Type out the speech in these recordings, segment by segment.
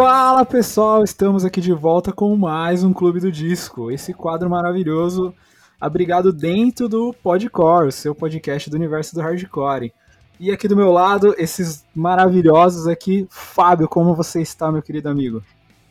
Fala pessoal, estamos aqui de volta com mais um Clube do Disco. Esse quadro maravilhoso abrigado dentro do Podcore, o seu podcast do universo do hardcore. E aqui do meu lado, esses maravilhosos aqui. Fábio, como você está, meu querido amigo?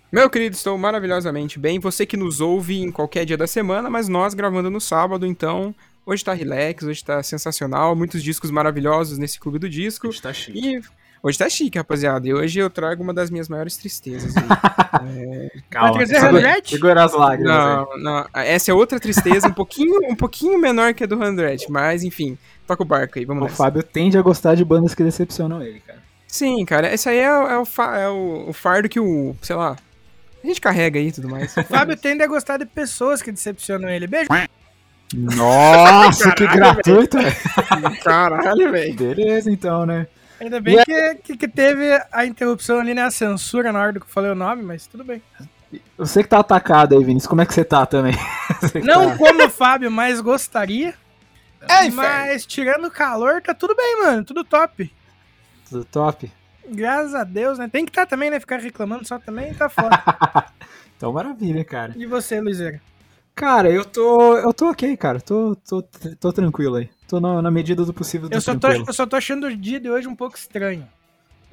Meu querido, estou maravilhosamente bem. Você que nos ouve em qualquer dia da semana, mas nós gravando no sábado, então hoje tá relax, hoje tá sensacional. Muitos discos maravilhosos nesse Clube do Disco. Hoje tá chique. E Hoje tá chique, rapaziada. E hoje eu trago uma das minhas maiores tristezas. é... Calma, Vai trazer segura, segura as lágrimas. Não, aí. não. Essa é outra tristeza, um pouquinho, um pouquinho menor que a do Hundred, mas enfim, toca o barco aí, vamos lá. O Fábio tende a gostar de bandas que decepcionam ele, cara. Sim, cara, esse aí é, é, o, é o, o, fardo que o, sei lá, a gente carrega aí e tudo mais. O Fábio tende a gostar de pessoas que decepcionam ele. Beijo. Nossa, Caralho, que gratuito, velho. Caralho, velho. Beleza, então, né? Ainda bem que, que, que, teve a interrupção ali, né? A censura na hora do que eu falei o nome, mas tudo bem. Você que tá atacado aí, Vinícius, como é que você tá também? Você Não tá... como o Fábio, mas gostaria. É, mas tirando o calor, tá tudo bem, mano. Tudo top. Tudo top? Graças a Deus, né? Tem que estar tá também, né? Ficar reclamando só também tá foda. então, maravilha, cara. E você, Luizera? Cara, eu tô. Eu tô ok, cara. Tô, tô, tô tranquilo aí. Tô na, na medida do possível. Eu só, tô, eu só tô achando o dia de hoje um pouco estranho.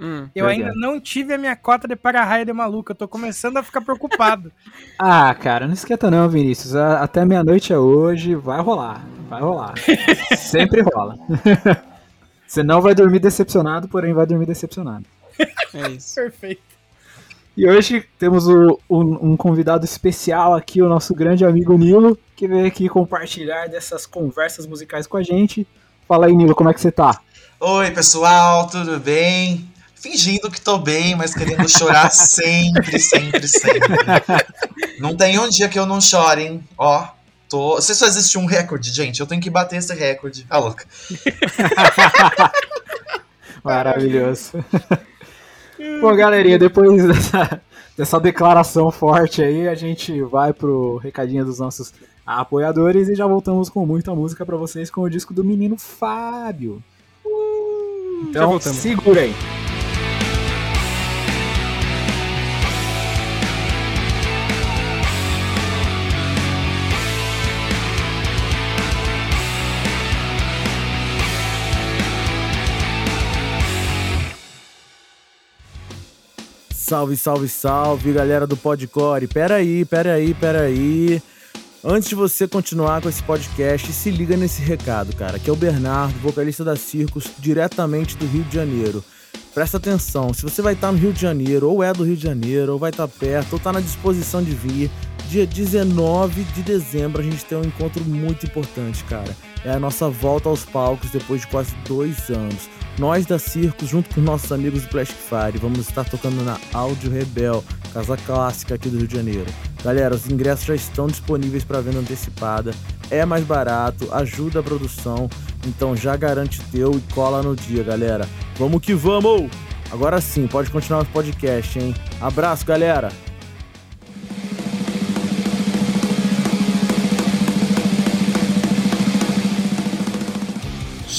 Hum, eu ainda não tive a minha cota de para-raia de maluca. Eu tô começando a ficar preocupado. ah, cara, não esquenta não, Vinícius. Até meia-noite é hoje. Vai rolar. Vai rolar. Sempre rola. Você não vai dormir decepcionado, porém vai dormir decepcionado. É isso. Perfeito. E hoje temos o, um, um, convidado especial aqui, o nosso grande amigo Nilo, que veio aqui compartilhar dessas conversas musicais com a gente. Fala aí, Nilo, como é que você tá? Oi, pessoal, tudo bem? Fingindo que tô bem, mas querendo chorar sempre, sempre, sempre. Não tem um dia que eu não chore, hein? Ó, tô. Se só existe um recorde, gente, eu tenho que bater esse recorde. Ah, louca. Maravilhoso. Bom, galerinha, depois dessa, dessa declaração forte aí, a gente vai pro recadinho dos nossos apoiadores e já voltamos com muita música para vocês com o disco do menino Fábio. Uh, então, segura aí. Salve, salve, salve, galera do Podcore. Pera aí, pera aí, pera aí. Antes de você continuar com esse podcast, se liga nesse recado, cara, que é o Bernardo, vocalista da Circus, diretamente do Rio de Janeiro. Presta atenção, se você vai estar no Rio de Janeiro, ou é do Rio de Janeiro, ou vai estar perto, ou está na disposição de vir, dia 19 de dezembro a gente tem um encontro muito importante, cara. É a nossa volta aos palcos depois de quase dois anos. Nós da Circos, junto com nossos amigos do Plastic Fire, vamos estar tocando na Áudio Rebel, casa clássica aqui do Rio de Janeiro. Galera, os ingressos já estão disponíveis para venda antecipada, é mais barato, ajuda a produção, então já garante teu e cola no dia, galera. Vamos que vamos! Agora sim, pode continuar o podcast, hein? Abraço, galera!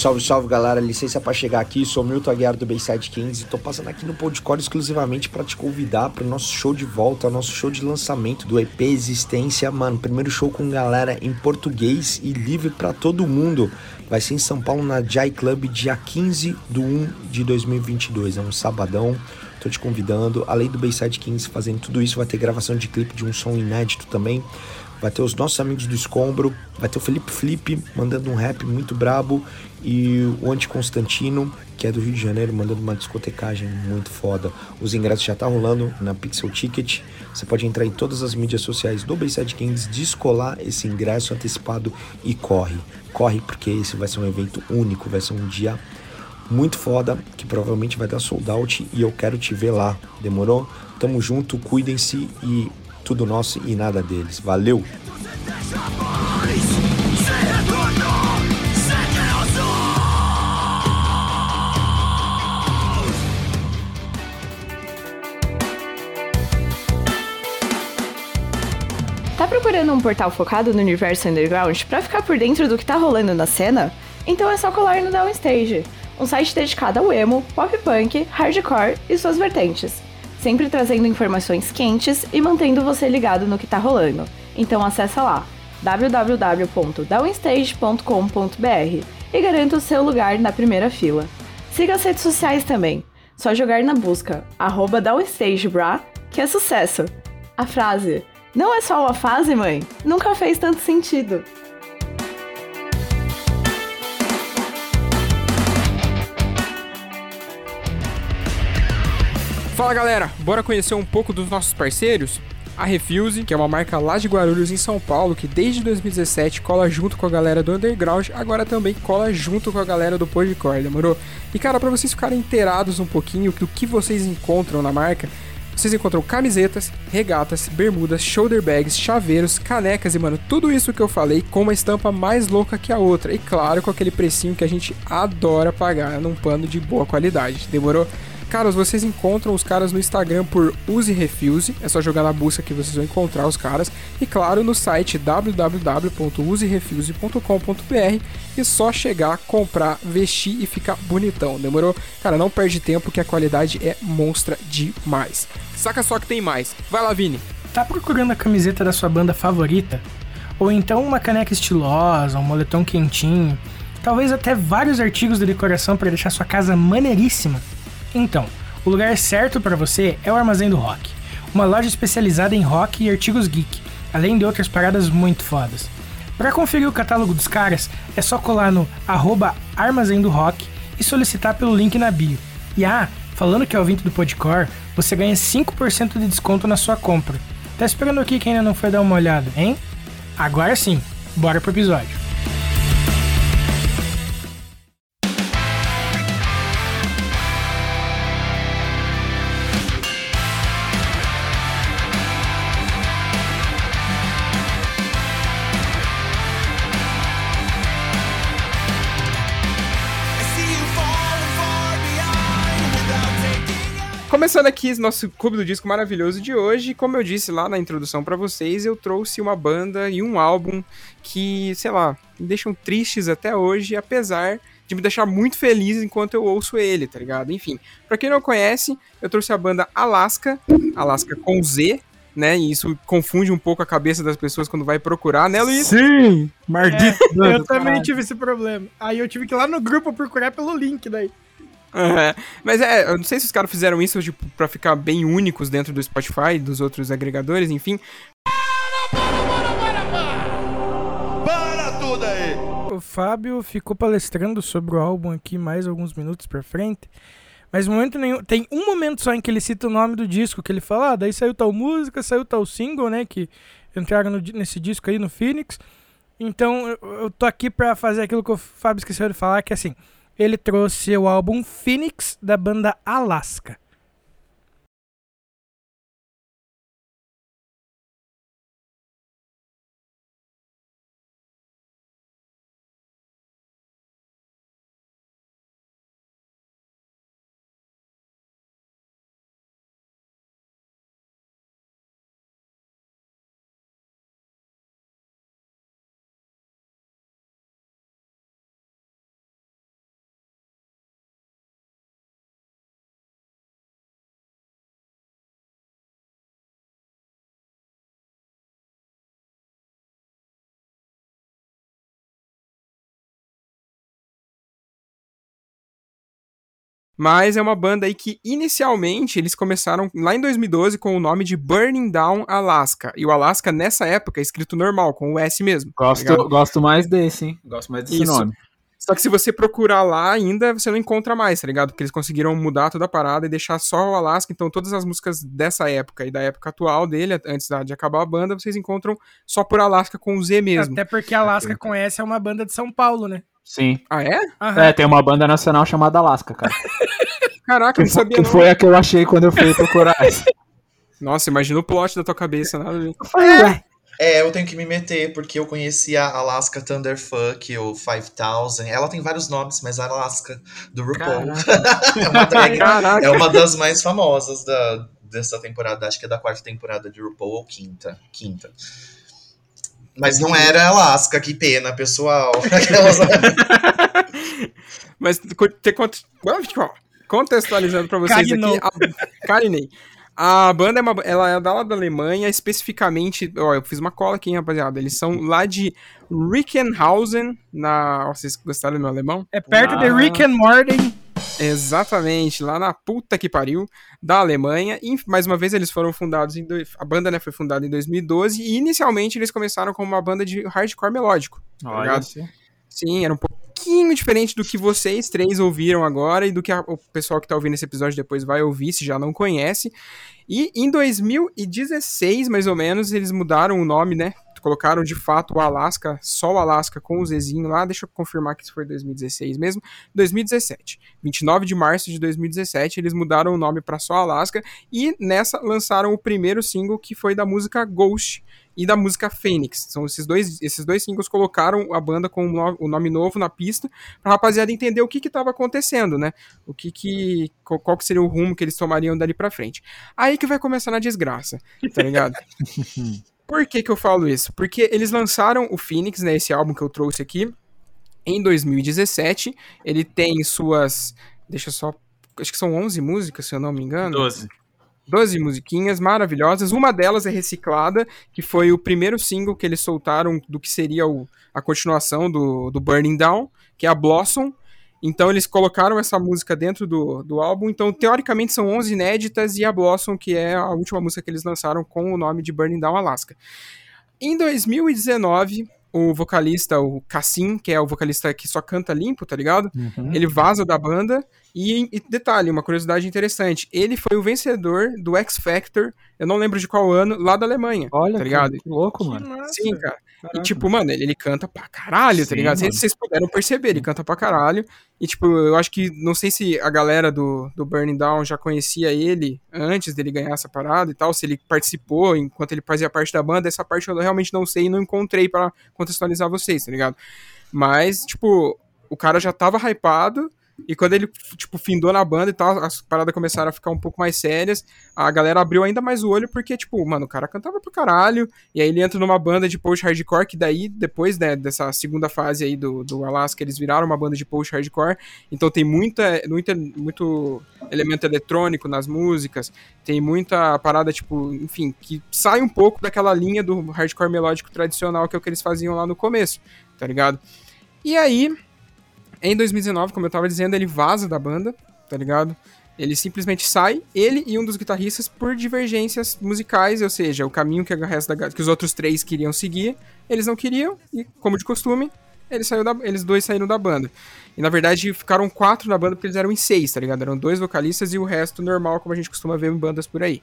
Salve, salve galera, licença para chegar aqui, sou Milton Aguiar do Bayside Kings e tô passando aqui no Podcore exclusivamente para te convidar para o nosso show de volta, nosso show de lançamento do EP Existência, mano, primeiro show com galera em português e livre para todo mundo. Vai ser em São Paulo na Jai Club dia 15 de 1 de 2022, é um sabadão. Tô te convidando, além do Bayside Kings fazendo tudo isso, vai ter gravação de clipe de um som inédito também vai ter os nossos amigos do Escombro, vai ter o Felipe Flip mandando um rap muito brabo e o Anti Constantino, que é do Rio de Janeiro, mandando uma discotecagem muito foda. Os ingressos já tá rolando na Pixel Ticket. Você pode entrar em todas as mídias sociais do Bayside Kings, descolar esse ingresso antecipado e corre. Corre porque esse vai ser um evento único, vai ser um dia muito foda, que provavelmente vai dar sold out e eu quero te ver lá. Demorou? Tamo junto, cuidem-se e tudo nosso e nada deles. Valeu! Tá procurando um portal focado no universo underground para ficar por dentro do que tá rolando na cena? Então é só colar no Downstage, um site dedicado ao emo, pop punk, hardcore e suas vertentes. Sempre trazendo informações quentes e mantendo você ligado no que tá rolando. Então acessa lá www.downstage.com.br e garanta o seu lugar na primeira fila. Siga as redes sociais também. Só jogar na busca arroba downstagebra que é sucesso. A frase não é só uma fase, mãe, nunca fez tanto sentido. Fala galera, bora conhecer um pouco dos nossos parceiros? A Refuse, que é uma marca lá de Guarulhos em São Paulo, que desde 2017 cola junto com a galera do Underground, agora também cola junto com a galera do Podcore, demorou? E cara, para vocês ficarem inteirados um pouquinho do que vocês encontram na marca, vocês encontram camisetas, regatas, bermudas, shoulder bags, chaveiros, canecas e, mano, tudo isso que eu falei com uma estampa mais louca que a outra. E claro, com aquele precinho que a gente adora pagar num pano de boa qualidade. Demorou? Caras, vocês encontram os caras no Instagram por Use Refuse, é só jogar na busca que vocês vão encontrar os caras. E claro, no site www.userefuse.com.br e só chegar, comprar, vestir e ficar bonitão, demorou? Cara, não perde tempo que a qualidade é monstra demais. Saca só que tem mais. Vai lá, Vini. Tá procurando a camiseta da sua banda favorita? Ou então uma caneca estilosa, um moletom quentinho? Talvez até vários artigos de decoração para deixar sua casa maneiríssima? Então, o lugar certo para você é o Armazém do Rock, uma loja especializada em rock e artigos geek, além de outras paradas muito fodas. Para conferir o catálogo dos caras, é só colar no arroba Armazém do Rock e solicitar pelo link na bio. E ah, falando que é ouvinte do Podcore, você ganha 5% de desconto na sua compra. Tá esperando aqui quem ainda não foi dar uma olhada, hein? Agora sim, bora pro episódio. Começando aqui nosso Clube do Disco maravilhoso de hoje, como eu disse lá na introdução para vocês, eu trouxe uma banda e um álbum que, sei lá, me deixam tristes até hoje, apesar de me deixar muito feliz enquanto eu ouço ele, tá ligado? Enfim, para quem não conhece, eu trouxe a banda Alaska, Alaska com Z, né? E isso confunde um pouco a cabeça das pessoas quando vai procurar, né, Luiz? Sim! Maldito! É, eu também tive esse problema. Aí eu tive que ir lá no grupo procurar pelo link daí. Mas é, eu não sei se os caras fizeram isso tipo, pra ficar bem únicos dentro do Spotify, dos outros agregadores, enfim. Para, para, para, para! Para tudo aí! O Fábio ficou palestrando sobre o álbum aqui mais alguns minutos pra frente. Mas momento nenhum. Tem um momento só em que ele cita o nome do disco, que ele fala, ah, daí saiu tal música, saiu tal single, né? Que entraram no, nesse disco aí no Phoenix. Então eu, eu tô aqui pra fazer aquilo que o Fábio esqueceu de falar, que é assim ele trouxe o álbum Phoenix da banda Alaska. Mas é uma banda aí que inicialmente eles começaram lá em 2012 com o nome de Burning Down Alaska. E o Alaska nessa época é escrito normal, com o S mesmo. Tá gosto, tá gosto mais desse, hein? Gosto mais desse Isso. nome. Só que se você procurar lá ainda, você não encontra mais, tá ligado? Porque eles conseguiram mudar toda a parada e deixar só o Alaska. Então todas as músicas dessa época e da época atual dele, antes de acabar a banda, vocês encontram só por Alaska com o Z mesmo. Até porque Alaska com S é uma banda de São Paulo, né? Sim. Ah, é? Aham. É, tem uma banda nacional chamada Alaska, cara. Caraca, eu não sabia. Que não. foi a que eu achei quando eu fui procurar. Nossa, imagina o plot da tua cabeça, nada a É, eu tenho que me meter, porque eu conheci a Alaska Thunderfuck, o 5000. Ela tem vários nomes, mas a Alaska do RuPaul. é, uma drag, é uma das mais famosas da, dessa temporada. Acho que é da quarta temporada de RuPaul ou quinta. Quinta. Mas não era Alaska, que pena, pessoal. Mas ter contextualizando pra vocês Carinei. aqui. Carinei. A banda é uma, ela é da lá da Alemanha, especificamente, ó, eu fiz uma cola aqui, hein, rapaziada. Eles são lá de Rickenhausen, na, ó, vocês gostaram do meu alemão? É perto Ah. de Rick and Morty. Exatamente, lá na puta que pariu, da Alemanha. E, mais uma vez, eles foram fundados em. dois- A banda né, foi fundada em 2012 e inicialmente eles começaram como uma banda de hardcore melódico. tá Olha, ligado? Sim, era um pouquinho diferente do que vocês três ouviram agora e do que a- o pessoal que tá ouvindo esse episódio depois vai ouvir, se já não conhece. E em 2016, mais ou menos, eles mudaram o nome, né? Colocaram de fato o Alaska, só o Alaska com o Zezinho lá. Deixa eu confirmar que isso foi 2016 mesmo. 2017. 29 de março de 2017, eles mudaram o nome para só Alaska. E nessa lançaram o primeiro single que foi da música Ghost e da música Phoenix. São esses dois, esses dois singles colocaram a banda com o no- o nome novo na pista pra rapaziada entender o que que tava acontecendo, né? O que que qual, que seria o rumo que eles tomariam dali pra frente. Aí que vai começar na desgraça, tá ligado? Por que que eu falo isso? Porque eles lançaram o Phoenix, né, esse álbum que eu trouxe aqui, em 2017. Ele tem suas, deixa eu só, acho que são 11 músicas, se eu não me engano. 12. 12 musiquinhas maravilhosas. Uma delas é reciclada, que foi o primeiro single que eles soltaram do que seria o, a continuação do, do Burning Down, que é a Blossom. Então eles colocaram essa música dentro do, do álbum. Então, teoricamente, são 11 inéditas e a Blossom, que é a última música que eles lançaram com o nome de Burning Down Alaska. Em 2019, o vocalista, o Cassim, que é o vocalista que só canta limpo, tá ligado? Uhum. Ele vaza da banda. E, e detalhe, uma curiosidade interessante: ele foi o vencedor do X Factor, eu não lembro de qual ano, lá da Alemanha. Olha, tá ligado? cara, que louco, mano. Sim, cara. E tipo, mano, ele, ele canta pra caralho, tá Sim, ligado? mano. Vocês vocês puderam perceber, ele canta pra caralho. E tipo, eu acho que, não sei se a galera do, do Burning Down já conhecia ele antes dele ganhar essa parada e tal, se ele participou enquanto ele fazia parte da banda, essa parte eu realmente não sei e não encontrei pra contextualizar vocês, tá ligado? Mas, tipo, o cara já tava hypado. E quando ele, tipo, findou na banda e tal, as paradas começaram a ficar um pouco mais sérias. A galera abriu ainda mais o olho, porque, tipo, mano, o cara cantava pra caralho. E aí ele entra numa banda de post-hardcore, que daí, depois, né, dessa segunda fase aí do, do Alaska, eles viraram uma banda de post-hardcore. Então tem muita, muita, muito elemento eletrônico nas músicas. Tem muita parada, tipo, enfim, que sai um pouco daquela linha do hardcore melódico tradicional, que é o que eles faziam lá no começo, tá ligado? E aí, em 2019, como eu tava dizendo, ele vaza da banda, tá ligado? Ele simplesmente sai, ele e um dos guitarristas, por divergências musicais, ou seja, o caminho que, a da, que os outros três queriam seguir, eles não queriam, e como de costume, ele saiu da, eles dois saíram da banda. E na verdade ficaram quatro na banda porque eles eram em seis, tá ligado? Eram dois vocalistas e o resto normal, como a gente costuma ver em bandas por aí.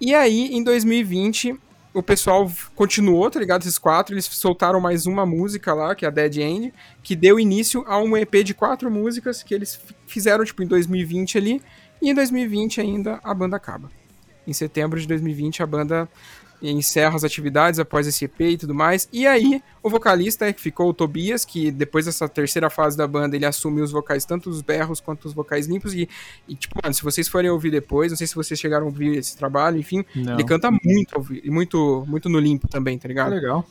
E aí, em 2020, o pessoal continuou, tá ligado? Esses quatro, eles soltaram mais uma música lá, que é a Dead End, que deu início a um EP de quatro músicas que eles fizeram, tipo, em 2020 ali. E em 2020 ainda a banda acaba. Em setembro de 2020 a banda encerra as atividades após esse EP e tudo mais. E aí, o vocalista é que ficou o Tobias, que depois dessa terceira fase da banda, ele assume os vocais, tanto os berros quanto os vocais limpos. E, e, tipo, mano, se vocês forem ouvir depois, não sei se vocês chegaram a ouvir esse trabalho, enfim, Não. ele canta muito, muito, muito no limpo também, tá Ah, ligado? legal.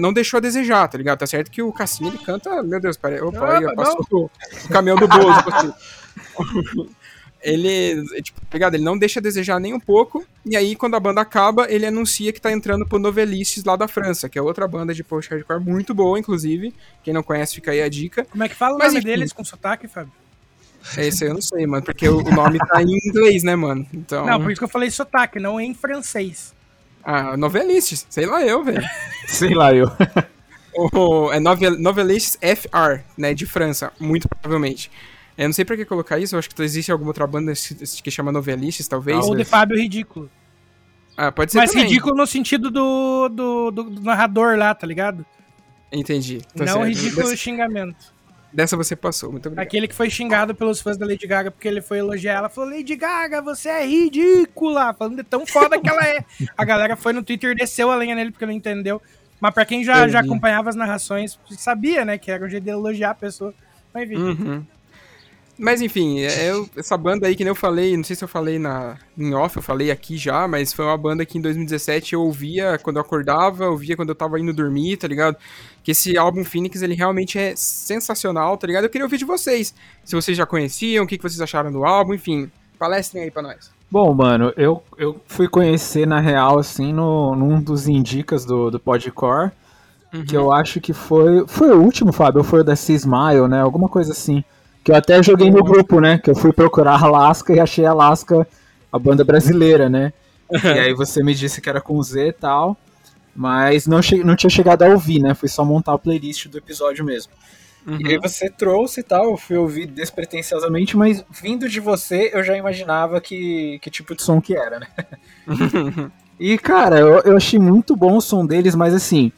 Não deixou a desejar, tá ligado? Tá certo que o Cassim, ele canta, meu Deus, peraí, opa, Não, aí, passou o, caminhão do bolo. ele, é, tipo, tá ligado? Ele não deixa a desejar nem um pouco, e aí quando a banda acaba, ele anuncia que tá entrando pro Novelices lá da França, que é outra banda de post-hardcore muito boa, inclusive, quem não conhece fica aí a dica. Como é que fala o Mas nome enfim. deles com sotaque, Fábio? Esse aí eu não sei, mano, porque o, o nome tá em inglês, né, mano? Então, Não, por isso que eu falei sotaque, não em francês. ah, Novelices, sei lá eu, velho. Sei lá, eu. O, é Novel, Novelists FR, né, de França, muito provavelmente. Eu não sei pra que colocar isso, eu acho que existe alguma outra banda que chama Novelists, talvez. Ou de Fábio Ridículo. Ah, pode ser Mas também. ridículo no sentido do, do, do- do narrador lá, tá ligado? Entendi. tá não certo. ridículo Dessa, xingamento. dessa você passou, muito obrigado. Aquele que foi xingado pelos fãs da Lady Gaga porque ele foi elogiar ela. Falou, Lady Gaga, você é ridícula. Falando de tão foda que ela é. A galera foi no Twitter e desceu a lenha nele porque não entendeu. Mas pra quem já, já acompanhava as narrações, sabia, né, que era o jeito de elogiar a pessoa. Mas enfim. Uhum. Mas enfim, é, eu- essa banda aí que nem eu falei, não sei se eu falei na, em off, eu falei aqui já, mas foi uma banda que em 2017 eu ouvia quando eu acordava, eu ouvia quando eu tava indo dormir, tá ligado? Que esse álbum Phoenix, ele realmente é sensacional, tá ligado? Eu queria ouvir de vocês, se vocês já conheciam, o que, que vocês acharam do álbum, enfim, palestrem aí pra nós. Bom, mano, eu, eu fui conhecer na real, assim, no, num dos indicas do, do Podcore, uhum. que eu acho que foi. Foi o último, Fábio, ou foi o da Smile, né? Alguma coisa assim. Que eu até joguei no grupo, né? Que eu fui procurar Alaska e achei Alaska, a banda brasileira, né? e aí você me disse que era com Z e tal. Mas não, não tinha chegado a ouvir, né? Fui só montar a playlist do episódio mesmo. Uhum. E aí você trouxe e tal, eu fui ouvir despretensiosamente, mas vindo de você, eu já imaginava que, que tipo de som que era, né? e, cara, eu, eu achei muito bom o som deles, mas assim,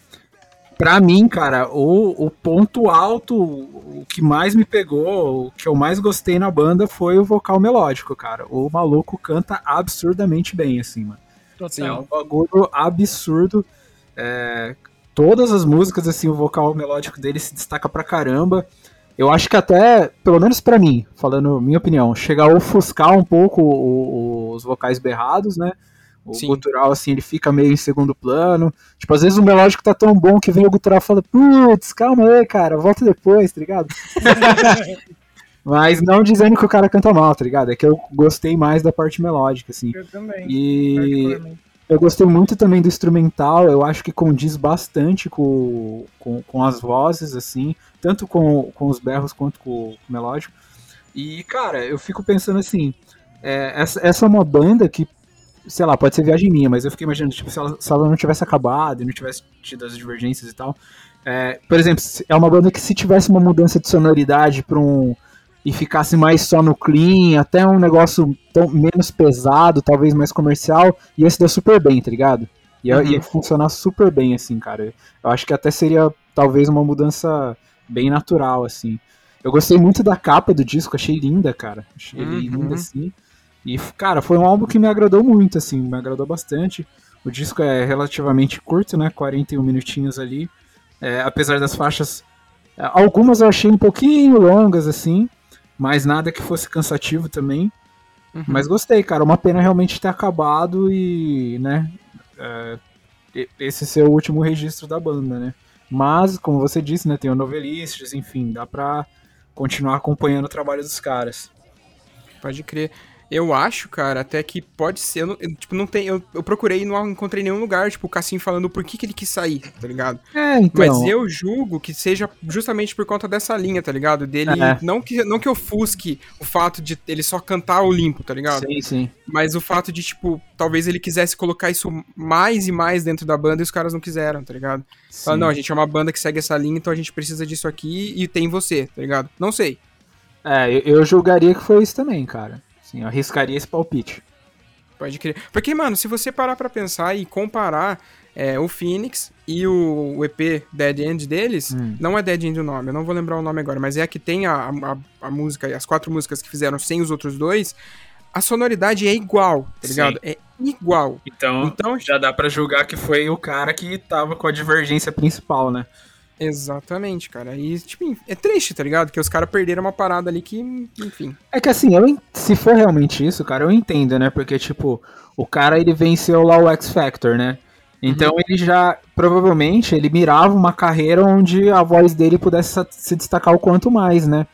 pra mim, cara, o, o ponto alto, o que mais me pegou, o que eu mais gostei na banda foi o vocal melódico, cara. O maluco canta absurdamente bem, assim, mano. Assim, é um bagulho absurdo. É, todas as músicas, assim, o vocal melódico dele se destaca pra caramba. Eu acho que até, pelo menos para mim, falando minha opinião, chega a ofuscar um pouco os vocais berrados, né? O Sim. gutural, assim, ele fica meio em segundo plano. Tipo, às vezes o melódico tá tão bom que vem o gutural e fala, putz, calma aí, cara, volta depois, tá ligado? Mas não dizendo que o cara canta mal, tá ligado? É que eu gostei mais da parte melódica, assim. Eu também. E eu gostei muito também do instrumental, eu acho que condiz bastante com, com, com as vozes, assim, tanto com, com os berros quanto com o melódico. E, cara, eu fico pensando assim, é, essa, essa é uma banda que, sei lá, pode ser viagem minha, mas eu fiquei imaginando, tipo, se ela, se ela não tivesse acabado e não tivesse tido as divergências e tal. É, por exemplo, é uma banda que se tivesse uma mudança de sonoridade para um e ficasse mais só no clean, até um negócio tão, menos pesado, talvez mais comercial, ia se dar super bem, tá ligado? Ia, uhum. ia funcionar super bem, assim, cara. Eu acho que até seria talvez uma mudança bem natural, assim. Eu gostei muito da capa do disco, achei linda, cara. Achei uhum. linda, assim. E, cara, foi um álbum que me agradou muito, assim, me agradou bastante. O disco é relativamente curto, né? 41 minutinhos ali. É, apesar das faixas. É, algumas eu achei um pouquinho longas, assim mas nada que fosse cansativo também. Uhum. Mas gostei, cara. Uma pena realmente ter acabado e, né, é, esse ser o último registro da banda, né? Mas, como você disse, né, tem o Novelistas, enfim, dá pra continuar acompanhando o trabalho dos caras. Pode crer. Eu acho, cara, até que pode ser. Eu, eu, tipo, não tem. Eu, eu procurei e não encontrei nenhum lugar, tipo, o Cassim falando por que, que ele quis sair, tá ligado? É, então. Mas eu julgo que seja justamente por conta dessa linha, tá ligado? Dele. É. Não, que, não que ofusque o fato de ele só cantar o limpo, tá ligado? Sim, sim. Mas o fato de, tipo, talvez ele quisesse colocar isso mais e mais dentro da banda e os caras não quiseram, tá ligado? Fala, não, a gente é uma banda que segue essa linha, então a gente precisa disso aqui e tem você, tá ligado? Não sei. É, eu, eu julgaria que foi isso também, cara. Sim, eu arriscaria esse palpite. Pode crer. Porque, mano, se você parar pra pensar e comparar é, o Phoenix e o, o, EP Dead End deles, hum. não é Dead End o nome, eu não vou lembrar o nome agora, mas é a que tem a, a, a música, as quatro músicas que fizeram sem os outros dois, a sonoridade é igual, tá ligado? Sim. É igual. Então, então já dá para julgar que foi o cara que tava com a divergência principal, né? Exatamente, cara. E, tipo, é triste, tá ligado? Que os caras perderam uma parada ali que, enfim. É que assim, eu, se for realmente isso, cara, eu entendo, né? Porque, tipo, o cara ele venceu lá o X Factor, né? Então uhum. ele já, provavelmente, ele mirava uma carreira onde a voz dele pudesse se destacar o quanto mais, né?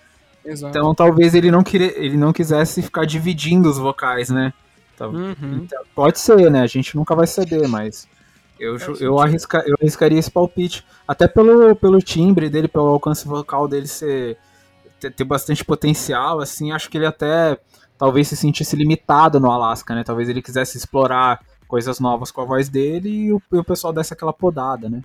Exato. Então talvez ele não, queria, ele não quisesse ficar dividindo os vocais, né? Então, uhum. então, pode ser, né? A gente nunca vai saber, mas eu, eu, arrisca, eu arriscaria esse palpite. Até pelo, pelo timbre dele, pelo alcance vocal dele ser ter, ter, bastante potencial, assim, acho que ele até talvez se sentisse limitado no Alasca, né? Talvez ele quisesse explorar coisas novas com a voz dele e o, e o pessoal desse aquela podada, né?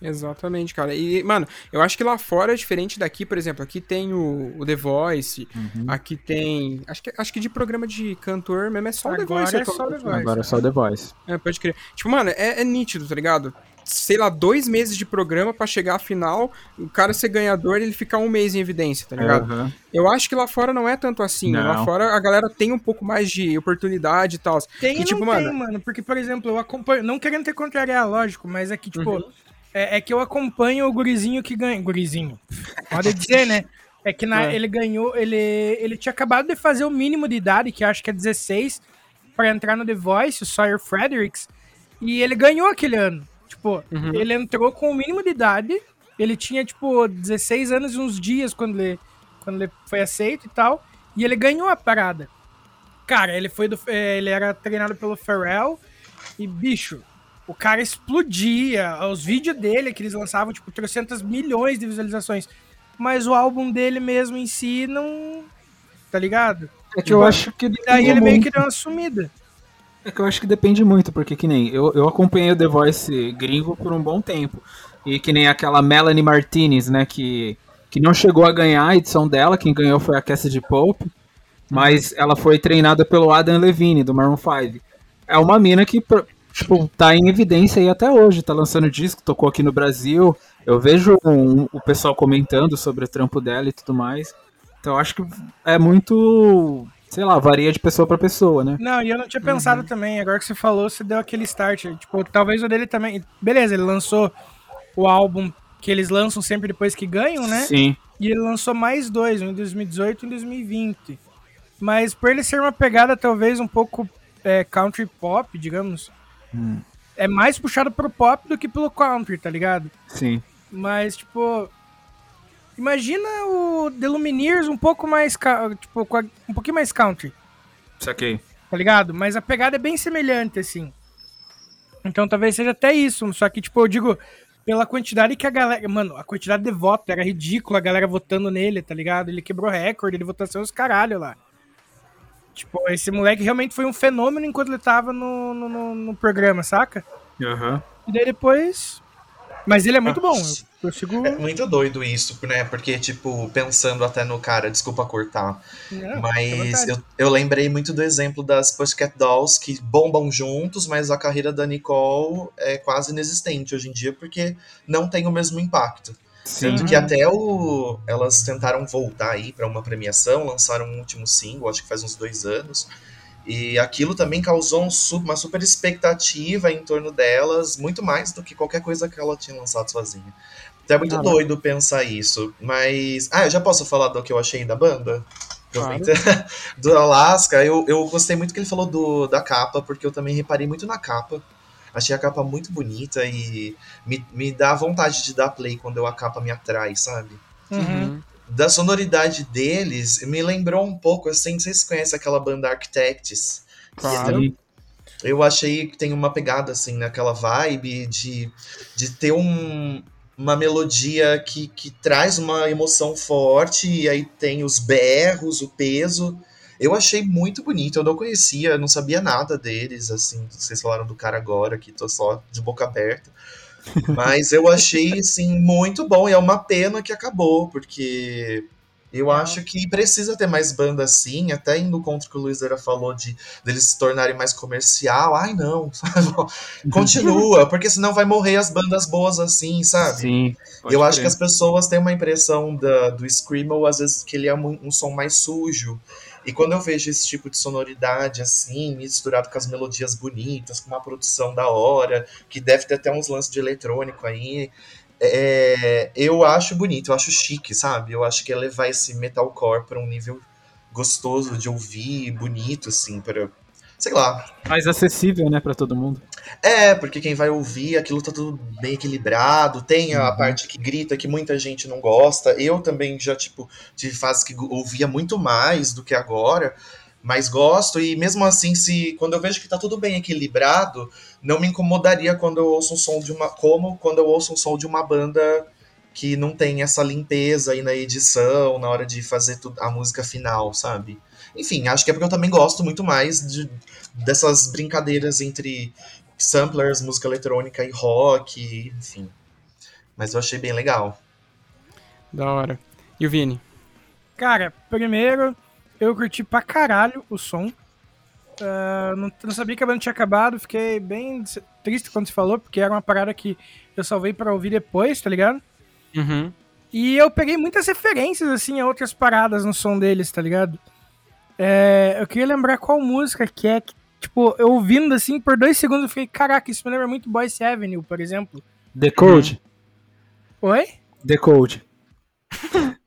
Exatamente, cara. E, mano, eu acho que lá fora é diferente daqui, por exemplo, aqui tem o, o The Voice, uhum. aqui tem. Acho que, acho que de programa de cantor mesmo é só o The Voice. É só The Voice. Agora é só The Voice. É, pode crer. Tipo, mano, é, é nítido, tá ligado? sei lá, dois meses de programa para chegar à final, o cara ser ganhador ele ficar um mês em evidência, tá ligado? Uhum. Eu acho que lá fora não é tanto assim. Não. Lá fora a galera tem um pouco mais de oportunidade e tal. Tem e, tipo, mano... tem, mano. Porque, por exemplo, eu acompanho. Não querendo ter contrariar, lógico, mas é que, tipo. Uhum. É, é, que eu acompanho o gurizinho que ganha. Gurizinho. Pode dizer, né? É que na, é. ele ganhou. Ele, ele tinha acabado de fazer o mínimo de idade, que acho que é 16, para entrar no The Voice, o Sawyer Fredericks. E ele ganhou aquele ano. Tipo, uhum. ele entrou com o mínimo de idade. Ele tinha, tipo, 16 anos e uns dias quando ele, quando ele foi aceito e tal. E ele ganhou a parada. Cara, ele foi do. é, Ele era treinado pelo Pharrell e, bicho, o cara explodia. Os vídeos dele que eles lançavam, tipo, 300 milhões de visualizações. Mas o álbum dele mesmo em si não. Tá ligado? É que eu acho que E daí ele meio que deu uma sumida. É que eu acho que depende muito, porque que nem eu, eu acompanhei o The Voice gringo por um bom tempo. E que nem aquela Melanie Martinez, né, que, que não chegou a ganhar a edição dela, quem ganhou foi a Cassidy Pope, mas ela foi treinada pelo Adam Levine, do Maroon 5. É uma mina que, tipo, tá em evidência aí até hoje, tá lançando disco, tocou aqui no Brasil. Eu vejo um- o pessoal comentando sobre o trampo dela e tudo mais. Então eu acho que é muito, sei lá, varia de pessoa pra pessoa, né? Não, e eu não tinha pensado também. Agora que você falou, você deu aquele start. Tipo, talvez o dele também. Beleza, ele lançou o álbum que eles lançam sempre depois que ganham, né? Sim. E ele lançou mais dois, um em 2018 e um em 2020. Mas por ele ser uma pegada talvez um pouco é, country pop, digamos, Hum. é mais puxado pro pop do que pelo country, tá ligado? Sim. Mas, tipo. Imagina o The Lumineers um pouco mais. Tipo, um pouquinho mais country, Saquei. tá ligado? Mas a pegada é bem semelhante, assim. Então talvez seja até isso. Só que, tipo, eu digo, pela quantidade que a galera. Mano, a quantidade de voto era ridícula a galera votando nele, tá ligado? Ele quebrou recorde de votação os caralho lá. Tipo, esse moleque realmente foi um fenômeno enquanto ele tava no, no, no- no programa, saca? Aham. E daí depois. Mas ele é muito bom. Eu, eu sigo. É muito doido isso, né? Porque, tipo, pensando até no cara, desculpa cortar, Não, mas eu, eu lembrei muito do exemplo das Pussycat Dolls que bombam juntos, mas a carreira da Nicole é quase inexistente hoje em dia porque não tem o mesmo impacto. Sim. Tanto que até o, elas tentaram voltar aí pra uma premiação, lançaram um último single, acho que faz uns dois anos. E aquilo também causou um uma super expectativa em torno delas, muito mais do que qualquer coisa que ela tinha lançado sozinha. Então é muito Caraca. doido pensar isso. Mas. Ah, eu já posso falar do que eu achei da banda? Claro. do Alaska, eu, eu gostei muito que ele falou do, da capa, porque eu também reparei muito na capa. Achei a capa muito bonita e me, me dá vontade de dar play quando eu, a capa me atrai, sabe? Uhum. Da sonoridade deles, me lembrou um pouco, assim, não sei se você conhece aquela banda Architects. Claro. Sim. Eu achei que tem uma pegada, assim, naquela vibe de, de ter um, uma melodia que, que traz uma emoção forte, e aí tem os berros, o peso. Eu achei muito bonito, eu não conhecia, não sabia nada deles, assim, vocês falaram do cara agora, que tô só de boca aberta. Mas eu achei, assim, muito bom, e é uma pena que acabou, porque eu acho que precisa ter mais banda assim, até indo contra o que o Luiz Era falou de deles se tornarem mais comercial. Ai, não, continua, porque senão vai morrer as bandas boas assim, sabe? Sim. Eu acho que as pessoas têm uma impressão da, do Screamo, às vezes, que ele é um, um som mais sujo. E quando eu vejo esse tipo de sonoridade, assim, misturado com as melodias bonitas, com uma produção da hora, que deve ter até uns lances de eletrônico aí, é, eu acho bonito, eu acho chique, sabe? Eu acho que é levar esse metalcore para um nível gostoso de ouvir, bonito, assim, para sei lá, Mais acessível, né, pra todo mundo. É, porque quem vai ouvir, aquilo tá tudo bem equilibrado. Tem a Uhum. parte que grita que muita gente não gosta. Eu também já, tipo, tive fases que ouvia muito mais do que agora, mas gosto. E mesmo assim, se quando eu vejo que tá tudo bem equilibrado, não me incomodaria quando eu ouço um som de uma. Como quando eu ouço um som de uma banda que não tem essa limpeza aí na edição, na hora de fazer a música final, sabe? Enfim, acho que é porque eu também gosto muito mais de, dessas brincadeiras entre samplers, música eletrônica e rock, enfim. Mas eu achei bem legal. Da hora. E o Vini? Cara, primeiro, eu curti pra caralho o som. Ah, não, não sabia que a banda tinha acabado, fiquei bem triste quando você falou, porque era uma parada que eu salvei pra ouvir depois, tá ligado? Uhum. E eu peguei muitas referências, assim, a outras paradas no som deles, tá ligado? É, eu queria lembrar qual música que é, que, tipo, eu ouvindo, assim, por dois segundos eu fiquei, caraca, isso me lembra muito Boyce Avenue, por exemplo. The Code. Oi? The Code.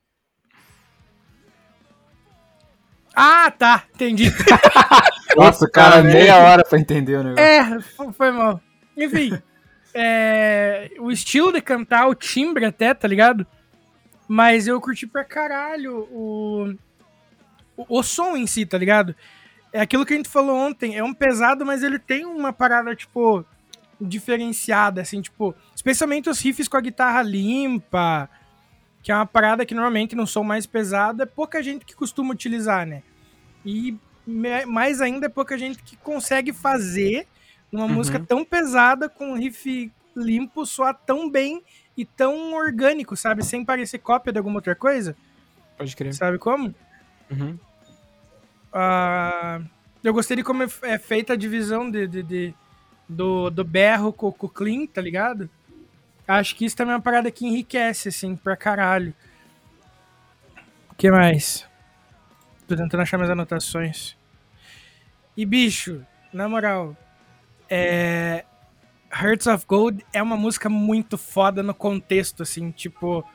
Ah, tá, entendi. Nossa, cara, meia hora pra entender o negócio. É, fo- foi mal. Enfim, é, o estilo de cantar, o timbre até, tá ligado? Mas eu curti pra caralho o, o, o som em si, tá ligado? É aquilo que a gente falou ontem, é um pesado, mas ele tem uma parada, tipo, diferenciada, assim, tipo, especialmente os riffs com a guitarra limpa, que é uma parada que normalmente não são mais pesada, é pouca gente que costuma utilizar, né? E mais ainda é pouca gente que consegue fazer uma uhum. música tão pesada com um riff limpo soar tão bem e tão orgânico, sabe? Sem parecer cópia de alguma outra coisa. Pode crer. Sabe como? Uhum. Uh, eu gostei de como é feita a divisão de, de, de do, do berro com, com o clean, tá ligado? Acho que isso também é uma parada que enriquece, assim, pra caralho. O que mais? Tô tentando achar minhas anotações. E, bicho, na moral, é... Hearts of Gold é uma música muito foda no contexto, assim, tipo...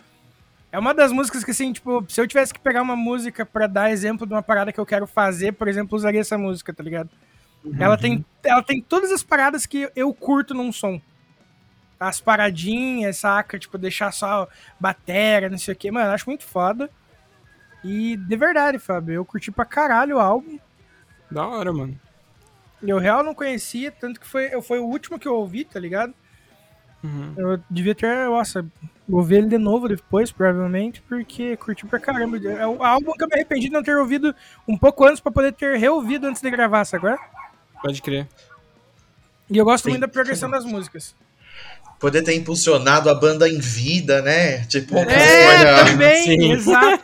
É uma das músicas que, assim, tipo, se eu tivesse que pegar uma música para dar exemplo de uma parada que eu quero fazer, por exemplo, usaria essa música, tá ligado? Uhum. Ela, tem, ela tem todas as paradas que eu curto num som. As paradinhas, saca? Tipo, deixar só bateria, não sei o que. Mano, eu acho muito foda. E de verdade, Fábio, eu curti pra caralho o álbum. Da hora, mano. Eu real não conhecia, tanto que foi, foi o último que eu ouvi, tá ligado? Uhum. Eu devia ter, nossa, vou ver ele de novo depois, provavelmente, porque curti pra caramba. É o álbum que eu me arrependi de não ter ouvido um pouco antes pra poder ter reouvido antes de gravar, sabe? Pode crer. E eu gosto Sim. muito da progressão das músicas. Poder ter impulsionado a banda em vida, né? Tipo, é, também, Sim. exato.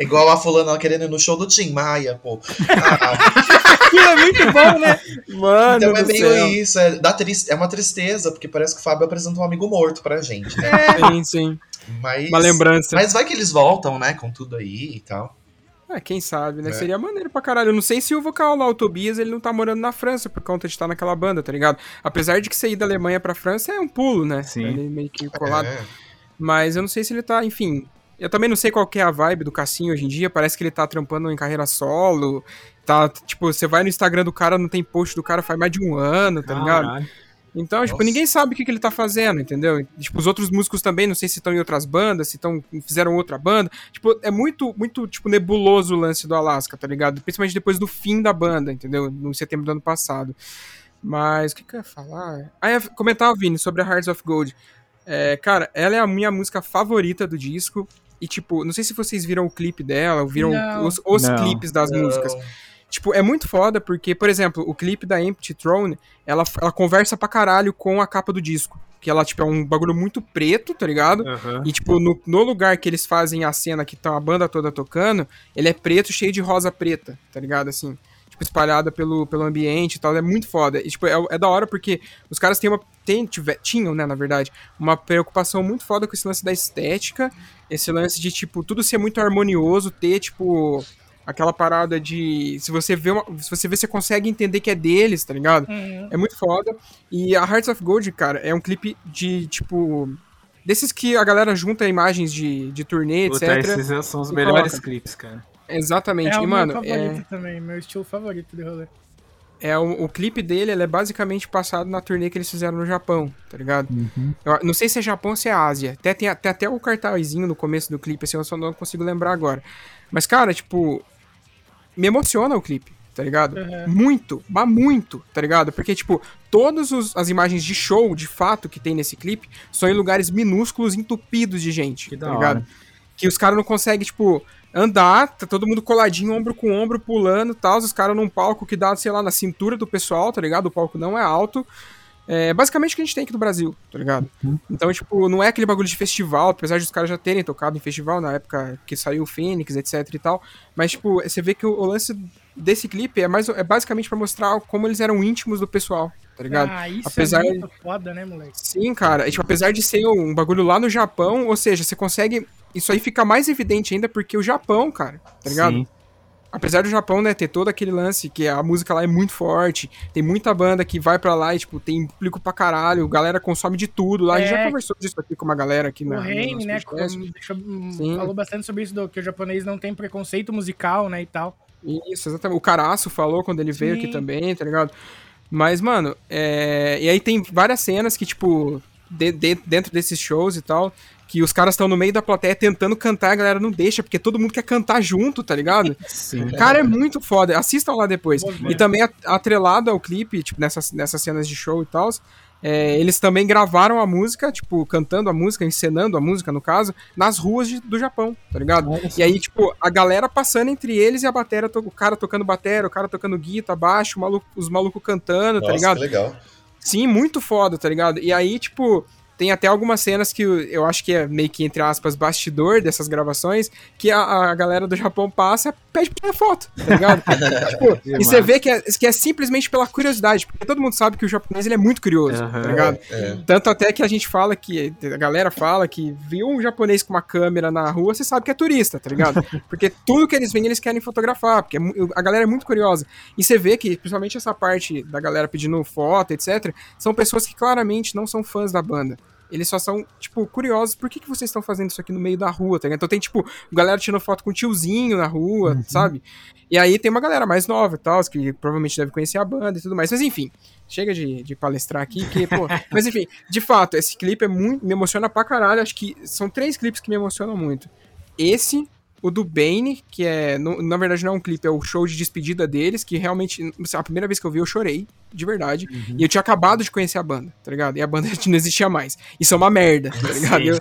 Igual a fulana querendo ir no show do Tim Maia, pô. Ah. Aquilo é muito bom, né? Mano então é meio céu. isso, é, dá é uma tristeza, porque parece que o Fábio apresenta um amigo morto pra gente, né? É. Sim, sim. Mas, uma lembrança. Mas vai que eles voltam, né, com tudo aí e tal. É, quem sabe, né? É. Seria maneiro pra caralho. Eu não sei se o vocal lá, o Tobias, ele não tá morando na França por conta de estar naquela banda, tá ligado? Apesar de que sair da Alemanha pra França é um pulo, né? Sim. Ele meio que colado. É. Mas eu não sei se ele tá, enfim. Eu também não sei qual é a vibe do Cassinho hoje em dia. Parece que ele tá trampando em carreira solo. Tá, tipo, você vai no Instagram do cara, não tem post do cara faz mais de um ano, tá Caralho. ligado? Então, tipo, Nossa. tipo, ninguém sabe o que, que ele tá fazendo, entendeu? Tipo, os outros músicos também, não sei se estão em outras bandas, se estão fizeram outra banda. Tipo, é muito, muito, tipo, nebuloso o lance do Alaska, tá ligado? Principalmente depois do fim da banda, entendeu? No setembro do ano passado. Mas, o que, que eu ia falar? Ah, ia comentar, Vini, sobre a Hearts of Gold. É, cara, ela é a minha música favorita do disco. E, tipo, não sei se vocês viram o clipe dela, ou viram não. os, os clipes das não. músicas. Tipo, é muito foda porque, por exemplo, o clipe da Empty Throne, ela, ela conversa pra caralho com a capa do disco. Que ela, tipo, é um bagulho muito preto, tá ligado? Uhum. E, tipo, no, no lugar que eles fazem a cena que tá a banda toda tocando, ele é preto, cheio de rosa preta, tá ligado? Assim, tipo, espalhada pelo, pelo ambiente e tal. É muito foda. E, tipo, é, é da hora porque os caras têm uma. Tem, tiver, tinham, né, na verdade, uma preocupação muito foda com esse lance da estética. Esse lance de, tipo, tudo ser muito harmonioso, ter, tipo aquela parada de se você vê uma, se você vê você consegue entender que é deles, tá ligado? Uhum. É muito foda. E a Hearts of Gold, cara, é um clipe de tipo desses que a galera junta imagens de, de turnê, Puta, etc. Esses são os melhores coloca. clipes, cara. Exatamente. É e, o mano, meu favorito é... também, meu estilo favorito de rolê. É, o, o clipe dele ele é basicamente passado na turnê que eles fizeram no Japão, tá ligado? Uhum. Eu, não sei se é Japão ou se é Ásia. Até, tem, tem até o cartazinho no começo do clipe, assim, eu só não consigo lembrar agora. Mas, cara, tipo, me emociona o clipe, tá ligado? Uhum. Muito, mas muito, tá ligado? Porque, tipo, todas as imagens de show, de fato, que tem nesse clipe, são em lugares minúsculos, entupidos de gente, que tá ligado? Hora. Que os caras não conseguem, tipo, andar, tá todo mundo coladinho, ombro com ombro, pulando e tal, os caras num palco que dá, sei lá, na cintura do pessoal, tá ligado? O palco não é alto. É basicamente o que a gente tem aqui no Brasil, tá ligado? Uhum. Então, tipo, não é aquele bagulho de festival, apesar de os caras já terem tocado em festival na época que saiu o Fênix, etc e tal. Mas, tipo, você vê que o, o lance desse clipe é, mais, é basicamente para mostrar como eles eram íntimos do pessoal, tá ligado? Ah, isso apesar... é muito foda, né, moleque? Sim, cara. E, tipo, apesar de ser um bagulho lá no Japão, ou seja, você consegue. Isso aí fica mais evidente ainda porque o Japão, cara, tá ligado? Sim apesar do Japão, né, ter todo aquele lance que a música lá é muito forte, tem muita banda que vai para lá e, tipo, tem público pra caralho, galera consome de tudo lá. É. A gente já é. conversou disso aqui com uma galera aqui na. O Reine, né, falou bastante sobre isso, do, que o japonês não tem preconceito musical, né, e tal. Isso, exatamente. O Caraço falou quando ele Sim. veio aqui também, tá ligado? Mas, mano, é... e aí tem várias cenas que, tipo, de- de- dentro desses shows e tal, que os caras estão no meio da plateia tentando cantar, a galera não deixa, porque todo mundo quer cantar junto, tá ligado? Sim. Cara, é muito foda. Assistam lá depois. E também at- atrelado ao clipe, tipo, nessas, nessas cenas de show e tal, é, eles também gravaram a música, tipo, cantando a música, encenando a música, no caso, nas ruas de- do Japão, tá ligado? E aí, tipo, a galera passando entre eles e a bateria, o cara tocando bateria, o cara tocando guitarra, baixo, o maluco- os malucos cantando, tá Nossa, ligado? que legal. Sim, muito foda, tá ligado? E aí, tipo, tem até algumas cenas que eu- acho que é meio que, entre aspas, bastidor dessas gravações, que a, a galera do Japão passa e pede pra tirar foto, tá ligado? tipo, e você vê que é, que é simplesmente pela curiosidade, porque todo mundo sabe que o japonês ele é muito curioso, tá Aham. ligado? É. Tanto até que a gente fala que, a galera fala que viu um japonês com uma câmera na rua, você sabe que é turista, tá ligado? Porque tudo que eles veem, eles querem fotografar, porque é a galera é muito curiosa. E você vê que, principalmente essa parte da galera pedindo foto, etc., são pessoas que claramente não são fãs da banda. Eles só são, tipo, curiosos. Por que, que vocês estão fazendo isso aqui no meio da rua, tá ligado? Então tem, tipo, galera tirando foto com o tiozinho na rua, sabe? E aí tem uma galera mais nova e tal, que provavelmente deve conhecer a banda e tudo mais. Mas enfim, chega de, de palestrar aqui, que, pô. Mas enfim, de fato, esse clipe é muito. Me emociona pra caralho. Acho que são três clipes que me emocionam muito. Esse, o do Bane, que é. no- na verdade, não é um clipe, é o show de despedida deles, que realmente. A primeira vez que eu vi, eu chorei, de verdade. E eu tinha acabado de conhecer a banda, tá ligado? E a banda não existia mais. Isso é uma merda, tá ligado? Eu,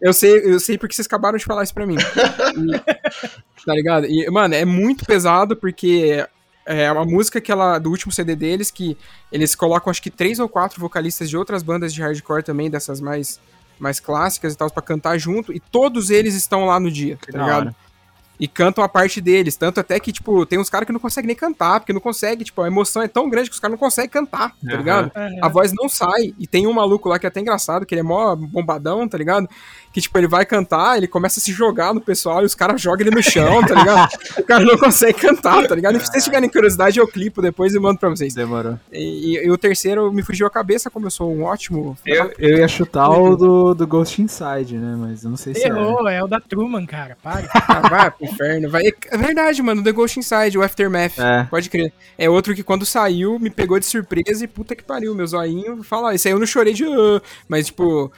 eu sei, eu sei porque vocês acabaram de falar isso pra mim. E- tá ligado? E, mano, é muito pesado porque é uma música que ela, do último CD deles, que eles colocam acho que três ou quatro vocalistas de outras bandas de hardcore também, dessas mais, mais clássicas e tal, pra cantar junto, e todos eles estão lá no dia, tá da ligado? hora. E cantam a parte deles, tanto até que, tipo, tem uns caras que não conseguem nem cantar, porque não consegue, tipo, a emoção é tão grande que os caras não conseguem cantar, tá Aham. ligado? A voz não sai. E tem um maluco lá que é até engraçado, que ele é mó bombadão, tá ligado? Que, tipo, ele vai cantar, ele começa a se jogar no pessoal e os caras jogam ele no chão, tá ligado? o cara não consegue cantar, tá ligado? E se vocês tiverem curiosidade, eu clipo depois e mando pra vocês. Demorou. E, e- e o terceiro me fugiu a cabeça, como eu sou um ótimo. Eu, eu ia chutar o do, do Ghost Inside, né? Mas eu não sei se é. Errou, é o da Truman, cara. Para. Ah, vai inferno. Vai. É verdade, mano, The Ghost Inside, o Aftermath. É. Pode crer. É outro que quando saiu, me pegou de surpresa e puta que pariu, meu zoinho. Fala, isso aí eu não chorei de. "Ah", mas, tipo,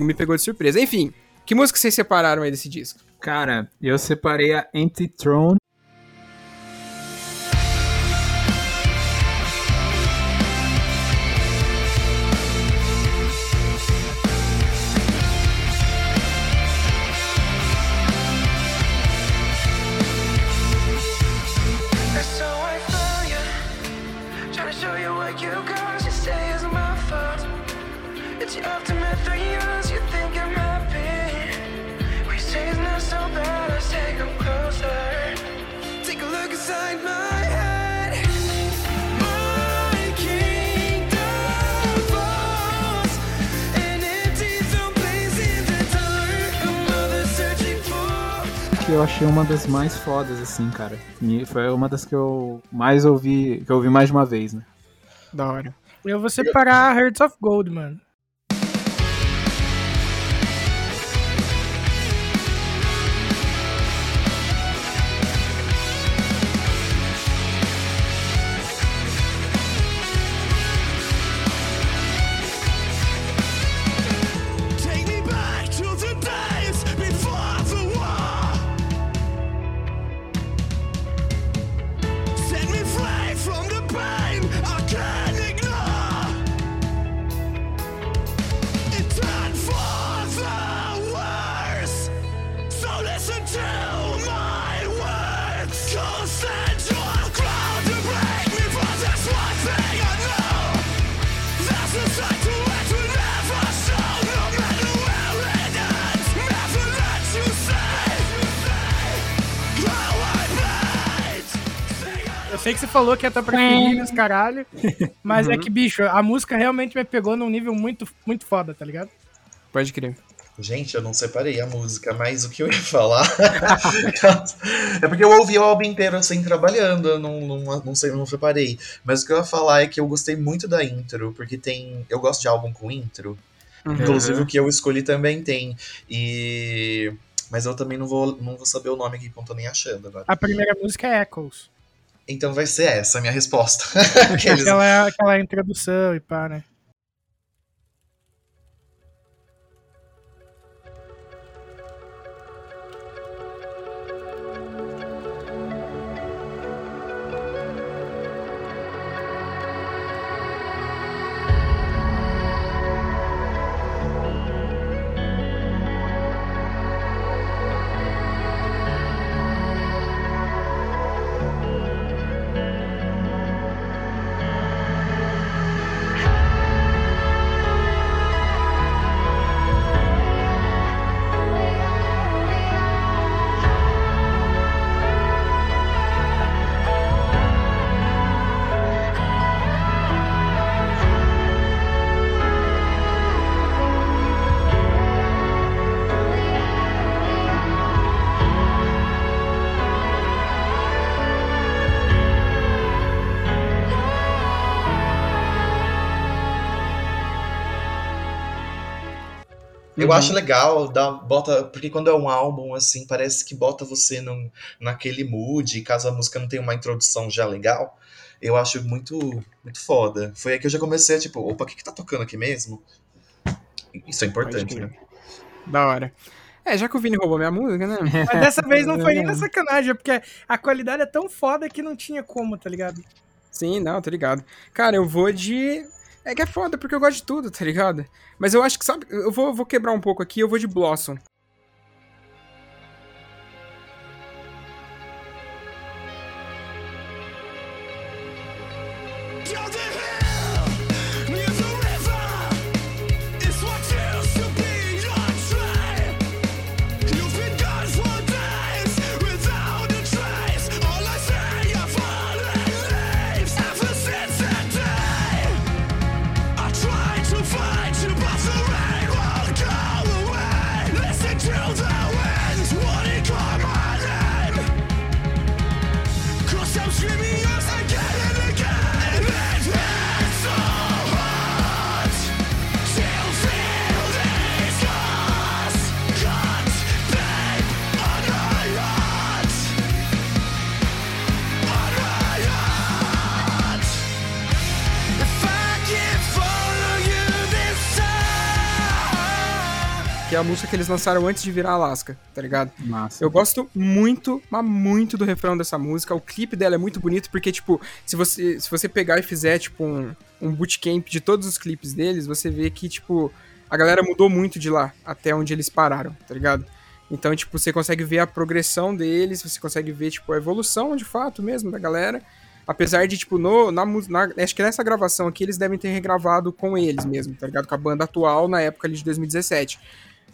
me pegou de surpresa. Enfim, que música vocês separaram aí desse disco? Cara, eu separei a Anti-Throne. So que eu achei uma das mais fodas, assim, cara. E foi uma das que eu mais ouvi, que eu ouvi mais de uma vez, né? Da hora. Eu vou separar Hearts of Gold, mano. Eu sei que você falou que é tua preferida, os caralho. Mas é que, bicho, a música realmente me pegou num nível muito, muito foda, tá ligado? Pode crer. Gente, eu não separei a música, mas o que eu ia falar. é porque eu ouvi o álbum inteiro assim, trabalhando, eu não, não, não sei, não separei. Mas o que eu ia falar é que eu gostei muito da intro, porque tem. Eu gosto de álbum com intro. Inclusive o que eu escolhi também tem. E. Mas eu também não vou, não vou saber o nome aqui, que eu não tô nem achando agora. A primeira música é Echoes. Então vai ser essa a minha resposta. Aqueles- Aquela, aquela introdução e pá, né? Eu Uhum. acho legal, dá, bota, porque quando é um álbum, assim, parece que bota você num, naquele mood, caso a música não tenha uma introdução já legal, eu acho muito, muito foda. Foi aí que eu já comecei tipo, opa, o que que tá tocando aqui mesmo? Isso é importante, né? Da hora. É, já que o Vini roubou minha música, né? Mas dessa vez não foi nem na sacanagem, é porque a qualidade é tão foda que não tinha como, tá ligado? Sim, não, tô ligado. Cara, eu vou de. É que é foda, porque eu gosto de tudo, tá ligado? Mas eu acho que, sabe, eu vou, vou quebrar um pouco aqui, eu vou de Blossom. Música que eles lançaram antes de virar Alaska, tá ligado? Massa. Eu gosto muito, mas muito do refrão dessa música. O clipe dela é muito bonito, porque, tipo, se você, se você pegar e fizer, tipo, um, um bootcamp de todos os clipes deles, você vê que, tipo, a galera mudou muito de lá até onde eles pararam, tá ligado? Então, tipo, você consegue ver a progressão deles, você consegue ver, tipo, a evolução de fato mesmo da galera. Apesar de, tipo, no, na, na- acho que nessa gravação aqui eles devem ter regravado com eles mesmo, tá ligado? Com a banda atual na época ali de 2017.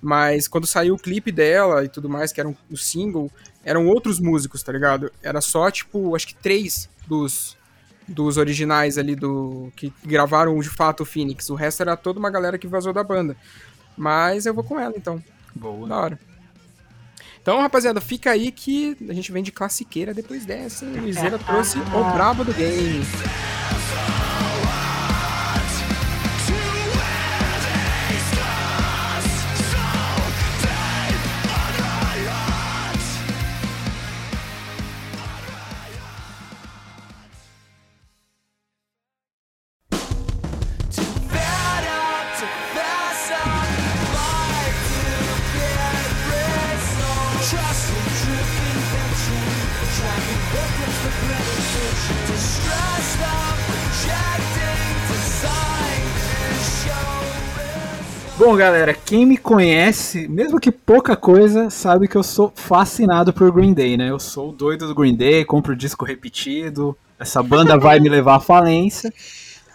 Mas quando saiu o clipe dela e tudo mais, que era um, o single, eram outros músicos, tá ligado? Era só, tipo, acho que três dos, dos originais ali do. que gravaram de fato o Phoenix. O resto era toda uma galera que vazou da banda. Mas eu vou com ela então. Boa. Da hora. Então, rapaziada, fica aí que a gente vem de classiqueira depois dessa. hein? Luizeira trouxe o brabo do game. Bom, galera, quem me conhece, mesmo que pouca coisa, sabe que eu sou fascinado por Green Day, né? Eu sou doido do Green Day, compro disco repetido, essa banda vai me levar à falência.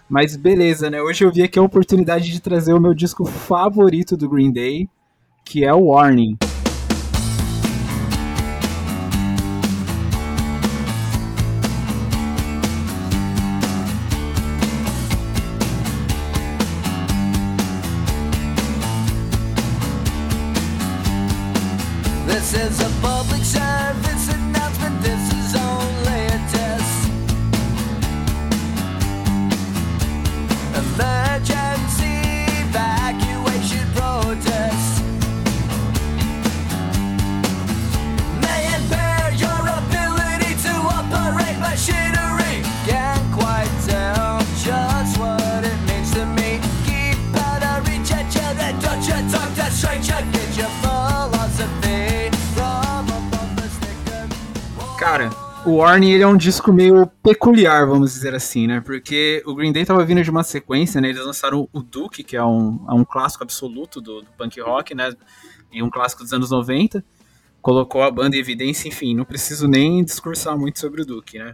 Mas beleza, né? Hoje eu vi aqui a oportunidade de trazer o meu disco favorito do Green Day, que é o Warning. This is a public service Cara, o Warning ele é um disco meio peculiar, vamos dizer assim, né? Porque o Green Day tava vindo de uma sequência, né? Eles lançaram o Duke, que é um, é um clássico absoluto do, do punk rock, né? E um clássico dos anos 90. Colocou a banda em evidência, enfim, não preciso nem discursar muito sobre o Duke, né?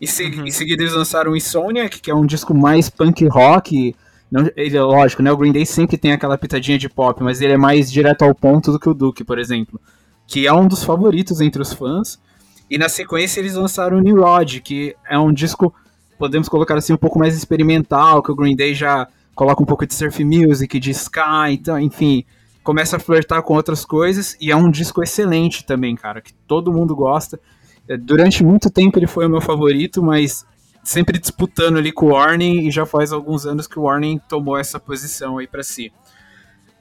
Em, se- em seguida eles lançaram o Insomniac, que é um disco mais punk rock. Não, ele, lógico, né? O Green Day sempre tem aquela pitadinha de pop, mas ele é mais direto ao ponto do que o Duke, por exemplo. Que é um dos favoritos entre os fãs. E na sequência eles lançaram o New Rod, que é um disco, podemos colocar assim, um pouco mais experimental, que o Green Day já coloca um pouco de surf music, de ska, então, enfim, começa a flertar com outras coisas, e é um disco excelente também, cara, que todo mundo gosta. É, Durante muito tempo ele foi o meu favorito, mas sempre disputando ali com o Warning, e já faz alguns anos que o Warning tomou essa posição aí pra si.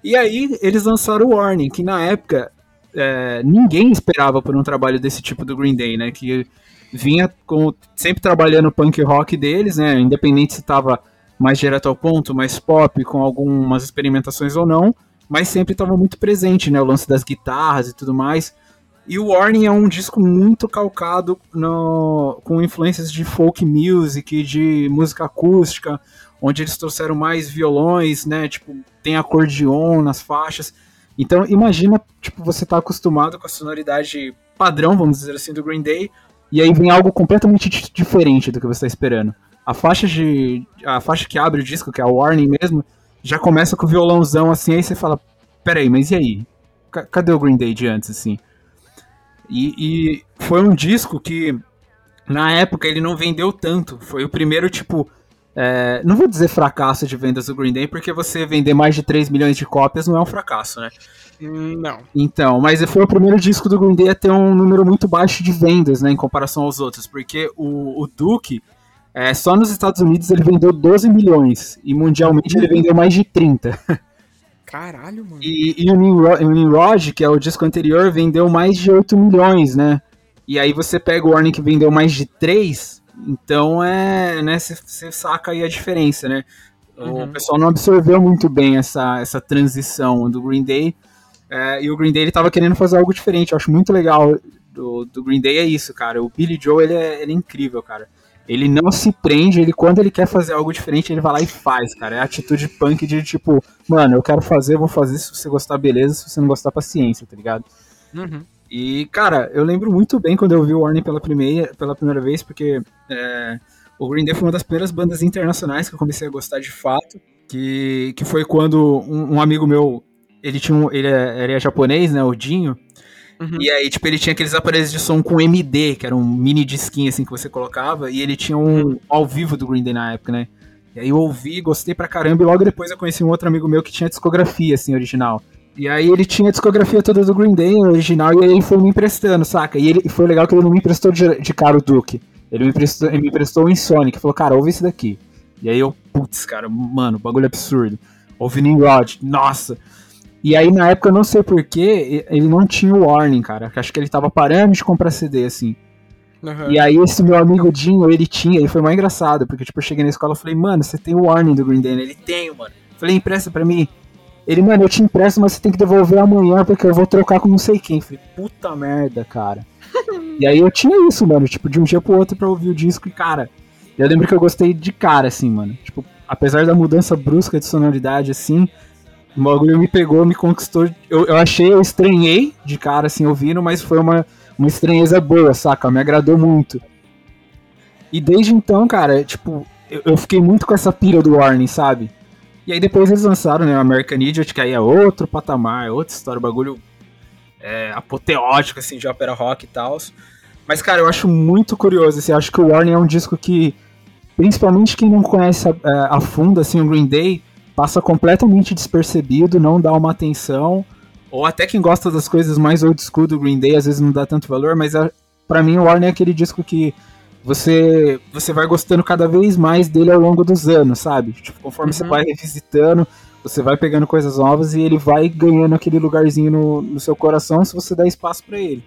E aí eles lançaram o Warning, que na época é, ninguém esperava por um trabalho desse tipo do Green Day, né? Que vinha com, sempre trabalhando o punk rock deles, né? Independente se estava mais direto ao ponto, mais pop, com algumas experimentações ou não, mas sempre estava muito presente, né? O lance das guitarras e tudo mais. E o Warning é um disco muito calcado no, com influências de folk music, de música acústica, onde eles trouxeram mais violões, né? Tipo, tem acordeon nas faixas. Então, imagina, tipo, você tá acostumado com a sonoridade padrão, vamos dizer assim, do Green Day, e aí vem algo completamente diferente do que você está esperando. A faixa de a faixa que abre o disco, que é a Warning mesmo, já começa com o violãozão assim, aí você fala, peraí, mas e aí? Cadê o Green Day de antes, assim? E, e foi um disco que, na época, ele não vendeu tanto. Foi o primeiro, tipo, é, não vou dizer fracasso de vendas do Green Day, porque você vender mais de 3 milhões de cópias não é um fracasso, né? Não. Então, mas foi o primeiro disco do Green Day a ter um número muito baixo de vendas, né, em comparação aos outros, porque o, o Duke, é, só nos Estados Unidos ele vendeu 12 milhões, e mundialmente ele vendeu mais de 30. Caralho, mano. E, e o, Nimrod, o Nimrod, que é o disco anterior, vendeu mais de 8 milhões, né? E aí você pega o Warning que vendeu mais de 3, então é, né, você saca aí a diferença, né? Uhum. O pessoal não absorveu muito bem essa, essa transição do Green Day. É, e o Green Day ele tava querendo fazer algo diferente. Eu acho muito legal do, do Green Day é isso, cara. O Billy Joe ele é, ele é incrível, cara. Ele não se prende, ele quando ele quer fazer algo diferente, ele vai lá e faz, cara. É a atitude punk de tipo, mano, eu quero fazer, eu vou fazer, se você gostar, beleza, se você não gostar, paciência, tá ligado? Uhum. E, cara, eu lembro muito bem quando eu vi o Warning pela primeira, pela primeira vez, porque é, o Green Day foi uma das primeiras bandas internacionais que eu comecei a gostar de fato, que, que foi quando um, um amigo meu, ele tinha um, ele, é, ele é japonês, né, o Dinho, Uhum. e aí, tipo, ele tinha aqueles aparelhos de som com MD, que era um mini disquinho assim que você colocava, e ele tinha um ao vivo do Green Day na época, né? E aí eu ouvi, gostei pra caramba, e logo depois eu conheci um outro amigo meu que tinha discografia, assim, original. E aí ele tinha a discografia toda do Green Day, original, e aí ele foi me emprestando, saca? E, ele, e foi legal que ele não me emprestou de, de cara o Duke. Ele me emprestou, ele me emprestou o Insonic, falou, cara, ouve esse daqui. E aí eu, putz, cara, mano, bagulho absurdo. Ouvi Nimrod, nossa. E aí na época eu não sei porquê, ele não tinha o Warning, cara. Acho que ele tava parando de comprar CD, assim. Uhum. E aí esse meu amigo Dinho, ele tinha, ele foi mais engraçado, porque tipo, eu cheguei na escola e falei, mano, você tem o Warning do Green Day? Ele tem, mano. Falei, empresta pra mim. Ele, mano, eu te empresto, mas você tem que devolver amanhã, porque eu vou trocar com não sei quem. Falei, puta merda, cara. e aí eu tinha isso, mano, tipo, de um dia pro outro pra ouvir o disco e, cara, eu lembro que eu gostei de cara, assim, mano. Tipo, apesar da mudança brusca de sonoridade, assim, o bagulho me pegou, me conquistou. Eu, eu achei, eu estranhei de cara, assim, ouvindo, mas foi uma, uma estranheza boa, saca? Me agradou muito. E desde então, cara, tipo, eu, eu fiquei muito com essa pira do Warning, sabe? E aí depois eles lançaram, né, o American Idiot, que aí é outro patamar, é outra história, bagulho é, apoteótico, assim, de ópera rock e tal. Mas, cara, eu acho muito curioso, assim, acho que o Warning é um disco que, principalmente quem não conhece a, é, a fundo, assim, o Green Day, passa completamente despercebido, não dá uma atenção, ou até quem gosta das coisas mais old school do Green Day, às vezes não dá tanto valor, mas a, pra mim o Warning é aquele disco que você você vai gostando cada vez mais dele ao longo dos anos, sabe? Tipo, conforme você Uhum. vai revisitando, você vai pegando coisas novas e ele vai ganhando aquele lugarzinho no, no seu coração se você der espaço pra ele.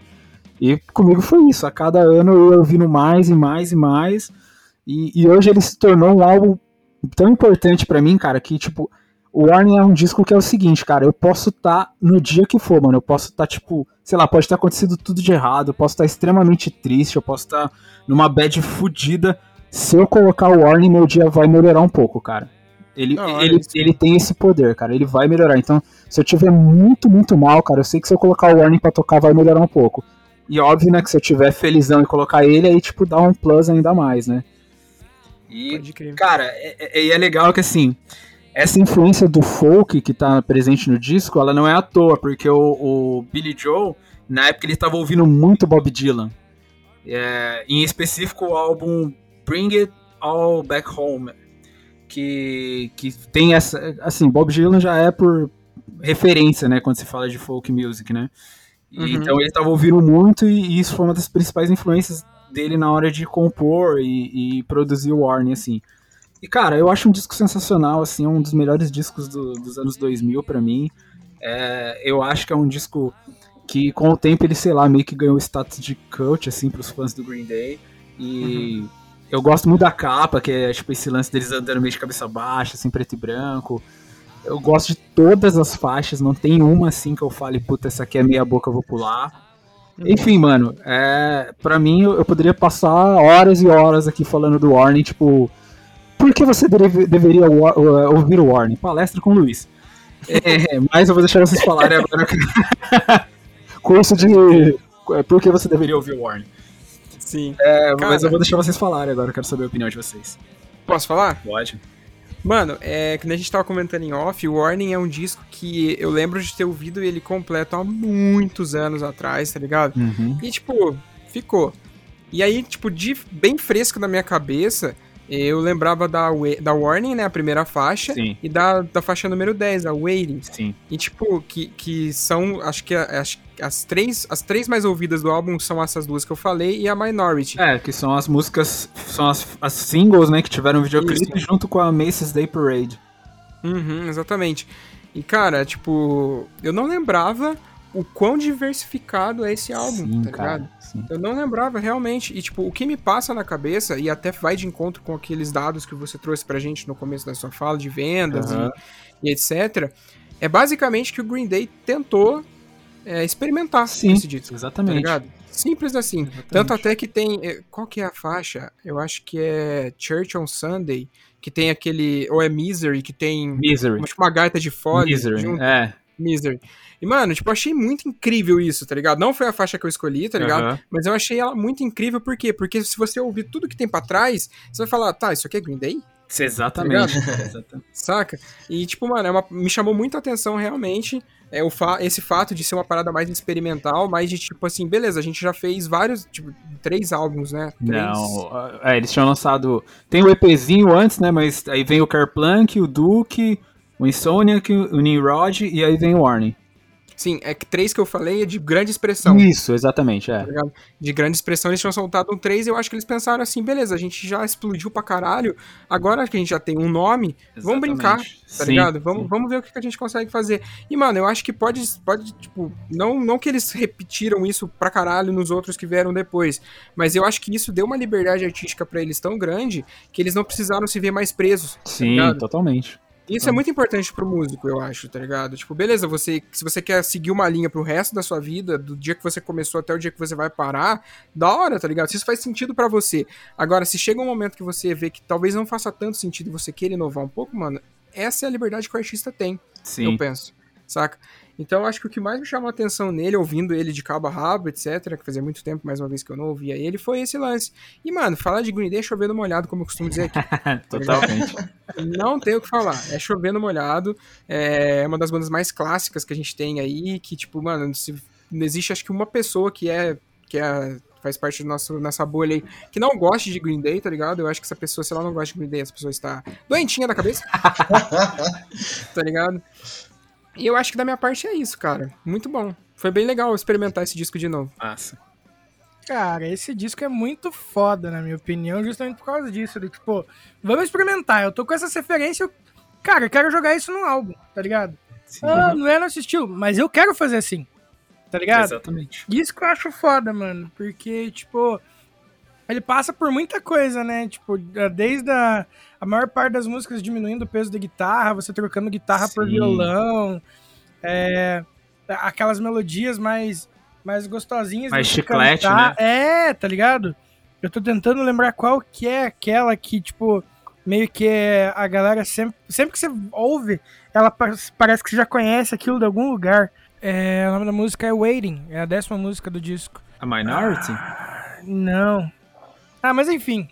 E comigo foi isso, a cada ano eu ia ouvindo mais e mais e mais, e, e hoje ele se tornou um álbum tão importante pra mim, cara, que tipo, o Warning é um disco que é o seguinte, cara, eu posso estar no dia que for, mano, eu posso estar tipo, sei lá, pode ter acontecido tudo de errado, eu posso estar extremamente triste, eu posso estar numa bad fudida, se eu colocar o Warning, meu dia vai melhorar um pouco, cara. Ele, hora ele, isso. ele tem esse poder, cara, ele vai melhorar. Então, se eu tiver muito, muito mal, cara, eu sei que se eu colocar o Warning pra tocar, vai melhorar um pouco. E óbvio, né, que se eu tiver felizão e colocar ele, aí, tipo, dá um plus ainda mais, né? E. Cara, é, é- e é legal que assim, essa influência do folk que tá presente no disco, ela não é à toa, porque o, o Billy Joe, na época ele tava ouvindo muito Bob Dylan. É, em específico o álbum Bring It All Back Home, que, que tem essa. Assim, Bob Dylan já é por referência, né, quando se fala de folk music, né? E, Uhum. Então ele tava ouvindo muito e, e isso foi uma das principais influências dele na hora de compor e, e produzir o Warning, assim. E, cara, eu acho um disco sensacional, assim, é um dos melhores discos do- dos anos 2000 pra mim. É, eu acho que é um disco que com o tempo ele, sei lá, meio que ganhou o status de cult, assim, pros fãs do Green Day. E Uhum. eu gosto muito da capa, que é tipo esse lance deles andando meio de cabeça baixa, assim, preto e branco. Eu gosto de todas as faixas, não tem uma assim que eu fale, puta, essa aqui é meia boca, eu vou pular. Enfim, mano, é, pra mim eu, eu poderia passar horas e horas aqui falando do Warning, tipo, por que você deve- deveria ouvir o Warning? Palestra com o Luiz. É, mas eu vou deixar vocês falarem agora. Curso de. é, Por que você deveria ouvir o Warning? Sim. É, mas Cara. eu vou deixar vocês falarem agora, eu quero saber a opinião de vocês. Posso falar? Pode. Mano, é que a gente tava comentando em off, o Warning é um disco que eu lembro de ter ouvido ele completo há muitos anos atrás, tá ligado? Uhum. E, tipo, ficou. E aí, tipo, de, bem fresco na minha cabeça, eu lembrava da, da Warning, né, a primeira faixa, Sim, e da, da faixa número 10, a Waiting. sim. E, tipo, que, que são, acho que acho, as, três, as três mais ouvidas do álbum são essas duas que eu falei e a Minority. É, que são as músicas, são as, as singles, né, que tiveram videoclipe junto com a Macy's Day Parade. Uhum, exatamente. E, cara, tipo, eu não lembrava o quão diversificado é esse álbum, sim, tá cara. ligado? Sim. Eu não lembrava realmente. E, tipo, o que me passa na cabeça, e até vai de encontro com aqueles dados que você trouxe pra gente no começo da sua fala, de vendas Aham. e, e etc., é basicamente que o Green Day tentou é, experimentar Sim, esse disco. Tá exatamente. ligado? Simples assim. Tanto até que tem. é, Qual que é a faixa? Eu acho que é Church on Sunday, que tem aquele. Ou é Misery, que tem Misery. tipo uma gaita de folha Misery, junto. é. Misery. E, mano, tipo, eu achei muito incrível isso, tá ligado? Não foi a faixa que eu escolhi, tá ligado? Aham. Mas eu achei ela muito incrível, por quê? Porque se você ouvir tudo que tem pra trás, você vai falar, tá, isso aqui é Green Day? Exatamente. Exatamente. Saca? E, tipo, mano, é uma- me chamou muito a atenção realmente é, o fa esse fato de ser uma parada mais experimental, mais de tipo assim, beleza, a gente já fez vários, tipo, três álbuns, né? Três... Não, é, eles tinham lançado. Tem o EPzinho antes, né? Mas aí vem o Carplank, o Duke, o Insomniac, o Nimrod e aí vem o Warning. Sim, é que três que eu falei é de grande expressão. Isso, exatamente, tá é. ligado? De grande expressão, eles tinham soltado um 3 e eu acho que eles pensaram assim, beleza, a gente já explodiu pra caralho, agora que a gente já tem um nome, vamos brincar, Exatamente. tá Sim, ligado? Vamos, sim. vamos ver o que a gente consegue fazer. E, mano, eu acho que pode, pode tipo, não, não que eles repetiram isso pra caralho nos outros que vieram depois, mas eu acho que isso deu uma liberdade artística pra eles tão grande que eles não precisaram se ver mais presos. Sim, ligado? totalmente. Isso é muito importante pro músico, eu acho, tá ligado? Tipo, beleza, você, se você quer seguir uma linha pro resto da sua vida, do dia que você começou até o dia que você vai parar, da hora, tá ligado? Se isso faz sentido pra você. Agora, se chega um momento que você vê que talvez não faça tanto sentido e você queira inovar um pouco, mano, essa é a liberdade que o artista tem, eu Sim. penso, saca? Então, eu acho que o que mais me chamou a atenção nele, ouvindo ele de cabo a rabo, etc., que fazia muito tempo, mais uma vez, que eu não ouvia ele, foi esse lance. E, mano, falar de Green Day é chovendo molhado, como eu costumo dizer aqui. Totalmente. Não tem o que falar. É chovendo molhado. É uma das bandas mais clássicas que a gente tem aí. Que, tipo, mano, se, não existe acho que uma pessoa que é. Que é faz parte do nosso, nossa bolha aí, que não goste de Green Day, tá ligado? Eu acho que essa pessoa, se ela não gosta de Green Day, essa pessoa está doentinha da cabeça. tá ligado? E eu acho que da minha parte é isso, cara. Muito bom. Foi bem legal experimentar esse disco de novo. Massa. Cara, esse disco é muito foda, na minha opinião, justamente por causa disso. De, tipo, vamos experimentar. Eu tô com essa referência. eu- Cara, eu quero jogar isso no álbum, tá ligado? Sim. Ah, não é nosso estilo, mas eu quero fazer assim. Tá ligado? Exatamente. Isso que eu acho foda, mano. Porque, tipo, ele passa por muita coisa, né? Tipo, desde a, a maior parte das músicas diminuindo o peso da guitarra, você trocando guitarra por Sim. violão, é, aquelas melodias mais, mais gostosinhas. Mais chiclete, cantar. né? É, tá ligado? Eu tô tentando lembrar qual que é aquela que, tipo, meio que é a galera sempre, sempre que você ouve, ela pa- parece que você já conhece aquilo de algum lugar. É, o nome da música é Waiting, é a décima música do disco. A Minority? Não. Ah, mas enfim.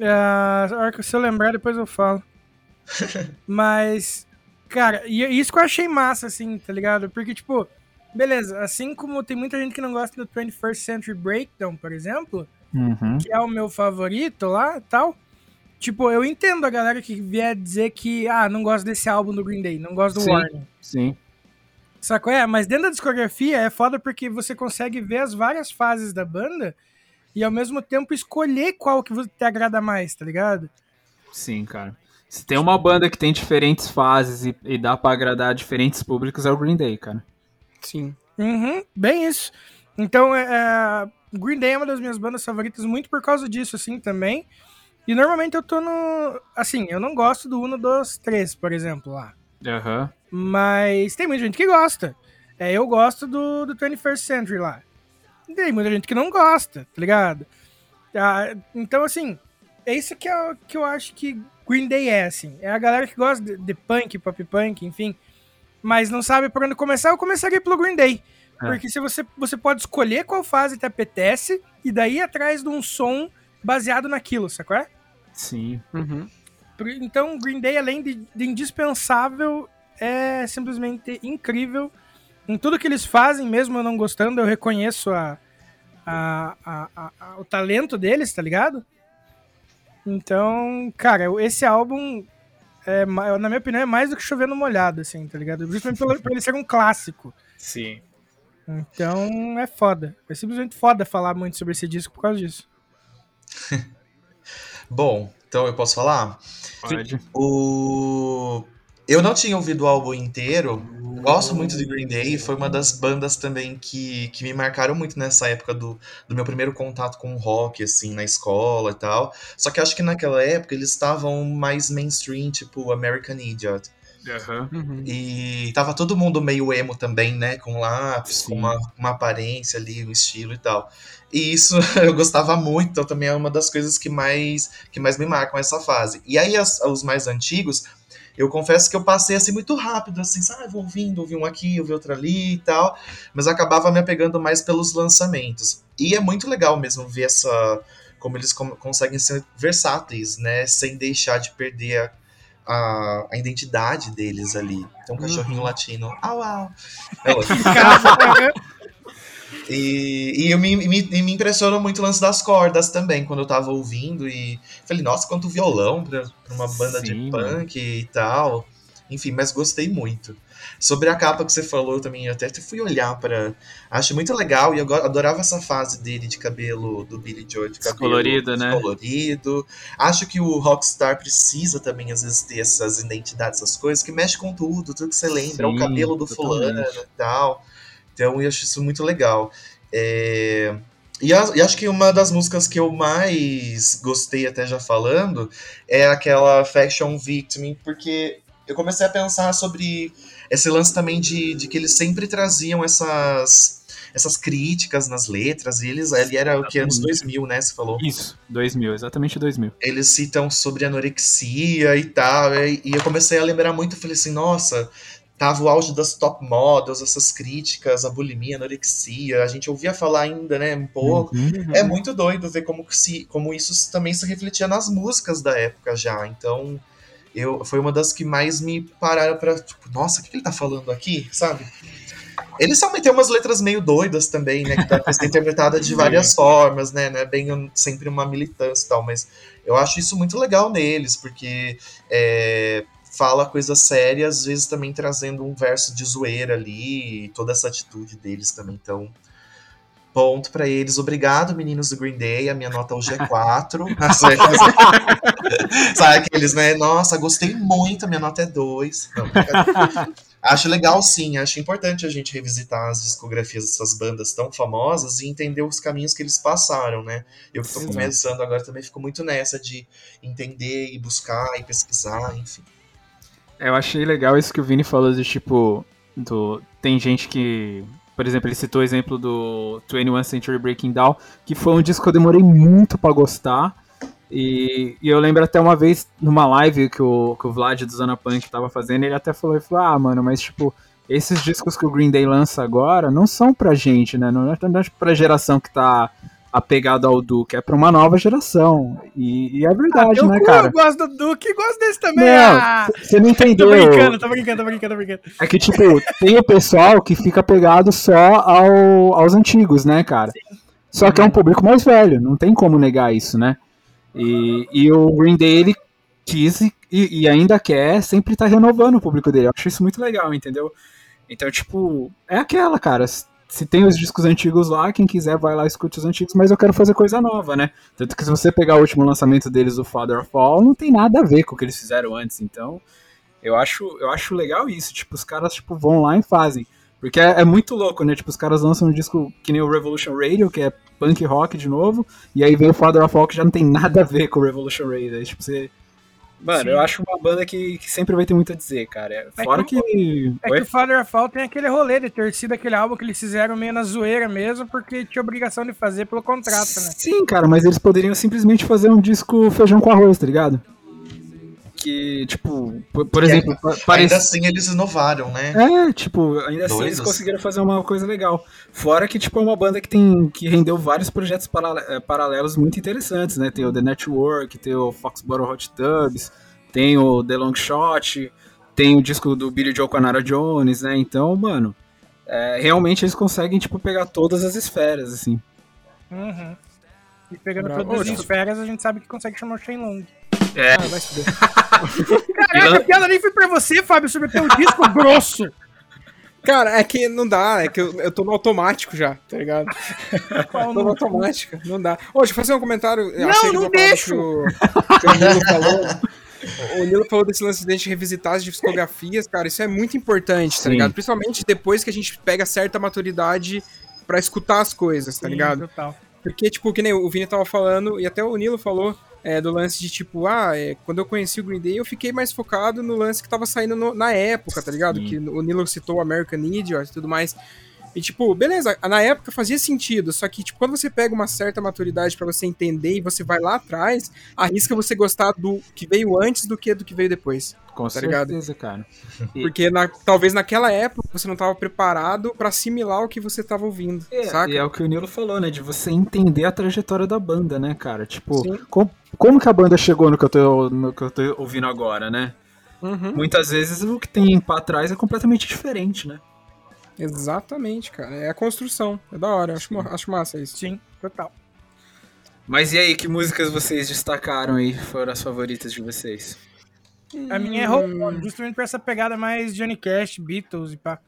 A hora que se eu lembrar, depois eu falo. mas, cara, e isso que eu achei massa, assim, tá ligado? Porque, tipo, beleza, assim como tem muita gente que não gosta do 21st Century Breakdown, por exemplo, Uhum. que é o meu favorito lá tal. Tipo, eu entendo a galera que vier dizer que, ah, não gosto desse álbum do Green Day, não gosto do Sim. Warning. Sim. Sacou? É, mas dentro da discografia é foda porque você consegue ver as várias fases da banda e ao mesmo tempo escolher qual que te agrada mais, tá ligado? Sim, cara. Se tem uma banda que tem diferentes fases e, e dá pra agradar diferentes públicos, é o Green Day, cara. Sim. Uhum, bem isso. Então, é, é, Green Day é uma das minhas bandas favoritas muito por causa disso, assim, também. E normalmente eu tô no... Assim, eu não gosto do 1, 2, 3, por exemplo, lá. Aham. Mas tem muita gente que gosta. É, eu gosto do, do 21st Century lá. Tem muita gente que não gosta, tá ligado? Ah, então, assim, é isso que eu, que eu acho que Green Day é, assim. É a galera que gosta de, de punk, pop punk, enfim. Mas não sabe por onde começar, eu começaria pelo Green Day. É. Porque se você, você pode escolher qual fase te apetece e daí ir atrás de um som baseado naquilo, sacou? é? Sim. Uhum. Então, Green Day, além de, de indispensável, é simplesmente incrível. Em tudo que eles fazem, mesmo eu não gostando, eu reconheço a, a- a- a- a- o talento deles, tá ligado? Então, cara, esse álbum, é, na minha opinião, é mais do que chovendo molhado, assim, tá ligado? Justamente pelo- por ele ser um clássico. Sim. Então, é foda. É simplesmente foda falar muito sobre esse disco por causa disso. Bom, então eu posso falar? Pode. O... Eu não tinha ouvido o álbum inteiro. Gosto muito de Green Day. Foi uma das bandas também que, que me marcaram muito nessa época do, do meu primeiro contato com o rock, assim, na escola e tal. Só que acho que naquela época eles estavam mais mainstream, tipo American Idiot. Aham. Uhum. E tava todo mundo meio emo também, né? Com lápis, Sim. com uma, uma aparência ali, um estilo e tal. E isso eu gostava muito, então também é uma das coisas que mais, que mais me marcam essa fase. E aí as- os mais antigos, eu confesso que eu passei assim muito rápido, assim, sabe, vou ouvindo, ouvi um aqui, ouvi outro ali e tal, mas acabava me apegando mais pelos lançamentos. E é muito legal mesmo ver essa como eles com- conseguem ser versáteis, né, sem deixar de perder a, a, a identidade deles ali. Tem um cachorrinho latino. Au, au. É ótimo. E, e eu me, me, me impressionou muito o lance das cordas também, quando eu tava ouvindo. E falei, nossa, quanto violão pra, pra uma banda de Sim, punk e tal. Enfim, mas gostei muito. Sobre a capa que você falou também, eu até fui olhar para Acho muito legal e eu adorava essa fase dele de cabelo, do Billy Joe, de cabelo Descolorido, né? descolorido. Acho que o Rockstar precisa também, às vezes, ter essas identidades, essas coisas, que mexe com tudo, tudo que você lembra, o Sim, cabelo do totalmente. fulano e tal. Então eu acho isso muito legal. É, E, a- e acho que uma das músicas que eu mais gostei, até já falando, é aquela Fashion Victim, porque eu comecei a pensar sobre esse lance também de, de que eles sempre traziam essas, essas críticas nas letras, e eles ali era o que, anos 2000, né, você falou? Isso, 2000, exatamente 2000. eles citam sobre anorexia e tal, e, e eu comecei a lembrar muito, falei assim, nossa, tava o auge das top models, essas críticas, a bulimia, a anorexia, a gente ouvia falar ainda, né, um pouco. Uhum. É muito doido ver como, que se, como isso também se refletia nas músicas da época já, então... Eu, foi uma das que mais me pararam pra, tipo, nossa, o que, que ele tá falando aqui, sabe? Eles também têm umas letras meio doidas também, né? Que dá pra ser interpretada de várias formas, né? Não é bem sempre uma militância e tal, mas eu acho isso muito legal neles, porque é, fala coisas sérias, às vezes também trazendo um verso de zoeira ali, e toda essa atitude deles também. Então, ponto pra eles. Obrigado, meninos do Green Day. A minha nota hoje é 4. Sabe aqueles, né? Nossa, gostei muito, a minha nota é 2. Não, brincadeira. Acho legal sim, acho importante a gente revisitar as discografias dessas bandas tão famosas e entender os caminhos que eles passaram, né? Eu que tô começando agora também fico muito nessa de entender e buscar e pesquisar, enfim. Eu achei legal isso que o Vini falou de tipo. Do, tem gente que. Por exemplo, ele citou o exemplo do 21 Century Breaking Down, que foi um disco que eu demorei muito pra gostar. E, e eu lembro até uma vez numa live que o, que o Vlad do Zona Punk tava fazendo, ele até falou, ele falou, ah, mano, mas tipo, esses discos que o Green Day lança agora não são pra gente, né? Não é, não é pra geração que tá apegada ao Duke, é pra uma nova geração. E, e é verdade, Teu né, cu, cara? Eu gosto do Duke, gosto desse também. Não, ah! Você não Tô entendeu. brincando, tô brincando, tô brincando, tô brincando. É que, tipo, tem o pessoal que fica pegado só ao, aos antigos, né, cara? Só que é um público mais velho, não tem como negar isso, né? E, e o Green Day, ele quis e, e ainda quer sempre tá renovando o público dele. Eu acho isso muito legal, entendeu? Então, tipo, é aquela, cara. Se tem os discos antigos lá, quem quiser vai lá e escute os antigos, mas eu quero fazer coisa nova, né? Tanto que se você pegar o último lançamento deles, o Father of All, não tem nada a ver com o que eles fizeram antes, então eu acho, eu acho legal isso, tipo, os caras tipo, vão lá e fazem. Porque é, é muito louco, né? Tipo, os caras lançam um disco que nem o Revolution Radio, que é punk rock de novo, e aí vem o Father of All que já não tem nada a ver com o Revolution Radio. Aí, tipo, você. Mano, Sim. eu acho uma banda que, que sempre vai ter muito a dizer, cara. Fora que que. É Oi? que o Father of All tem aquele rolê de ter sido aquele álbum que eles fizeram meio na zoeira mesmo, porque tinha obrigação de fazer pelo contrato, né? Sim, cara, mas eles poderiam simplesmente fazer um disco feijão com arroz, tá ligado? Que, tipo, por, por exemplo, ainda, pa- ainda parece. assim eles inovaram, né? É, tipo, ainda assim eles Doidos. conseguiram fazer uma coisa legal. Fora que, tipo, é uma banda que tem. que rendeu vários projetos parale- eh, paralelos muito interessantes, né? Tem o The Network, tem o Foxborough Hot Tubs, tem o The Long Shot, tem o disco do Billy Joe com a Nara Jones, né? Então, mano, é, realmente eles conseguem, tipo, pegar todas as esferas, assim. Uhum. E pegando Bravo. todas as tipo- esferas, a gente sabe que consegue chamar o Shenlong. É, Ah, vai se. Caraca, a piada nem foi pra você, Fábio, sobre o teu disco grosso. Cara, é que não dá, é que eu, eu tô no automático já, tá ligado? Qual Tô no automático, não dá. Ô, deixa eu fazer um comentário. Não, achei não parada deixo. Que o, que o Nilo falou. O Nilo falou desse lance de a gente revisitar as discografias, cara, isso é muito importante, tá Sim. ligado? Principalmente depois que a gente pega certa maturidade pra escutar as coisas, tá Sim, ligado? Total. Porque, tipo, que nem o Vini tava falando, e até o Nilo falou, é, do lance de, tipo, ah, é, quando eu conheci o Green Day, eu fiquei mais focado no lance que tava saindo no- na época, tá ligado? Sim. Que o Nilo citou o American Idiot e tudo mais. E, tipo, beleza, na época fazia sentido, só que, tipo, quando você pega uma certa maturidade pra você entender e você vai lá atrás, arrisca você gostar do que veio antes do que do que veio depois. com Tá ligado? certeza, cara. E- Porque na- talvez naquela época você não tava preparado pra assimilar o que você tava ouvindo, É, saca? E é o que o Nilo falou, né? De você entender a trajetória da banda, né, cara? Tipo, com- como que a banda chegou no que, eu tô, no que eu tô ouvindo agora, né? Uhum. Muitas vezes o que tem pra trás é completamente diferente, né? Exatamente, cara. É a construção. É da hora. Acho, acho massa isso. Sim, total. Mas e aí, que músicas vocês destacaram aí? Foram as favoritas de vocês? A minha é Hold On, justamente pra essa pegada mais Johnny Cash, Beatles e pá.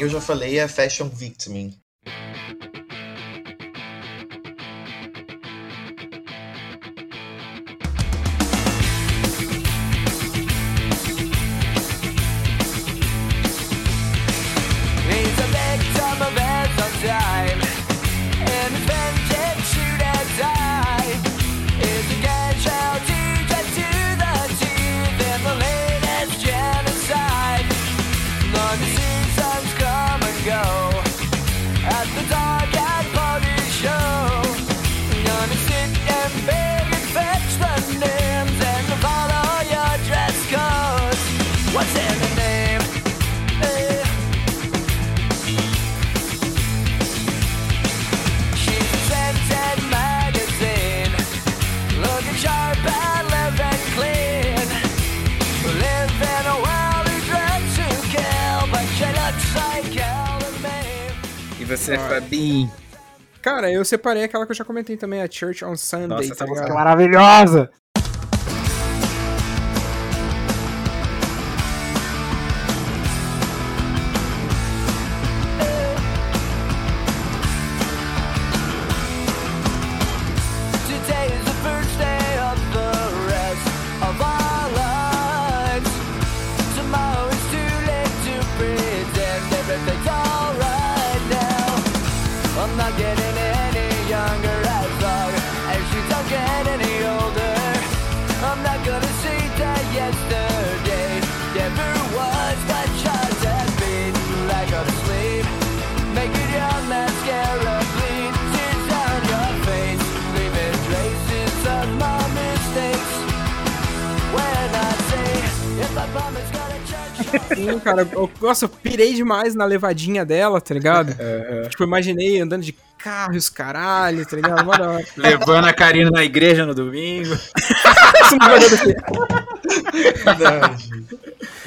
Eu já falei é Fashion Victim. Você, Fabinho? Cara, eu separei aquela que eu já comentei também, a Church on Sunday, Nossa, tá essa música Maravilhosa! Pirei demais na levadinha dela, tá ligado? Tipo, eu imaginei andando de carro e os caralho, tá ligado? Hora. Levando a Karina na igreja no domingo. Isso não vai dar.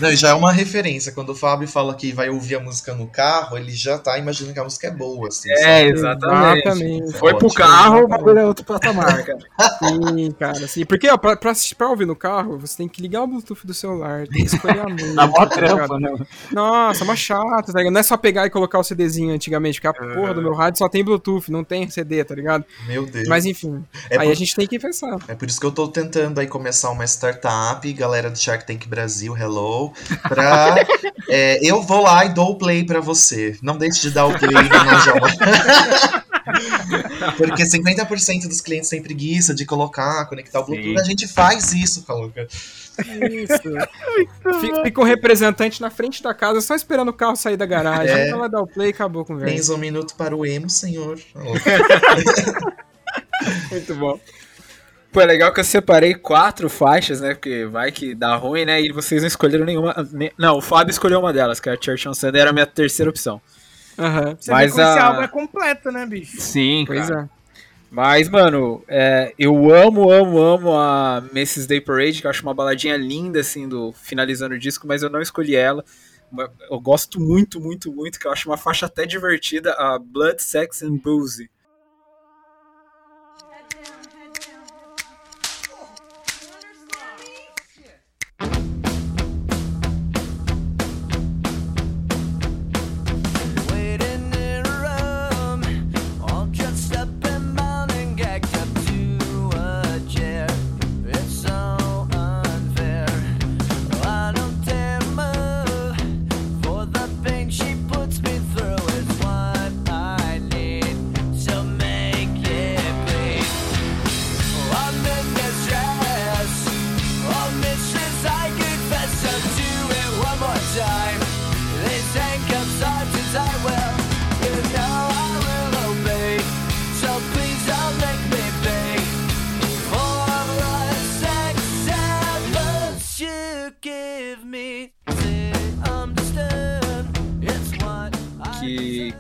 Não, e já é uma referência. Quando o Fábio fala que vai ouvir a música no carro, ele já tá imaginando que a música é boa, assim. É, exatamente. Exatamente. Foi pro carro, o bagulho é outro patamar, cara. Sim, cara, sim. Porque, ó, pra, pra, assistir, pra ouvir no carro, você tem que ligar o Bluetooth do celular, tem que escolher a música. Na mó tá trampa, né? Nossa, mó chato, tá ligado? Não é só pegar e colocar o CDzinho antigamente, porque a porra do meu rádio só tem Bluetooth, não tem CD, tá ligado? Meu Deus. Mas enfim, É aí por- a gente tem que pensar. É por isso que eu tô tentando aí começar uma startup, galera do Shark Tank Brasil, hello, pra... é, eu vou lá e dou o play pra você. Não deixe de dar o play no Najama. Porque 50% dos clientes têm preguiça de colocar, conectar o Bluetooth. Sim. A gente faz isso, Caluca. Isso. Fica, um representante na frente da casa só esperando o carro sair da garagem. É. Ela dá o play e acabou com o Tens um minuto para o emo, senhor. Muito bom. Pô, é legal que eu separei quatro faixas, né? Porque vai que dá ruim, né? E vocês não escolheram nenhuma. ne- Não, o Fábio escolheu uma delas, que é a Church on Sunday, era a minha terceira opção. Aham. Você Mas vê como esse a- álbum é completo, né, bicho? Sim, Pois é. Mas, mano, é, eu amo, amo, amo a Mrs. Day Parade, que eu acho uma baladinha linda, assim, do finalizando o disco, mas eu não escolhi ela. Eu gosto muito, muito, muito, que eu acho uma faixa até divertida, a Blood, Sex and Boozy.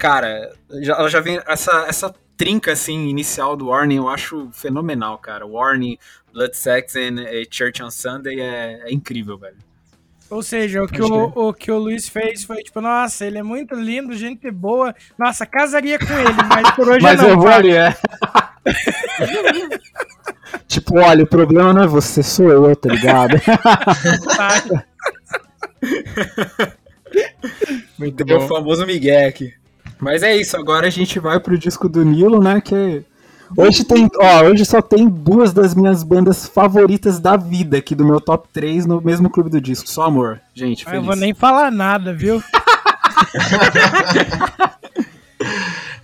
Cara, já, ela já vem. Essa, essa trinca, assim, inicial do Warning, eu acho fenomenal, cara. Warning, Blood, Sex and eh, Church on Sunday é, é incrível, velho. Ou seja, o que o, o que o Luiz fez foi tipo, nossa, ele é muito lindo, gente boa. Nossa, casaria com ele, mas por hoje Mas não. eu vou ali, é. tipo, olha, o problema não é você, sou eu, tá ligado? Muito É o famoso Miguel aqui. Mas é isso, agora a gente vai pro disco do Nilo, né? Que hoje tem, ó, hoje só tem duas das minhas bandas favoritas da vida aqui do meu top 3 no mesmo clube do disco. Só amor, gente, Eu feliz. vou nem falar nada, viu?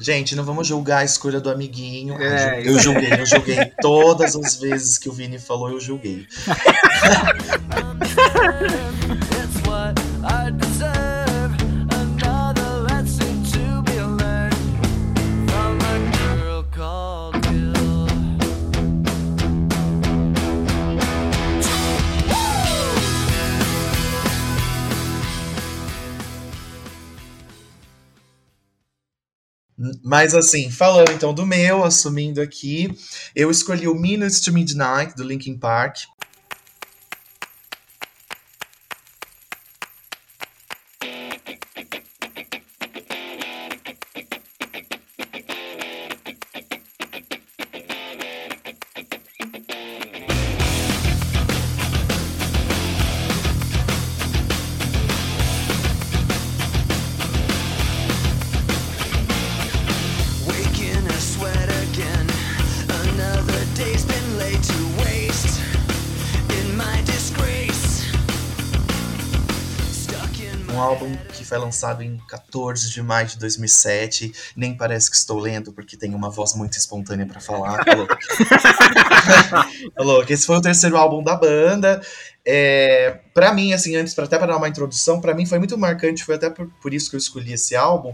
Gente, não vamos julgar a escolha do amiguinho. É, eu julguei, eu julguei. Todas as vezes que o Vini falou, eu julguei. Mas assim, falando então do meu, assumindo aqui, eu escolhi o Minutes to Midnight, do Linkin Park. Lançado em 14 de maio de 2007. Nem parece que estou lendo, porque tem uma voz muito espontânea pra falar. Falou. Falou que esse foi o terceiro álbum da banda. É, para mim, assim, antes, pra, até para dar uma introdução, pra mim foi muito marcante. Foi até por, por isso que eu escolhi esse álbum.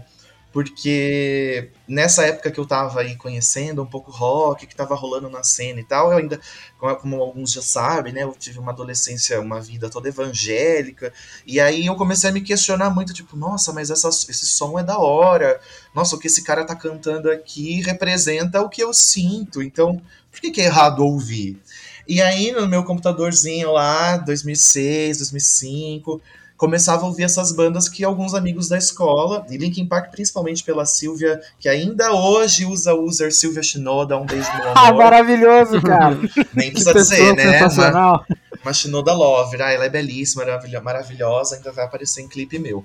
Porque nessa época que eu tava aí conhecendo um pouco rock, que tava rolando na cena e tal, eu ainda, como, como alguns já sabem, né, eu tive uma adolescência, uma vida toda evangélica, e aí eu comecei a me questionar muito, tipo, nossa, mas essa, esse som é da hora, nossa, o que esse cara tá cantando aqui representa o que eu sinto, então por que, que é errado ouvir? E aí no meu computadorzinho lá, 2006, 2005 começava a ouvir essas bandas que alguns amigos da escola, e Linkin Park principalmente pela Silvia, que ainda hoje usa o user Silvia Shinoda, um beijo no Ah, amor. maravilhoso, cara. Nem Que precisa dizer, né? Uma, sensacional. uma Shinoda Lover, ah, ela é belíssima, maravilhosa, ainda vai aparecer em clipe meu.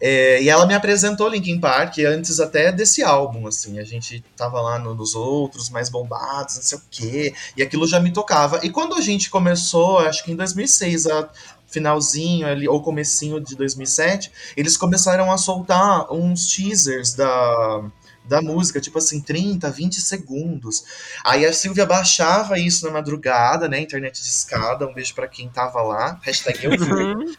É, e ela me apresentou Linkin Park antes até desse álbum, assim, a gente tava lá no- nos outros mais bombados, não sei o quê, e aquilo já me tocava. E quando a gente começou, acho que em 2006, a finalzinho ali, ou comecinho de 2007, eles começaram a soltar uns teasers da, da música, tipo assim, 30, 20 segundos. Aí a Silvia baixava isso na madrugada, né, internet de escada, um beijo pra quem tava lá, hashtag eu fui.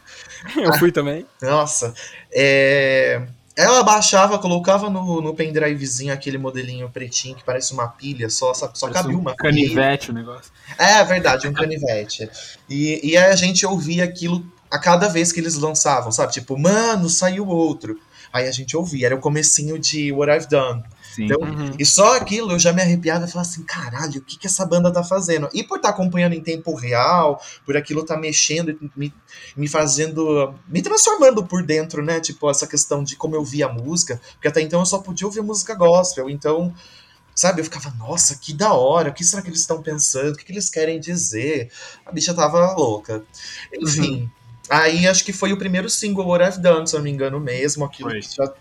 Eu fui também. Nossa. É, Ela baixava, colocava no, no pendrivezinho aquele modelinho pretinho que parece uma pilha, só, só, só cabia um uma pilha. canivete o negócio. É verdade, um canivete. E, e aí a gente ouvia aquilo a cada vez que eles lançavam, sabe? Tipo, mano, saiu outro. Aí a gente ouvia, era o comecinho de What I've Done. Sim. Então, Uhum. e só aquilo eu já me arrepiava e falava assim, caralho, o que, que essa banda tá fazendo? E por estar acompanhando em tempo real, por aquilo tá mexendo, e me, me fazendo, me transformando por dentro, né? Tipo, essa questão de como eu via a música, porque até então eu só podia ouvir música gospel, então, sabe, eu ficava, nossa, que da hora, o que será que eles estão pensando, o que, que eles querem dizer? A bicha tava louca. Enfim, aí acho que foi o primeiro single What I've Done, se eu não me engano mesmo, aquilo Foi. que já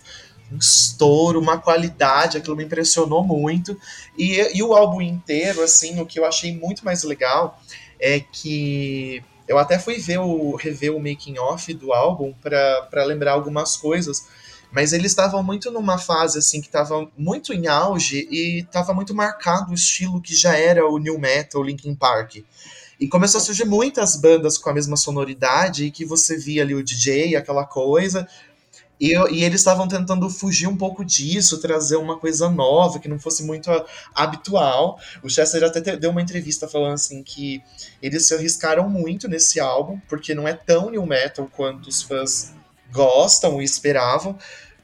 um estouro, uma qualidade, aquilo me impressionou muito. E, e o álbum inteiro, assim, o que eu achei muito mais legal é que eu até fui ver o rever o making off do álbum para lembrar algumas coisas, mas eles estavam muito numa fase assim que estava muito em auge e estava muito marcado o estilo que já era o new metal, Linkin Park. E começou a surgir muitas bandas com a mesma sonoridade e que você via ali o DJ, aquela coisa, e, eu- e eles estavam tentando fugir um pouco disso, trazer uma coisa nova, que não fosse muito a- habitual. O Chester até te- deu uma entrevista falando assim que eles se arriscaram muito nesse álbum, porque não é tão new metal quanto os fãs gostam e esperavam.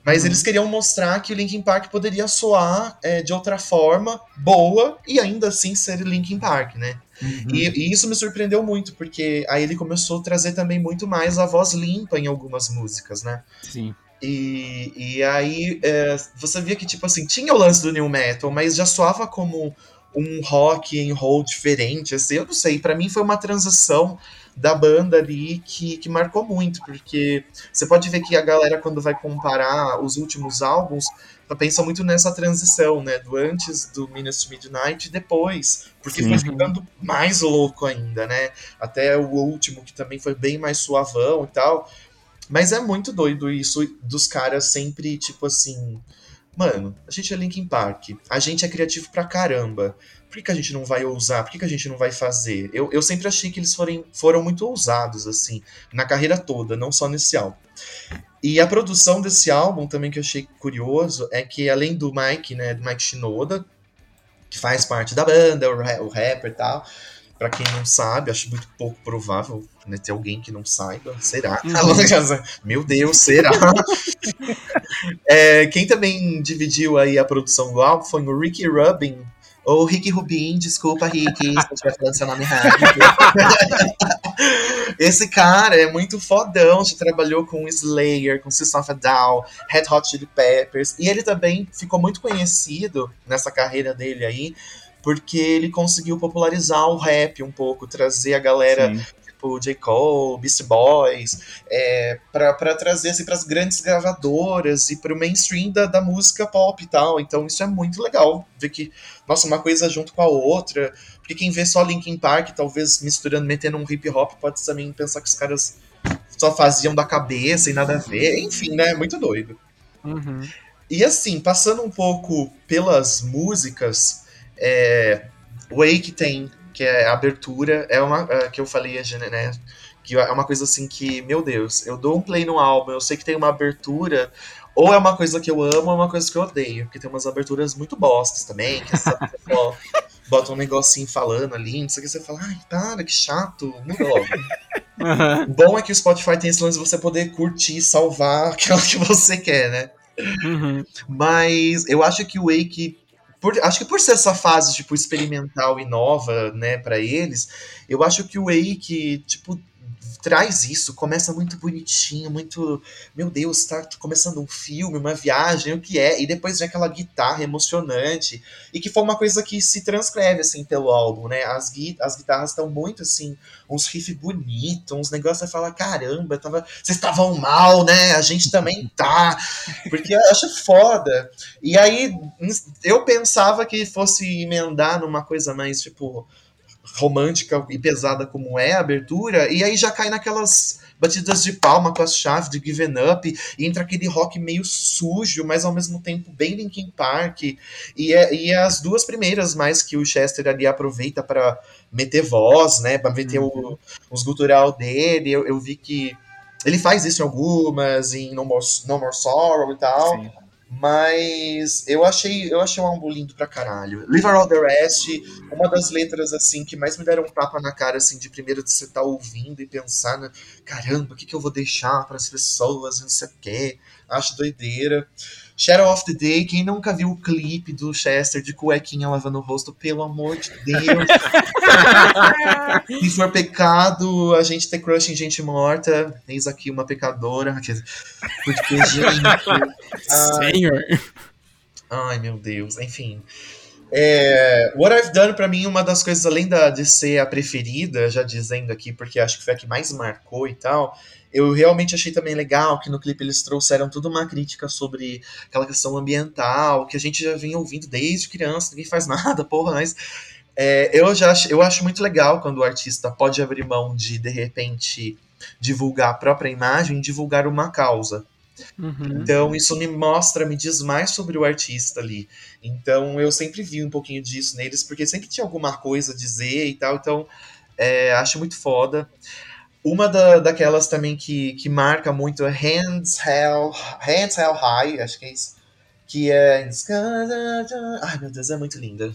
Mas eles queriam mostrar que o Linkin Park poderia soar é, de outra forma, boa, e ainda assim ser Linkin Park, né? E, e isso me surpreendeu muito, porque aí ele começou a trazer também muito mais a voz limpa em algumas músicas, né? Sim. E, e aí é, você via que, tipo assim, tinha o lance do new metal, mas já soava como um rock and roll diferente, assim, eu não sei, pra mim foi uma transição da banda ali que, que marcou muito, porque você pode ver que a galera, quando vai comparar os últimos álbuns, pensa muito nessa transição, né, do antes do Minutes to Midnight e depois, porque Sim. foi ficando mais louco ainda, né, até o último, que também foi bem mais suavão e tal, mas é muito doido isso dos caras sempre, tipo assim. Mano, a gente é Linkin Park. A gente é criativo pra caramba. Por que, que a gente não vai ousar? Por que, que a gente não vai fazer? Eu, eu sempre achei que eles forem, foram muito ousados, assim, na carreira toda, não só nesse álbum. E a produção desse álbum também que eu achei curioso é que, além do Mike, né, do Mike Shinoda, que faz parte da banda, o, ra- o rapper e tal. Pra quem não sabe, acho muito pouco provável né, ter alguém que não saiba. Será? Meu Deus, será? É, quem também dividiu aí a produção do álbum foi o Ricky Rubin. Ou Ricky Rubin, desculpa, Ricky, se eu estiver falando seu nome errado. Esse cara é muito fodão, já trabalhou com Slayer, com System of a Down, Red Hot Chili Peppers, e ele também ficou muito conhecido nessa carreira dele aí, porque ele conseguiu popularizar o rap um pouco, trazer a galera Sim. Tipo J. Cole, Beast Boys, é, para trazer assim, para as grandes gravadoras e para o mainstream da, da música pop e tal. Então isso é muito legal ver que, nossa, uma coisa junto com a outra. Porque quem vê só Linkin Park, talvez misturando, metendo um hip hop, pode também pensar que os caras só faziam da cabeça e nada a ver. Enfim, né? Muito doido. Uhum. E assim, passando um pouco pelas músicas, é, Wake tem, que é a abertura, é uma é, que eu falei, né, Que é uma coisa assim que, meu Deus, eu dou um play no álbum, eu sei que tem uma abertura, ou é uma coisa que eu amo, ou é uma coisa que eu odeio. Porque tem umas aberturas muito bostas também, que essa pessoa bota um negocinho falando ali, não sei o que, você fala, ai, para, que chato, muda logo. O bom é que o Spotify tem esse lance de você poder curtir, salvar aquela que você quer, né? Uhum. Mas eu acho que o Wake. Por, acho que por ser essa fase, tipo, experimental e nova, né, pra eles, eu acho que o Wake, tipo, traz isso, começa muito bonitinho, muito. Meu Deus, tá começando um filme, uma viagem, o que é, e depois vem aquela guitarra emocionante, e que foi uma coisa que se transcreve, assim, pelo álbum, né? As, gui as guitarras estão muito, assim, uns riffs bonitos, uns negócios, você fala, caramba, tava, vocês estavam mal, né? A gente também tá, porque eu acho foda. E aí, eu pensava que fosse emendar numa coisa mais, tipo, romântica e pesada como é a abertura, e aí já cai naquelas batidas de palma com as chaves de Given Up, e entra aquele rock meio sujo, mas ao mesmo tempo bem Linkin Park, e, é, e é as duas primeiras mais que o Chester ali aproveita para meter voz, né, para meter o, os gutural dele, eu, eu vi que ele faz isso em algumas, em No More, no More Sorrow e tal, Sim. Mas eu achei, eu achei um álbum lindo pra caralho. Leave All the Rest, uma das letras assim que mais me deram um tapa na cara assim de primeiro de você estar ouvindo e pensar, caramba, o que, que eu vou deixar para as pessoas, não sei o quê. Acho doideira. Shadow of the Day, quem nunca viu o clipe do Chester de cuequinha lavando o rosto, pelo amor de Deus. Se for pecado a gente ter crush em gente morta, eis aqui uma pecadora. Porque, gente. ai, Senhor. Ai, meu Deus. Enfim. É, What I've Done, pra mim, uma das coisas, além da, de ser a preferida, já dizendo aqui, porque acho que foi a que mais marcou e tal, eu realmente achei também legal que no clipe eles trouxeram toda uma crítica sobre aquela questão ambiental, que a gente já vinha ouvindo desde criança, ninguém faz nada, porra, mas é, eu já acho, eu acho muito legal quando o artista pode abrir mão de, de repente, divulgar a própria imagem, divulgar uma causa. Uhum. Então isso me mostra, me diz mais sobre o artista ali. Então eu sempre vi um pouquinho disso neles, porque sempre tinha alguma coisa a dizer e tal. Então é, acho muito foda. Uma da, daquelas também que, que marca muito é Hands Hell, Hands Hell High, acho que é isso. Que é. Ai meu Deus, é muito linda.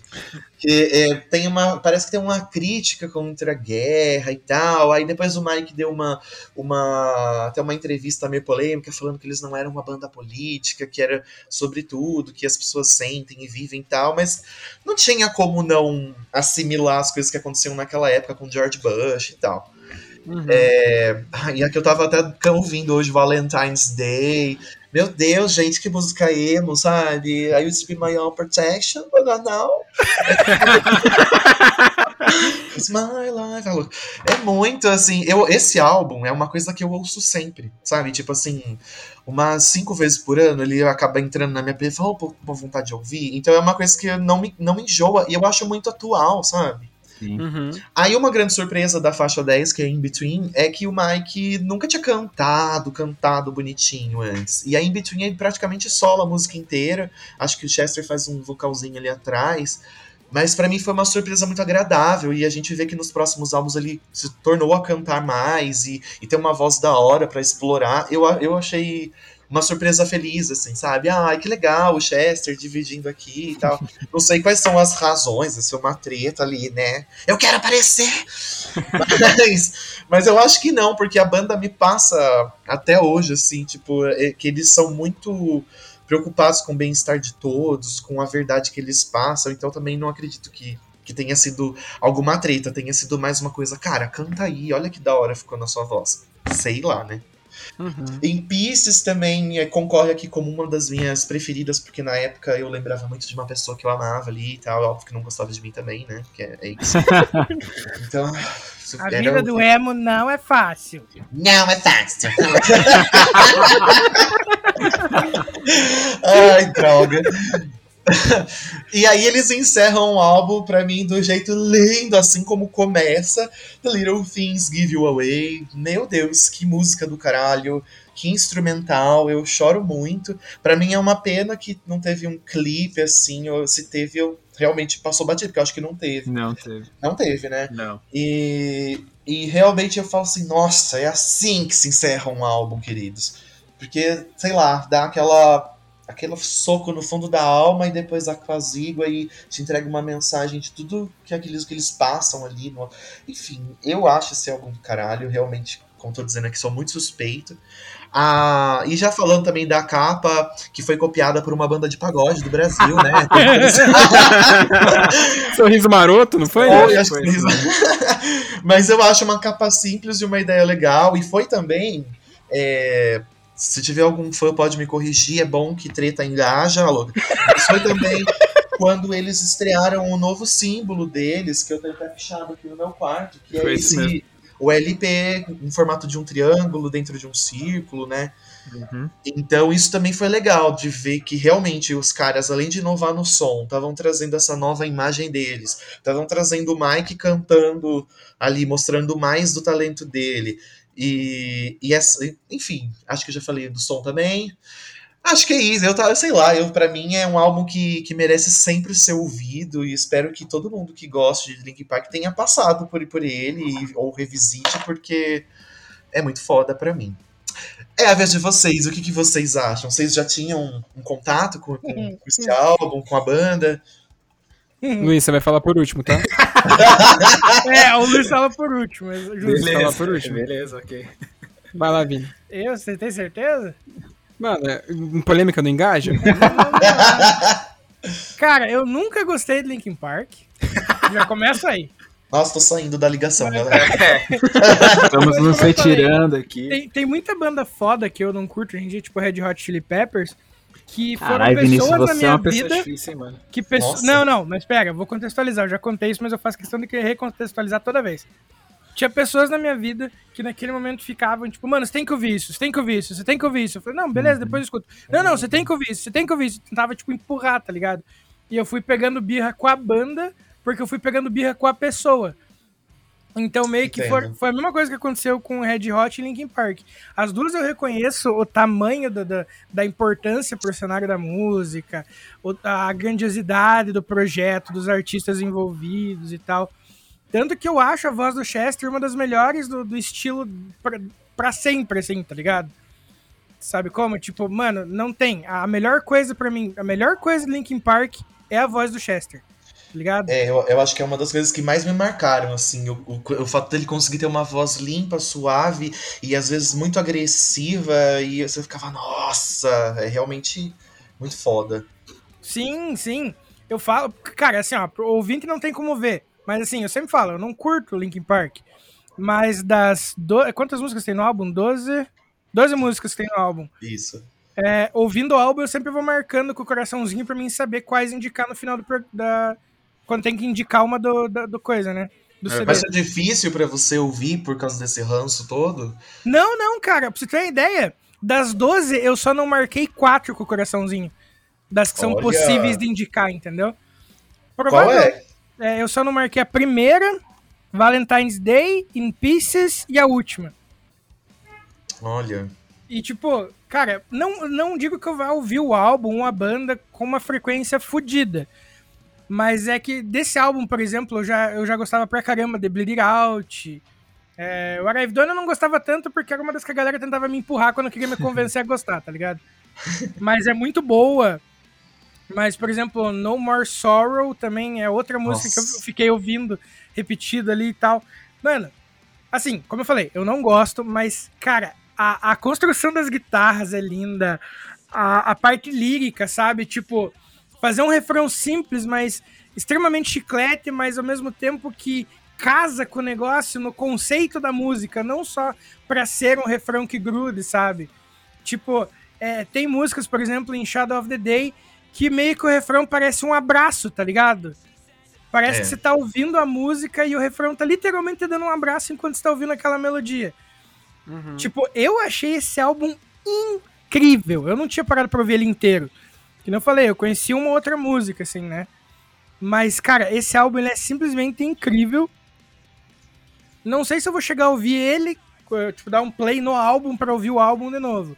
Que é, tem uma. Parece que tem uma crítica contra a guerra e tal. Aí depois o Mike deu uma. uma até uma entrevista meio polêmica falando que eles não eram uma banda política, que era sobre tudo, que as pessoas sentem e vivem e tal, mas não tinha como não assimilar as coisas que aconteciam naquela época com George Bush e tal. Uhum. É, e a que eu tava até ouvindo hoje, Valentine's Day. Meu Deus, gente, que música emo, sabe? I used to be my own protection, but not now. It's my life. É muito assim. Eu, esse álbum é uma coisa que eu ouço sempre, sabe? Tipo assim, umas cinco vezes por ano ele acaba entrando na minha playlist "Oh, uma vontade de ouvir. Então é uma coisa que não me, não me enjoa e eu acho muito atual, sabe? Uhum. Aí uma grande surpresa da faixa 10, que é In Between, é que o Mike nunca tinha cantado, cantado bonitinho antes. E aí In Between ele praticamente sola a música inteira. Acho que o Chester faz um vocalzinho ali atrás. Mas pra mim foi uma surpresa muito agradável. E a gente vê que nos próximos álbuns ele se tornou a cantar mais e, e ter uma voz da hora pra explorar. Eu, eu achei uma surpresa feliz, assim, sabe? Ai, que legal, o Chester dividindo aqui e tal. Não sei quais são as razões, é uma treta ali, né? Eu quero aparecer! Mas, mas eu acho que não, porque a banda me passa até hoje, assim, tipo, é que eles são muito preocupados com o bem-estar de todos, com a verdade que eles passam, então também não acredito que, que tenha sido alguma treta, tenha sido mais uma coisa, cara, canta aí, olha que da hora ficou na sua voz. Sei lá, né? Uhum. Em Pieces também é, concorre aqui como uma das minhas preferidas, porque na época eu lembrava muito de uma pessoa que eu amava ali e tal, óbvio que não gostava de mim também, né? Que é, é isso. então. A era vida do emo não é fácil. Não é fácil. Ai, droga. E aí eles encerram o álbum pra mim do jeito lindo, assim como começa. The Little Things Give You Away. Meu Deus, que música do caralho. Que instrumental, eu choro muito. Pra mim é uma pena que não teve um clipe assim, ou se teve eu realmente passou batido, porque eu acho que não teve. Não teve. Não teve, né? Não. E, e realmente eu falo assim, nossa, é assim que se encerra um álbum, queridos. Porque, sei lá, dá aquela aquele soco no fundo da alma e depois apazigua e te entrega uma mensagem de tudo que aqueles que eles passam ali. No... Enfim, eu acho esse álbum do caralho, realmente, como tô dizendo aqui, sou muito suspeito. Ah, e já falando também da capa, que foi copiada por uma banda de pagode do Brasil, né? Sorriso maroto, não foi? Foi, que sorriso. Mas eu acho uma capa simples e uma ideia legal. E foi também. é, se tiver algum fã, pode me corrigir. É bom que treta engaja, alô. Mas foi também quando eles estrearam o novo símbolo deles, que eu tenho até fechado aqui no meu quarto, que é esse. O LP em formato de um triângulo dentro de um círculo, né? Uhum. Então isso também foi legal de ver que realmente os caras, além de inovar no som, estavam trazendo essa nova imagem deles, estavam trazendo o Mike cantando ali, mostrando mais do talento dele. E, e essa, enfim, acho que eu já falei do som também. Acho que é isso, eu tá, sei lá, eu para mim é um álbum que, que merece sempre ser ouvido e espero que todo mundo que goste de Linkin Park tenha passado por, por ele e- ou revisite porque é muito foda pra mim. É a vez de vocês, o que, que vocês acham? Vocês já tinham um contato com, com, com esse álbum, com a banda? Luiz, você vai falar por último, tá? É, o Luiz fala por último. Mas. Beleza. falar por último. Beleza, ok. Vai lá, Vini. Eu, você tem certeza? Mano, é, polêmica não engaja? Cara, eu nunca gostei de Linkin Park. Já começa aí. Nossa, tô saindo da ligação, galera. Estamos nos retirando aqui. Tem, tem muita banda foda que eu não curto hoje em dia, tipo Red Hot Chili Peppers, que foram Vinícius, pessoas na você é minha uma pessoa vida difícil, hein, que pesso- Nossa. Não, não, mas pega, vou contextualizar. Eu já contei isso, mas eu faço questão de que recontextualizar toda vez. Tinha pessoas na minha vida que naquele momento ficavam, tipo, mano, você tem que ouvir isso, você tem que ouvir isso, você tem que ouvir isso. Eu falei, não, beleza, depois eu escuto. Não, não, você tem que ouvir isso, você tem que ouvir isso. Tentava, tipo, empurrar, tá ligado? E eu fui pegando birra com a banda, porque eu fui pegando birra com a pessoa. Então, meio que foi, a mesma coisa que aconteceu com Red Hot e Linkin Park. As duas eu reconheço o tamanho da, da, da importância pro cenário da música, a grandiosidade do projeto, dos artistas envolvidos e tal. Tanto que eu acho a voz do Chester uma das melhores do, do estilo pra, pra sempre, assim, tá ligado? Sabe como? Tipo, mano, não tem. A melhor coisa pra mim, a melhor coisa do Linkin Park é a voz do Chester, ligado? É, eu, eu acho que é uma das coisas que mais me marcaram, assim, o, o, o fato dele conseguir ter uma voz limpa, suave e às vezes muito agressiva e você ficava, nossa, é realmente muito foda. Sim, sim. Eu falo, cara, assim, ó, ouvinte não tem como ver, mas assim, eu sempre falo, eu não curto Linkin Park, mas das. Do... Quantas músicas tem no álbum? 12? 12 músicas tem no álbum. Isso. É, ouvindo o álbum, eu sempre vou marcando com o coraçãozinho pra mim saber quais indicar no final do. Da... Quando tem que indicar uma do, da- do coisa, né? Do CD. Vai ser difícil pra você ouvir por causa desse ranço todo? Não, não, cara, pra você ter uma ideia, das 12 eu só não marquei 4 com o coraçãozinho. Das que são Olha. possíveis de indicar, entendeu? Qual Provável- é? É, eu só não marquei a primeira, Valentine's Day, In Pieces e a última. Olha. E tipo, cara, não, não digo que eu vá ouvir o álbum, a banda, com uma frequência fodida. Mas é que desse álbum, por exemplo, eu já, eu já gostava pra caramba de Bleed It Out. É, o Arrive eu não gostava tanto porque era uma das que a galera tentava me empurrar quando queria me convencer a gostar, tá ligado? Mas é muito boa. Mas, por exemplo, No More Sorrow também é outra música que Nossa. eu fiquei ouvindo repetido ali e tal. Mano, assim, como eu falei, eu não gosto, mas, cara, a, a construção das guitarras é linda. A, a parte lírica, sabe? Tipo, fazer um refrão simples, mas extremamente chiclete, mas ao mesmo tempo que casa com o negócio no conceito da música, não só pra ser um refrão que grude, sabe? Tipo, é, tem músicas, por exemplo, em Shadow of the Day, que meio que o refrão parece um abraço, tá ligado? Parece É. que você tá ouvindo a música e o refrão tá literalmente dando um abraço enquanto você tá ouvindo aquela melodia. Tipo, eu achei esse álbum incrível. Eu não tinha parado pra ouvir ele inteiro. Que nem eu falei, eu conheci uma outra música, assim, né? Mas, cara, esse álbum ele é simplesmente incrível. Não sei se eu vou chegar a ouvir ele, tipo, dar um play no álbum pra ouvir o álbum de novo.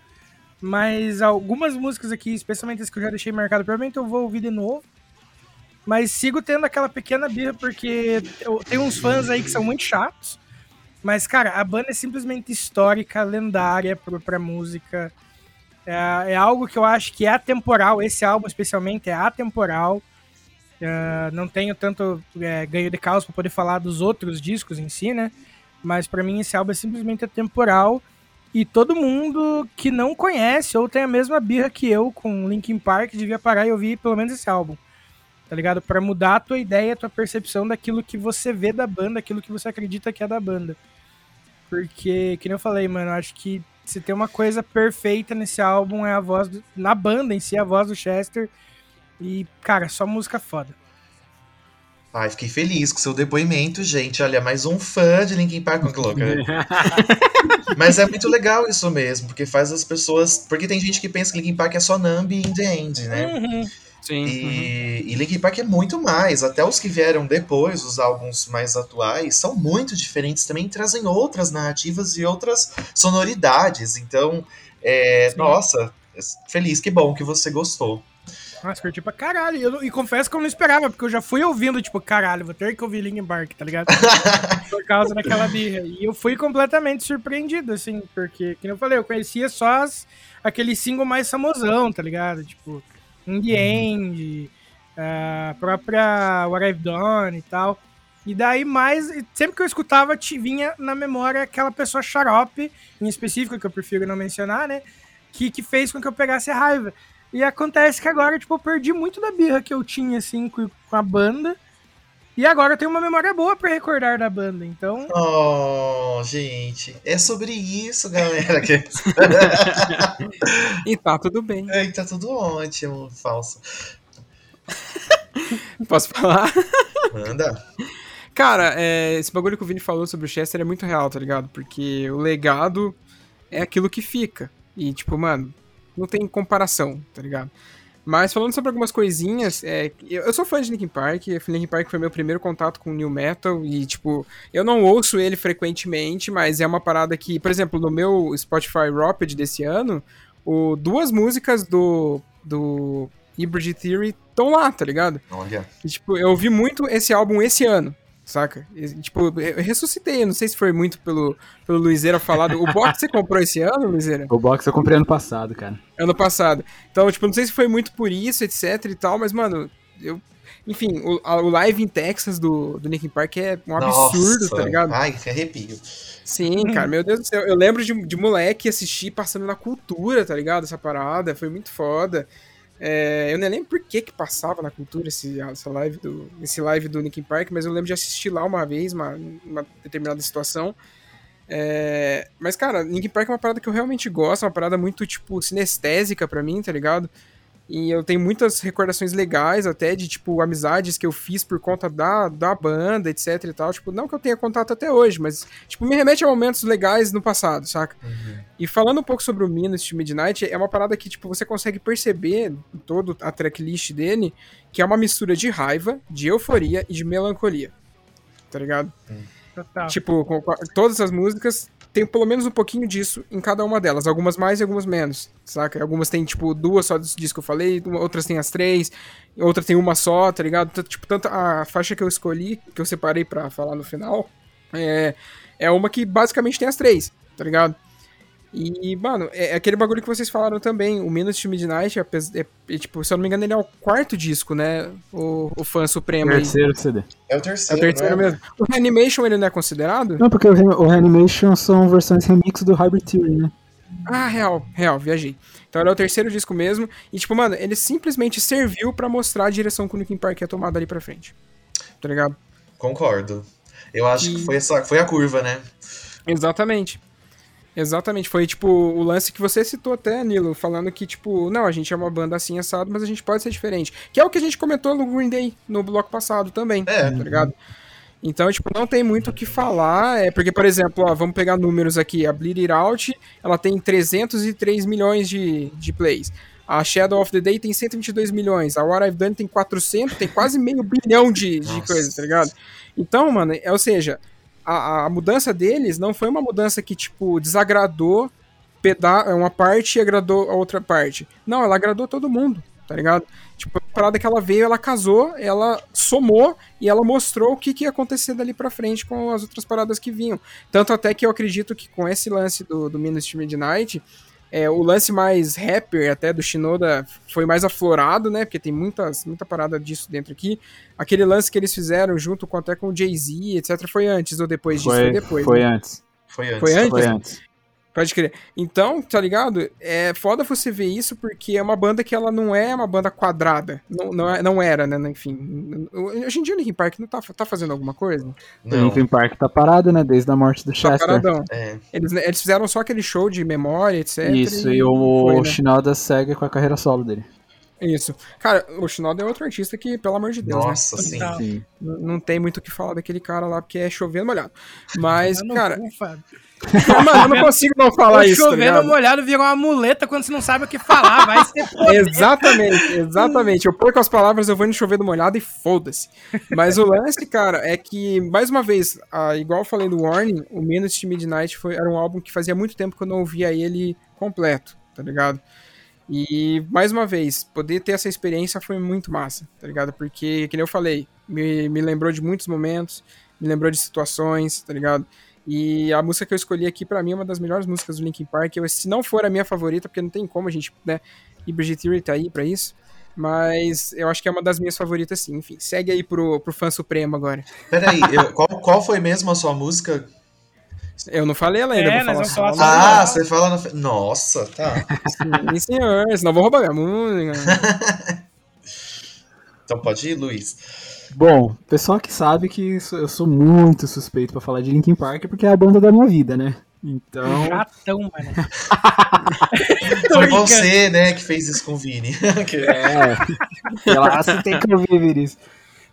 Mas algumas músicas aqui, especialmente as que eu já deixei marcado, provavelmente eu vou ouvir de novo. Mas sigo tendo aquela pequena birra, porque eu tenho uns fãs aí que são muito chatos. Mas, cara, a banda é simplesmente histórica, lendária pra, pra música. É, é algo que eu acho que é atemporal. Esse álbum, especialmente, é atemporal. É, não tenho tanto é, ganho de causa para poder falar dos outros discos em si, né? Mas para mim esse álbum é simplesmente atemporal. E todo mundo que não conhece ou tem a mesma birra que eu com Linkin Park devia parar e ouvir pelo menos esse álbum. Tá ligado? Para mudar a tua ideia, a tua percepção daquilo que você vê da banda, aquilo que você acredita que é da banda. Porque, que eu falei, mano, acho que se tem uma coisa perfeita nesse álbum é a voz do, na banda em si, a voz do Chester. E, cara, só música foda. Ai, fiquei feliz com seu depoimento, gente. Olha, mais um fã de Linkin Park. Que louca. Mas é muito legal isso mesmo, porque faz as pessoas. Porque tem gente que pensa que Linkin Park é só Numb in the End, né? Uhum. Sim. E, e Linkin Park é muito mais. Até os que vieram depois, os álbuns mais atuais, são muito diferentes também, trazem outras narrativas e outras sonoridades. Então, é, nossa, feliz, que bom que você gostou. Nossa, curti pra caralho. Eu não- e confesso que eu não esperava, porque eu já fui ouvindo, tipo, caralho, vou ter que ouvir Linkin Park, tá ligado? Por causa daquela birra. E eu fui completamente surpreendido, assim, porque, como eu falei, eu conhecia só as, aquele single mais famosão, tá ligado? Tipo, In The End, a própria What I've Done e tal. E daí, mais, sempre que eu escutava, te vinha na memória aquela pessoa xarope, em específico, que eu prefiro não mencionar, né? Que, que fez com que eu pegasse a raiva. E acontece que agora, tipo, eu perdi muito da birra que eu tinha, assim, com a banda. E agora eu tenho uma memória boa pra recordar da banda, então... Oh, gente, é sobre isso, galera. E tá tudo bem. Ai, tá tudo ótimo, falso. Posso falar? Manda. Cara, é, esse bagulho que o Vini falou sobre o Chester é muito real, tá ligado? Porque o legado é aquilo que fica. E, tipo, mano, não tem comparação, tá ligado? Mas falando sobre algumas coisinhas, é, eu, eu sou fã de Linkin Park, Linkin Park foi meu primeiro contato com New Metal, e, tipo, eu não ouço ele frequentemente, mas é uma parada que, por exemplo, no meu Spotify Rapid desse ano, o, duas músicas do, do Hybrid Theory estão lá, tá ligado? Olha. E, tipo, eu ouvi muito esse álbum esse ano, saca? E, tipo, eu ressuscitei, eu não sei se foi muito pelo, pelo Luizeira falado. O box você comprou esse ano, Luizeira? O box eu comprei ano passado, cara. Ano passado. Então, tipo, não sei se foi muito por isso, etc e tal, mas, mano, eu... Enfim, o, a- o live em Texas do, do Linkin Park é um absurdo, Nossa. tá ligado? Ai, que arrepio. Sim, cara, meu Deus do céu. Eu lembro de, de moleque assistir passando na cultura, tá ligado? Essa parada, foi muito foda. É, eu nem lembro por que que passava na cultura esse, essa live do, esse live do Linkin Park, mas eu lembro de assistir lá uma vez, uma, uma determinada situação. É, mas, cara, Linkin Park é uma parada que eu realmente gosto, é uma parada muito, tipo, sinestésica pra mim, tá ligado? E eu tenho muitas recordações legais até de, tipo, amizades que eu fiz por conta da, da banda, etc e tal. Tipo, não que eu tenha contato até hoje, mas, tipo, me remete a momentos legais no passado, saca? E falando um pouco sobre o Minus to Midnight, é uma parada que, tipo, você consegue perceber em toda a tracklist dele que é uma mistura de raiva, de euforia e de melancolia. Tá ligado? Total. Tipo, com- com- todas as músicas tem pelo menos um pouquinho disso em cada uma delas. Algumas mais e algumas menos, saca? Algumas tem, tipo, duas só discos que eu falei, outras tem as três, outras tem uma só, tá ligado? T- Tipo, tanto a faixa que eu escolhi, que eu separei pra falar no final, é, é uma que basicamente tem as três, tá ligado? E, mano, é aquele bagulho que vocês falaram também, o Minus to Midnight, apes- é, é, tipo, se eu não me engano, ele é o quarto disco, né? O, o fã supremo aí. Terceiro CD. É o É o terceiro, terceiro né? mesmo. O Reanimation, ele não é considerado? Não, porque o, Re- o Reanimation são versões remix do Hybrid Theory, né? Ah, real, real, viajei. Então era o terceiro disco mesmo. E, tipo, mano, ele simplesmente serviu pra mostrar a direção que o Linkin Park ia tomar dali pra frente. Tá ligado? Concordo. Eu acho E- que foi, essa, foi a curva, né? Exatamente. Exatamente. Foi, tipo, o lance que você citou até, Nilo, falando que, tipo, não, a gente é uma banda assim assado, mas a gente pode ser diferente. Que é o que a gente comentou no Green Day, no bloco passado também. É. Tá ligado? Então, tipo, não tem muito o que falar. É porque, por exemplo, ó, vamos pegar números aqui. A Bleed It Out, ela tem 303 milhões de, de plays. A Shadow of the Day tem 122 milhões. A What I've Done tem 400, tem quase meio bilhão de, de coisas, tá ligado? Então, mano, é, ou seja, a, a mudança deles não foi uma mudança que, tipo, desagradou peda uma parte e agradou a outra parte. Não, ela agradou todo mundo, tá ligado? Tipo, a parada que ela veio, ela casou, ela somou e ela mostrou o que, que ia acontecer dali pra frente com as outras paradas que vinham. Tanto até que eu acredito que com esse lance do, do Ministry Midnight, é, o lance mais rapper até do Shinoda foi mais aflorado, né? Porque tem muitas, muita parada disso dentro aqui. Aquele lance que eles fizeram junto com até com o Jay-Z, etc., foi antes ou depois disso? Foi, Foi depois. foi né? antes. Foi antes. Foi antes? Foi antes. Pode crer. Então, tá ligado? É foda você ver isso porque é uma banda que ela não é uma banda quadrada. Não, não, é- não era, né? Enfim. Hoje em dia o Linkin Park não tá, tá fazendo alguma coisa? O Não. Linkin Park tá parado, né? Desde a morte do Tá Chester. paradão. É. Eles, eles fizeram só aquele show de memória, etc. Isso, e o, foi, o né? Shinoda segue com a carreira solo dele. Isso. Cara, o Shinoda é outro artista que, pelo amor de Deus, Nossa, né? sim. Não. Sim. Não, tem muito o que falar daquele cara lá, porque é chovendo molhado. Mas, cara, Fábio. Mano, eu não consigo não falar O isso, tá chovendo ligado? molhado virou uma muleta quando você não sabe o que falar. Vai ser foda. Exatamente, exatamente. Eu perco as palavras, eu vou no chover do molhado e foda-se. Mas o lance, cara, é que, mais uma vez, ah, igual eu falei do Warning, o Menace to Midnight foi, era um álbum que fazia muito tempo que eu não ouvia ele completo, tá ligado? E, mais uma vez, poder ter essa experiência foi muito massa, tá ligado? Porque, que nem eu falei, me, me lembrou de muitos momentos, me lembrou de situações, tá ligado? E a música que eu escolhi aqui, pra mim, é uma das melhores músicas do Linkin Park. Eu, se não for a minha favorita, porque não tem como a gente, né? E Bridget Theory tá aí pra isso. Mas eu acho que é uma das minhas favoritas, sim. Enfim, segue aí pro, pro fã supremo agora. Peraí, eu- qual, qual foi mesmo a sua música? Eu não falei ela ainda, É, vou falar falar Ah, você fala fe- Nossa, tá. sim, senhor, senão vou roubar minha música. Então pode ir, Luiz. Bom, pessoal que sabe que eu sou muito suspeito pra falar de Linkin Park porque é a banda da minha vida, né? Então, Chatão, mano. Foi você, né, que fez isso com o Vini. é. você tem que ouvir Vinícius.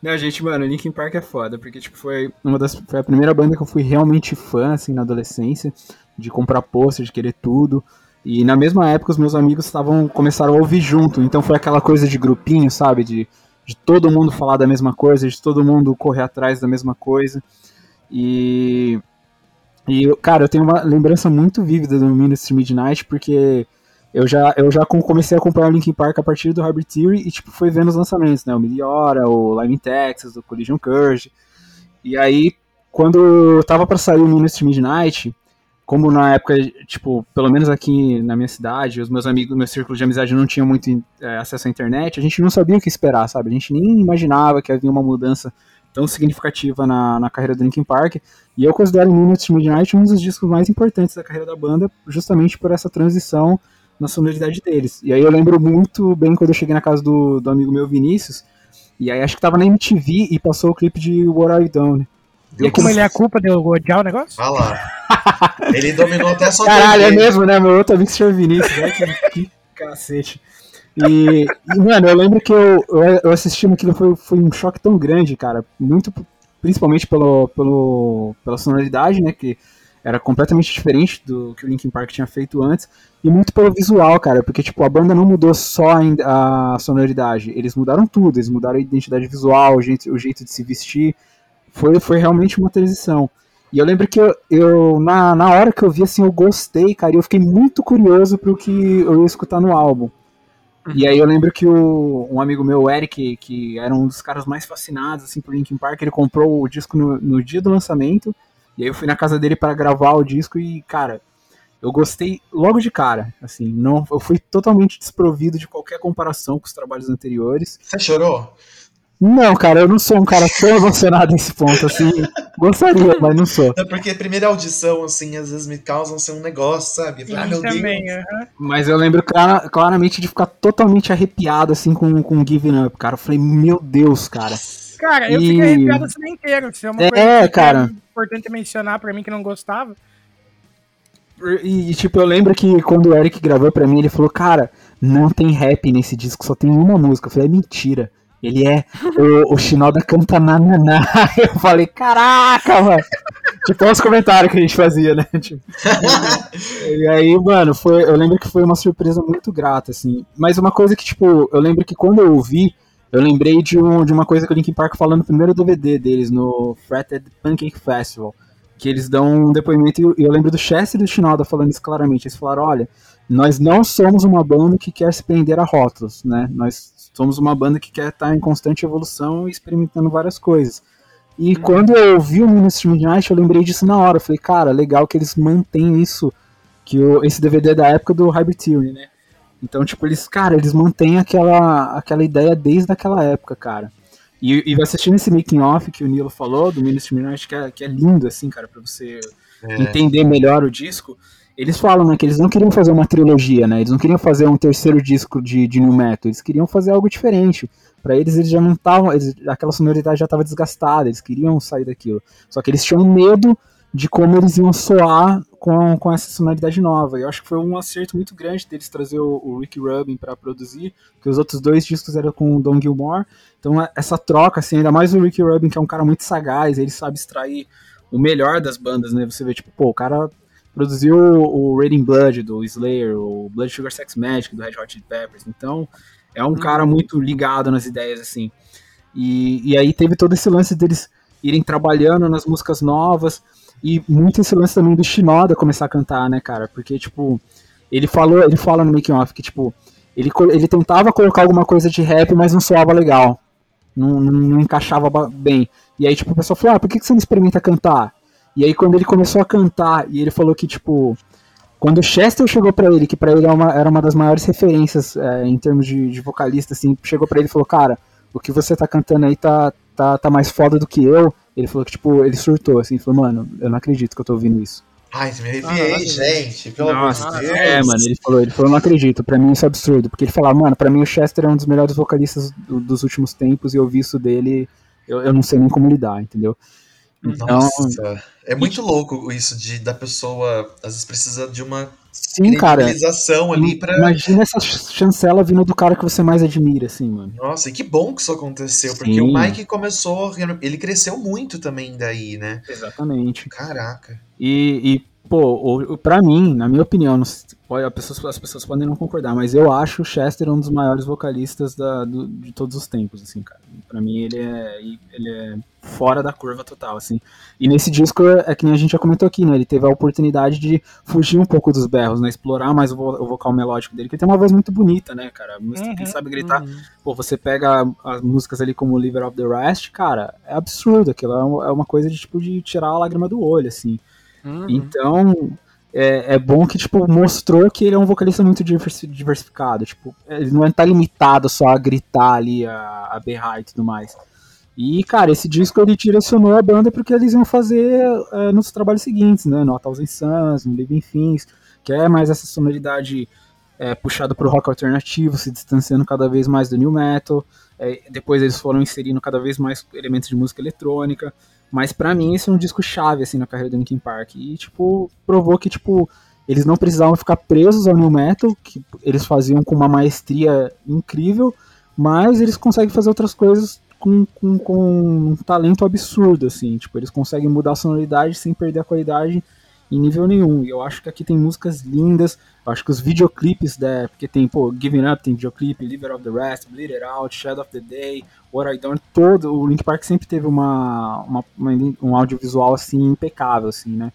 Não, gente, mano, Linkin Park é foda, porque tipo, foi uma das foi a primeira banda que eu fui realmente fã assim na adolescência, de comprar pôster, de querer tudo. E na mesma época os meus amigos estavam começaram a ouvir junto, então foi aquela coisa de grupinho, sabe, de, de todo mundo falar da mesma coisa, de todo mundo correr atrás da mesma coisa. E e cara, eu tenho uma lembrança muito vívida do Ministry Midnight porque eu já, eu já com- comecei a comprar o Linkin Park a partir do Hybrid Theory e, tipo, foi vendo os lançamentos, né? O Meteora, o Live in Texas, o Collision Curge. E aí, quando tava pra sair o Ministry Midnight, como na época, tipo, pelo menos aqui na minha cidade, os meus amigos, meu círculo de amizade não tinham muito é, acesso à internet, a gente não sabia o que esperar, sabe? A gente nem imaginava que havia uma mudança tão significativa na, na carreira do Linkin Park. E eu considero Ministry Midnight um dos discos mais importantes da carreira da banda, justamente por essa transição na sonoridade deles. E aí eu lembro muito bem quando eu cheguei na casa do, do amigo meu Vinícius, e aí acho que tava na MTV e passou o clipe de What I've Done. E é como ele é a culpa de eu odiar o negócio? Olha lá. Ele dominou até a sua Caralho, é mesmo, né? Meu outro amigo se chama Vinícius, né? Que, que cacete. E, e, mano, eu lembro que eu, eu, eu assistindo aquilo foi, foi um choque tão grande, cara. Muito, principalmente pelo, pelo, pela sonoridade, né? Que era completamente diferente do que o Linkin Park tinha feito antes. E muito pelo visual, cara. Porque, tipo, a banda não mudou só a a sonoridade. Eles mudaram tudo. Eles mudaram a identidade visual, o jeito, o jeito de se vestir. Foi, foi realmente uma transição. E eu lembro que eu, eu na, na hora que eu vi, assim, eu gostei, cara, e eu fiquei muito curioso pro que eu ia escutar no álbum. E aí eu lembro que o, um amigo meu, o Eric, que era um dos caras mais fascinados, assim, por Linkin Park, ele comprou o disco no, no dia do lançamento, e aí eu fui na casa dele para gravar o disco e, cara, eu gostei logo de cara, assim, não, eu fui totalmente desprovido de qualquer comparação com os trabalhos anteriores. Você chorou? Não, cara, eu não sou um cara tão emocionado nesse ponto, assim, gostaria, mas não sou. É porque a primeira audição, assim, às vezes me causam assim, um negócio, sabe? Eu falo, ah, meu também, Deus. aham. Mas eu lembro clara- claramente de ficar totalmente arrepiado, assim, com, com Giving Up, cara. Eu falei, meu Deus, cara. Cara, eu E- fiquei arrepiado a cena inteira. Isso é uma É, coisa que cara. é importante mencionar pra mim que não gostava. E, e, tipo, eu lembro que quando o Eric gravou pra mim, ele falou, cara, não tem rap nesse disco, só tem uma música. Eu falei, é mentira. Ele é. O, o Shinoda canta nananá. Eu falei, caraca, mano. tipo, os comentários que a gente fazia, né? Tipo, e aí, mano, foi, eu lembro que foi uma surpresa muito grata, assim. Mas uma coisa que, tipo, eu lembro que quando eu ouvi, eu lembrei de, um, de uma coisa que o Linkin Park falou no primeiro DVD deles, no Fretted Pancake Festival. que eles dão um depoimento, e eu, lembro do Chester e do Shinoda falando isso claramente. Eles falaram: olha, nós não somos uma banda que quer se prender a rótulos, né? Nós somos uma banda que quer estar em constante evolução e experimentando várias coisas. E quando eu ouvi o Ministry Midnight, eu lembrei disso na hora. Eu falei, cara, legal que eles mantêm isso, que o, esse DVD é da época do Hybrid Theory, né? Então, tipo, eles, cara, eles mantêm aquela, aquela ideia desde aquela época, cara. E, e assistindo esse making off que o Nilo falou, do Ministry Midnight, que é, que é lindo, assim, cara, pra você É. entender melhor o disco, eles falam, né, que eles não queriam fazer uma trilogia, né, eles não queriam fazer um terceiro disco de, de New Metal, eles queriam fazer algo diferente. Pra eles, eles já não estavam, aquela sonoridade já estava desgastada, eles queriam sair daquilo. Só que eles tinham medo de como eles iam soar com, com essa sonoridade nova. Eu acho que foi um acerto muito grande deles trazer o, o Rick Rubin para produzir, porque os outros dois discos eram com o Don Gilmore. Então é- essa troca, assim, ainda mais o Rick Rubin, que é um cara muito sagaz, ele sabe extrair o melhor das bandas, né? Você vê, tipo, pô, o cara produziu o Raining Blood do Slayer, o Blood Sugar Sex Magic do Red Hot Chili Peppers. Então, é um cara muito ligado nas ideias, assim. E, e aí teve todo esse lance deles irem trabalhando nas músicas novas e muito esse lance também do Shinoda começar a cantar, né, cara? Porque, tipo, ele falou, ele fala no making off que, tipo, ele, ele tentava colocar alguma coisa de rap, mas não soava legal. Não, não, não encaixava bem. E aí, tipo, o pessoal falou, ah, por que que você não experimenta cantar? E aí, quando ele começou a cantar, e ele falou que, tipo, quando o Chester chegou pra ele, que pra ele era uma, era uma das maiores referências é, em termos de, de vocalista, assim, chegou pra ele e falou, cara, o que você tá cantando aí tá, tá, tá mais foda do que eu. Ele falou que, tipo, ele surtou, assim, falou, mano, eu não acredito que eu tô ouvindo isso. Ai, me arrepiei, Nossa. gente. Pelo amor de Deus. é, mano, ele falou, ele falou, eu não acredito, pra mim isso é absurdo, porque ele falava, mano, pra mim o Chester é um dos melhores vocalistas do- dos últimos tempos, e eu vi isso dele, eu, eu não sei nem como lidar, entendeu? Então, Nossa, é muito louco isso de da pessoa às vezes precisa de uma sim, cara, ali pra. imagina essa chancela vindo do cara que você mais admira, assim, mano. Nossa, e que bom que isso aconteceu, porque Sim. o Mike começou, ele cresceu muito também daí, né? Exatamente. Caraca. E, e pô, pra mim, na minha opinião, pode- as, pessoas, as pessoas podem não concordar, mas eu acho o Chester um dos maiores vocalistas da- do- de todos os tempos, assim, cara. Pra mim ele é, ele é fora da curva total, assim. E nesse disco, é que nem a gente já comentou aqui, né? Ele teve a oportunidade de fugir um pouco dos berros, né? Explorar mais o, vo- o vocal melódico dele, que ele tem uma voz muito bonita, né, cara? A música que ele sabe gritar. Pô, você pega as músicas ali como Liver of the Rest, cara, é absurdo. Aquilo é uma- é uma coisa de, tipo, de tirar a lágrima do olho, assim. Uhum. Então, é, é bom que, tipo, mostrou que ele é um vocalista muito diversi- diversificado. Tipo, ele não tá limitado só a gritar ali, a, a berrar e tudo mais. E, cara, esse disco ele direcionou a banda porque eles iam fazer é, nos trabalhos seguintes, né? No A Thousand Suns, no Living Things, que é mais essa sonoridade é, puxada pro rock alternativo, se distanciando cada vez mais do new metal. É, depois eles foram inserindo cada vez mais elementos de música eletrônica. Mas pra mim esse é um disco chave assim na carreira do Linkin Park. E tipo provou que tipo eles não precisavam ficar presos ao new metal, que eles faziam com uma maestria incrível, mas eles conseguem fazer outras coisas com, com, com um talento absurdo assim, tipo eles conseguem mudar a sonoridade sem perder a qualidade em nível nenhum. E eu acho que aqui tem músicas lindas. Eu acho que os videoclipes, né, porque tem, pô, Giving Up tem videoclipe, Liver of the Rest, Bleed It Out, Shadow of the Day, What I Done, todo, o Link Park sempre teve uma, uma, uma- um audiovisual, assim, impecável, assim, né,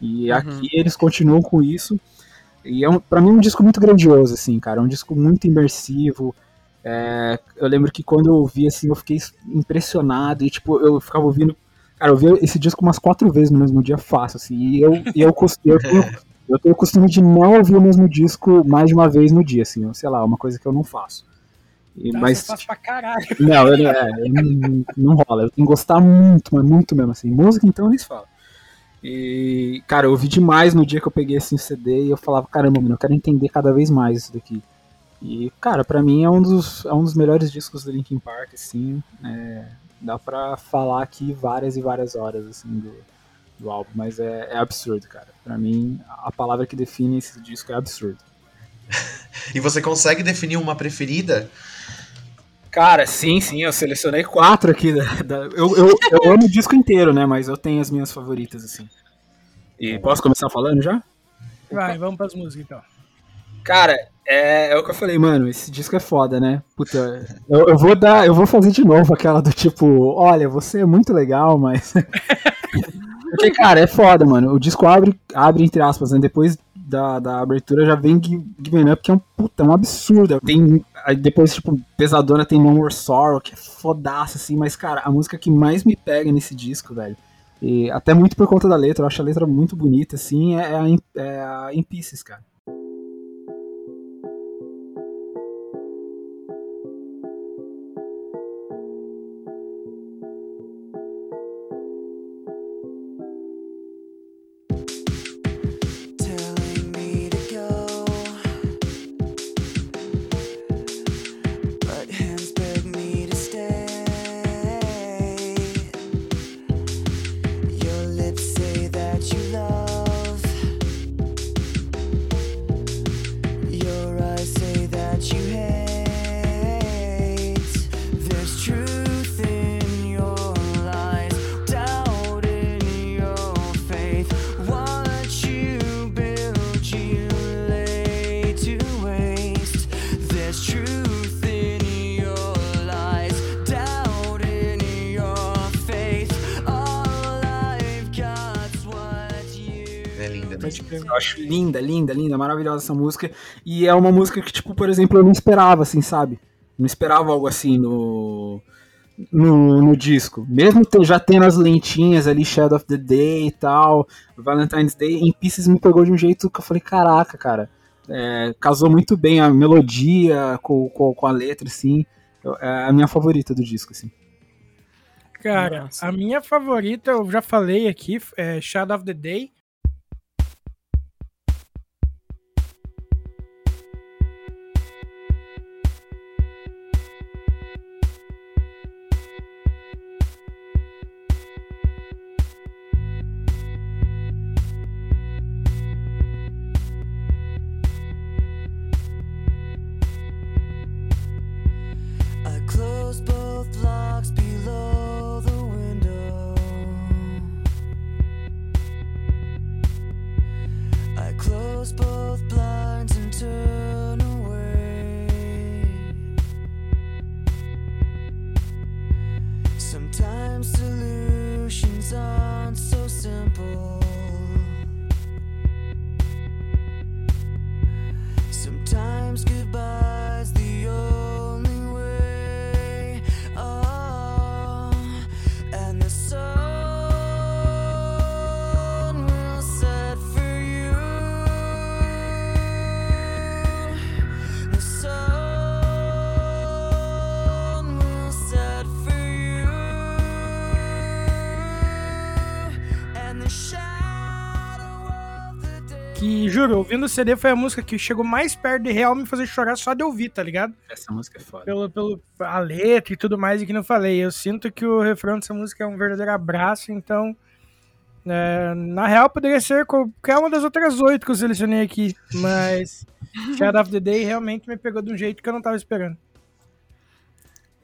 e Uhum. aqui eles continuam com isso, e é um, pra mim é um disco muito grandioso, assim, cara, é um disco muito imersivo, é, eu lembro que quando eu ouvi, assim, eu fiquei impressionado, e, tipo, eu ficava ouvindo, cara, eu ouvi esse disco umas quatro vezes no mesmo dia fácil, assim, e eu, e eu, eu, tenho, eu tenho o costume de não ouvir o mesmo disco mais de uma vez no dia, assim, sei lá, uma coisa que eu não faço. E- Tá, mas, faço pra caralho. não, eu, é, eu não, não rola. Eu tenho que gostar muito, mas muito mesmo assim. Música, então, nem se fala. E, cara, eu ouvi demais no dia que eu peguei assim o CD e eu falava, caramba, mano, eu quero entender cada vez mais isso daqui. E, cara, pra mim é um dos, é um dos melhores discos do Linkin Park, assim. é, dá pra falar aqui várias e várias horas, assim, do, do álbum, mas é, é absurdo, cara. Pra mim, a palavra que define esse disco é absurdo. E você consegue definir uma preferida? Cara, sim, sim, eu selecionei quatro. aqui. Da, da- eu, eu, eu amo o disco inteiro, né? Mas eu tenho as minhas favoritas, assim. E posso começar falando já? Vai, vamos pras músicas então. Cara, é, é o que eu Falei, mano, esse disco é foda, né? Puta, eu, eu vou dar, eu vou fazer de novo aquela do tipo, olha, você é muito legal, mas. Porque, cara, é foda, mano. O disco abre, abre entre aspas, né? Depois da, da abertura já vem Gi- Given Up, que é um puta, é um absurdo. Tem, depois, tipo, Pesadona tem No More Sorrow, que é fodaça, assim. Mas, cara, a música que mais me pega nesse disco, velho, e até muito por conta da letra, eu acho a letra muito bonita, assim, é é a In Pieces, cara. Linda, linda, linda, maravilhosa essa música. E é uma música que, tipo, por exemplo, eu não esperava, assim, sabe? Não esperava algo assim no, no, no disco. Mesmo já tendo as lentinhas ali, Shadow of the Day e tal, Valentine's Day, em Pieces me pegou de um jeito que eu falei, caraca, cara. é, casou muito bem a melodia com, com, com a letra, assim. Eu- É a minha favorita do disco, assim. Cara, a minha favorita, eu já falei aqui, é Shadow of the Day. Juro, ouvindo o CD foi a música que chegou mais perto de real me fazer chorar só de ouvir, tá ligado? Essa música é foda. Pelo, pelo a letra e tudo mais, e que não falei. Eu sinto que o refrão dessa música é um verdadeiro abraço, então. é, na real, poderia ser qualquer uma das outras oito que eu selecionei aqui, mas Shadow of the Day realmente me pegou de um jeito que eu não tava esperando.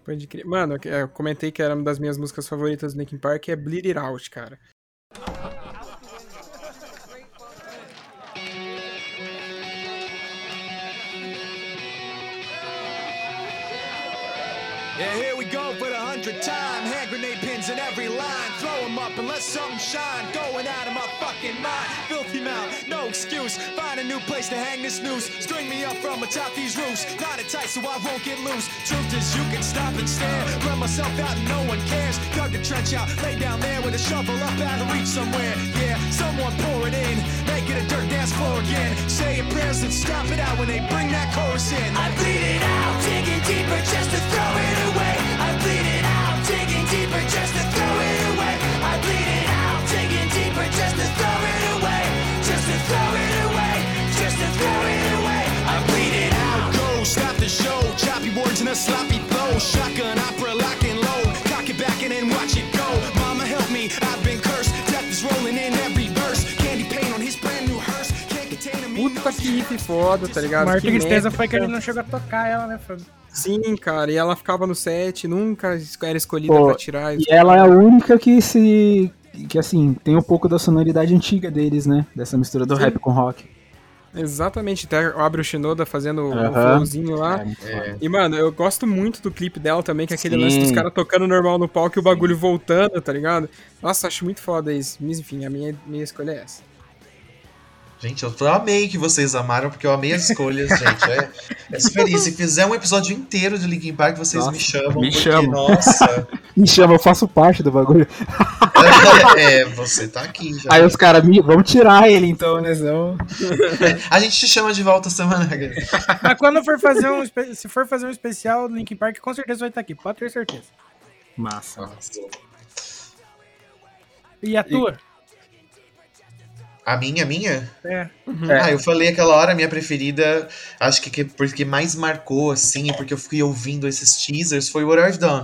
Pode crer. Mano, eu comentei que era uma das minhas músicas favoritas do Linkin Park, é Bleed It Out, cara. In every line. Throw 'em up and let something shine. Going out of my fucking mind. Filthy mouth, no excuse. Find a new place to hang this noose. String me up from atop these roofs. Knot it tight so I won't get loose. Truth is, you can stop and stare. Run myself out and no one cares. Dug the trench out, lay down there with a shovel up out of reach somewhere. Yeah, someone pour it in. Make it a dirt dance floor again. Say your prayers and stop it out when they bring that chorus in. I bleed it out, digging deeper just to throw it away. A sloppy flow. Shotgun opera lock and load. Cock it back and then watch it go. Mama help me, I've been cursed. Death is rolling in every verse. Candy paint on his brand new hearse. Can't contain him. Puta que riff foda, tá ligado? A maior Que tristeza foi que ele não chegou a tocar ela, né, Fábio? Sim, cara, e ela ficava no set, nunca era escolhida Pô, pra tirar. E ela é a única que se. que assim, tem um pouco da sonoridade antiga deles, né? Dessa mistura do Sim. rap com rock. Exatamente, até abre o Shinoda fazendo o Aham. flowzinho lá. É, foda. E, mano, eu gosto muito do clipe dela também, que é aquele Sim. lance dos caras tocando normal no palco e o bagulho voltando, tá ligado? Nossa, acho muito foda isso. Mas enfim, a minha, minha escolha é essa. Gente, eu amei que vocês amaram, porque eu amei as escolhas, gente. É, é super isso. Se fizer um episódio inteiro de Linkin Park, vocês Nossa, me chamam. me porque, chamam. nossa. Me chama, eu faço parte do bagulho. é, você tá aqui já. Aí os caras, me- vamos tirar ele então, né? Senão... A gente te chama de volta semana. Mas quando for fazer um. Se for fazer um especial do Linkin Park, com certeza vai estar aqui. Pode ter certeza. Massa. E a tua? A minha, a minha? É. Ah, eu falei aquela hora, a minha preferida, acho que, que porque mais marcou, assim, porque eu fui ouvindo esses teasers, foi What I've Done.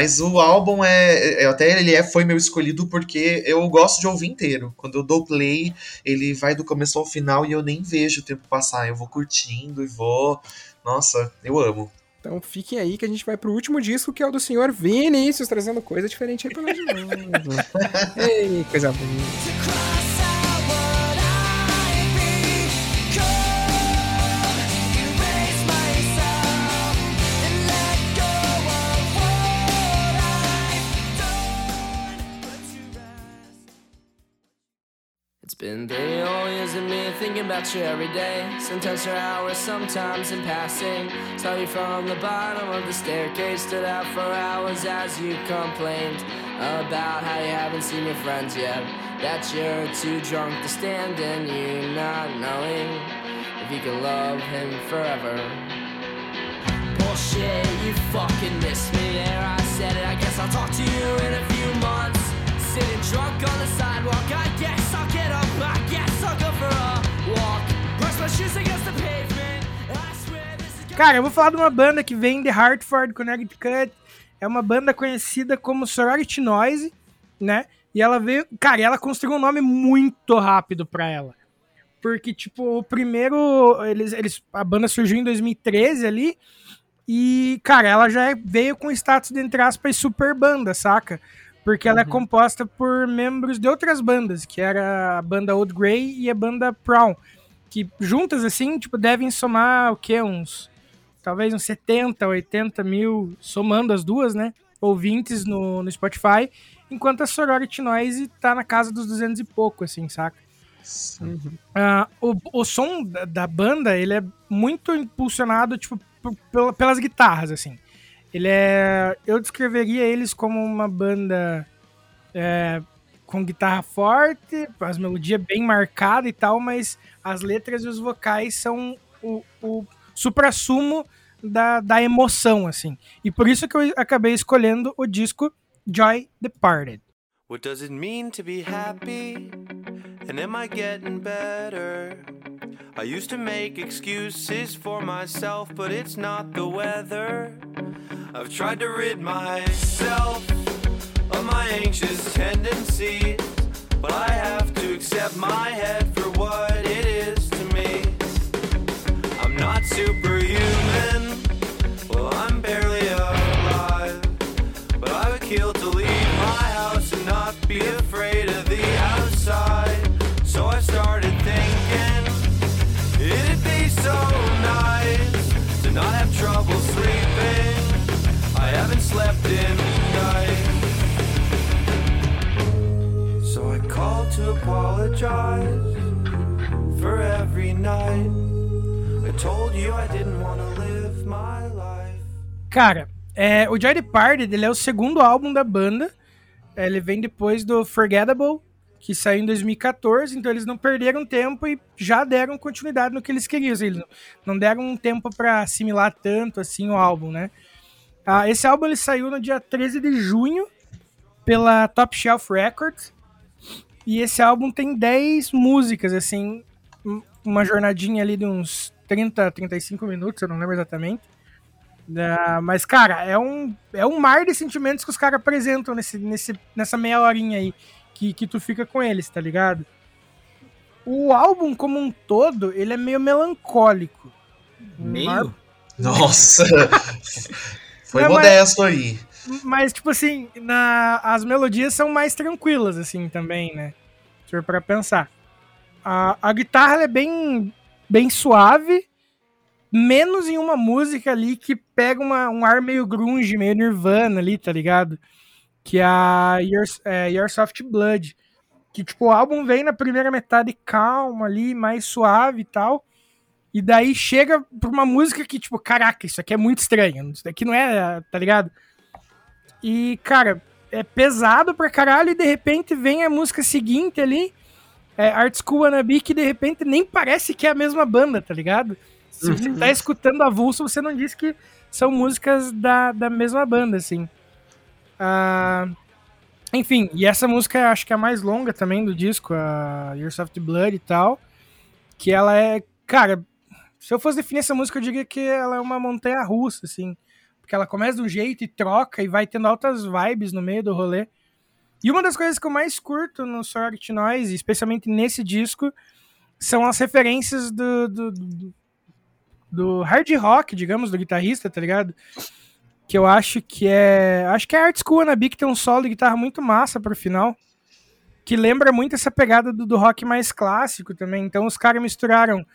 Mas o álbum é, é- até ele é, foi meu escolhido porque eu gosto de ouvir inteiro. Quando eu dou play, ele vai do começo ao final e eu nem vejo o tempo passar. Eu vou curtindo e vou. Nossa, eu amo. Então fiquem aí que a gente vai pro último disco, que é o do senhor Vinícius, trazendo coisa diferente aí pra nós de novo. Ei, coisa boa. Been three whole years of me thinking about you every day. Sometimes for hours, sometimes in passing. Saw you from the bottom of the staircase, stood out for hours as you complained about how you haven't seen your friends yet. That you're too drunk to stand and you not knowing if you can love him forever. Bullshit, you fucking missed me there. I said it, I guess I'll talk to you in a few months. Sitting drunk on the sidewalk, I guess I'll get up, Cara, eu vou falar de uma banda que vem de Hartford, Connecticut. É uma banda conhecida como Sorority Noise, né? E ela veio. Cara, ela construiu um nome muito rápido pra ela. Porque, tipo, o primeiro. Eles, eles, a banda surgiu em 2013 ali. E, cara, ela já é- veio com status de, entre aspas, super banda, saca? Porque ela é composta por membros de outras bandas, que era a banda Old Grey e a banda Prawn. Que juntas, assim, tipo, devem somar o quê? Uns. Talvez uns 70, 80 mil, somando as duas, né? Ouvintes no, no Spotify. Enquanto a Sorority Noise tá na casa dos 200 e pouco, assim, saca? Ah, o, o som da, da banda, ele é muito impulsionado, tipo, pela- pelas guitarras, assim. Ele é... Eu descreveria eles como uma banda é, com guitarra forte, as melodias bem marcadas e tal, mas as letras e os vocais são o, o supra-sumo da, da emoção, assim. E por isso que eu acabei escolhendo o disco Joy Departed. What does it mean to be happy? And am I getting better? I used to make excuses for myself, but it's not the weather. I've tried to rid myself of my anxious tendencies, but I have to accept my head for what it is to me. I'm not superhuman, well, I'm barely alive. But I would kill to leave my house and not be afraid of the outside. So I started thinking it'd be so nice to not have trouble sleeping. I haven't slept in to apologize for every night. I told you I didn't live my life. Cara, é, o Joy Departed ele é o segundo álbum da banda, É, Ele vem depois do Forgettable, que saiu em 2014, então eles não perderam tempo e já deram continuidade no que eles queriam. Eles não- deram um tempo pra assimilar tanto assim o álbum, né? Ah, esse álbum ele saiu no dia 13 de junho pela Top Shelf Records. E esse álbum tem 10 músicas, assim, um- uma jornadinha ali de uns 30, 35 minutos, eu não lembro exatamente. Ah, mas, cara, é um, é um mar de sentimentos que os caras apresentam nesse, nesse, nessa meia horinha aí que, que tu fica com eles, tá ligado? O álbum, como um todo, ele é meio melancólico. Meio? Nossa! Foi Não, mas- modesto aí. Mas, tipo assim, na, as melodias são mais tranquilas, assim, também, né? For pra pensar. A, a guitarra é bem, bem suave, menos em uma música ali que pega uma, um ar meio grunge, meio nirvana ali, tá ligado? Que é a Your, é, Your Soft Blood. Que, tipo, o álbum vem na primeira metade calma ali, mais suave e tal. E daí chega pra uma música que, tipo, caraca, isso aqui é muito estranho. Isso daqui não é, tá ligado? E, cara, é pesado pra caralho e de repente vem a música seguinte ali, é Art School Wannabe, que de repente nem parece que é a mesma banda, tá ligado? Se você tá escutando avulso, você não diz que são músicas da, da mesma banda, assim. Ah, enfim, e essa música acho que é a mais longa também do disco, a Your Soft Blood e tal, que ela é, cara, se eu fosse definir essa música, eu diria que ela é uma montanha russa, assim. Porque ela começa de um jeito e troca e vai tendo altas vibes no meio do rolê. E uma das coisas que eu mais curto no Sorority Noise, especialmente nesse disco, são as referências do, do, do, do hard rock, digamos, do guitarrista, tá ligado? Que eu acho que é. Acho que é Art School Wannabe que tem um solo de guitarra muito massa pro final. Que lembra muito essa pegada do, do rock mais clássico também. Então os caras misturaram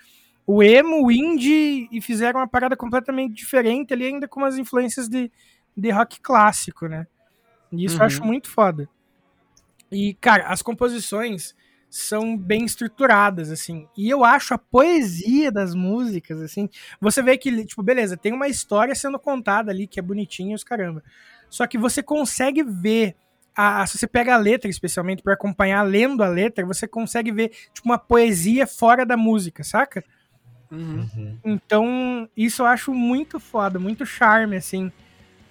o emo, o indie e fizeram uma parada completamente diferente ali, ainda com umas influências de, de rock clássico, né? E isso eu Uhum. acho muito foda. E, cara, as composições são bem estruturadas, assim. E eu acho a poesia das músicas, assim. Você vê que, tipo, beleza, tem uma história sendo contada ali que é bonitinha os caramba. Só que você consegue ver. A, se você pega a letra, especialmente, para acompanhar lendo a letra, você consegue ver, tipo, uma poesia fora da música, saca? Então, isso eu acho muito foda, muito charme, assim,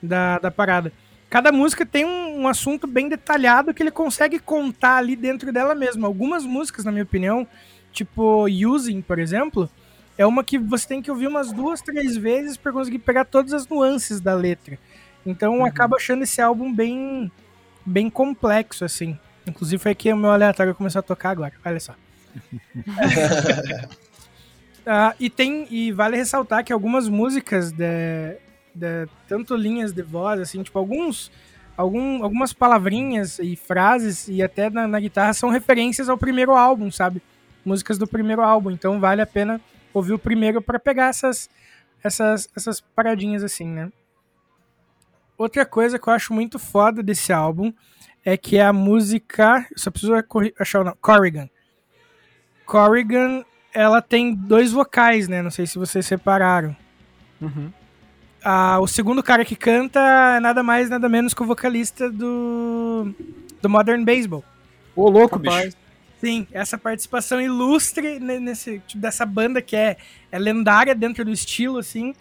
da, da parada. Cada música tem um, um assunto bem detalhado que ele consegue contar ali dentro dela mesma. Algumas músicas, na minha opinião, tipo Using, por exemplo, é uma que você tem que ouvir umas duas, três vezes para conseguir pegar todas as nuances da letra. Então, eu acabo achando esse álbum bem, bem complexo, assim. Inclusive, foi aqui o meu aleatório começou a tocar agora. Olha só. Ah, e tem e vale ressaltar que algumas músicas de, de- tanto linhas de voz assim tipo alguns algum, algumas palavrinhas e frases e até na, na guitarra são referências ao primeiro álbum sabe? Músicas do primeiro álbum então vale a pena ouvir o primeiro para pegar essas essas essas paradinhas assim né? Outra coisa que eu acho muito foda desse álbum é que é a música só preciso achar o nome Corrigan. Corrigan ela tem dois vocais, né? Não sei se vocês separaram. Ah, o segundo cara que canta é nada mais, nada menos que o vocalista do, do Modern Baseball. Ô, louco, Rapaz. bicho. Sim, essa participação ilustre ne- nesse tipo, dessa banda que é, é lendária dentro do estilo, assim,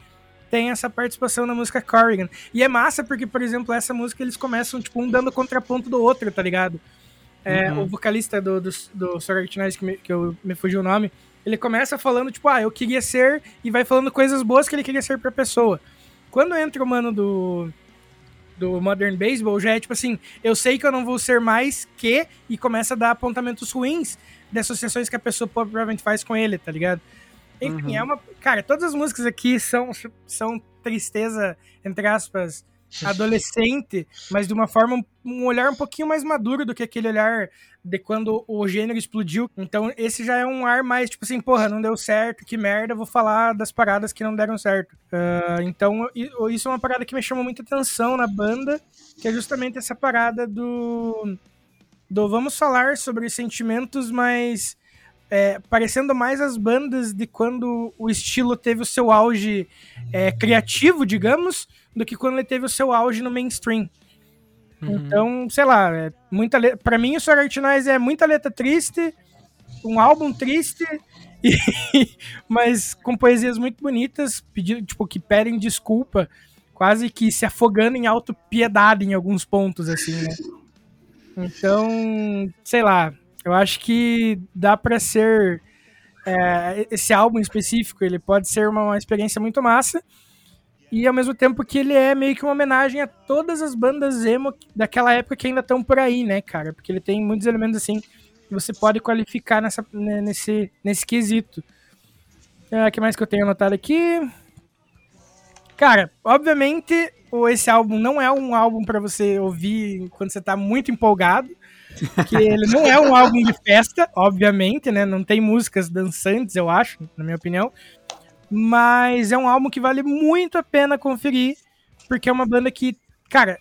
tem essa participação na música Corrigan. E é massa porque, por exemplo, essa música eles começam, tipo, um dando contraponto do outro, tá ligado? É, Uhum. O vocalista do, do, do Sorority Noise, que, me, que eu, me fugiu o nome, ele começa falando, tipo, ah, eu queria ser, e vai falando coisas boas que ele queria ser pra pessoa. Quando entra o mano do, do Modern Baseball, já é tipo assim, eu sei que eu não vou ser mais que, e começa a dar apontamentos ruins de associações que a pessoa provavelmente faz com ele, tá ligado? Enfim, Uhum. é uma. Cara, todas as músicas aqui são, são tristeza, entre aspas, adolescente, mas de uma forma, um olhar um pouquinho mais maduro do que aquele olhar de quando o gênero explodiu. Então, esse já é um ar mais, tipo assim, porra, não deu certo, que merda, vou falar das paradas que não deram certo. Ah, então, isso é uma parada que me chamou muita atenção na banda, que é justamente essa parada do. do vamos falar sobre sentimentos, mas. é, parecendo mais as bandas de quando o estilo teve o seu auge é, criativo, digamos, do que quando ele teve o seu auge no mainstream. Então, sei lá, é muita le... pra mim o Sorority Noise é muita letra triste, um álbum triste, e... mas com poesias muito bonitas, pedindo, tipo, que pedem desculpa, quase que se afogando em autopiedade em alguns pontos, assim, né? Então, sei lá, eu acho que dá pra ser. é, esse álbum específico, ele pode ser uma, uma experiência muito massa. E ao mesmo tempo que ele é meio que uma homenagem a todas as bandas emo daquela época que ainda estão por aí, né, cara? Porque ele tem muitos elementos assim que você pode qualificar nessa, né, nesse, nesse quesito. O que mais que eu tenho anotado aqui? Cara, obviamente esse álbum não é um álbum pra você ouvir quando você tá muito empolgado. Que ele não é um álbum de festa, obviamente, né? Não tem músicas dançantes, eu acho, na minha opinião. Mas é um álbum que vale muito a pena conferir, porque é uma banda que, cara,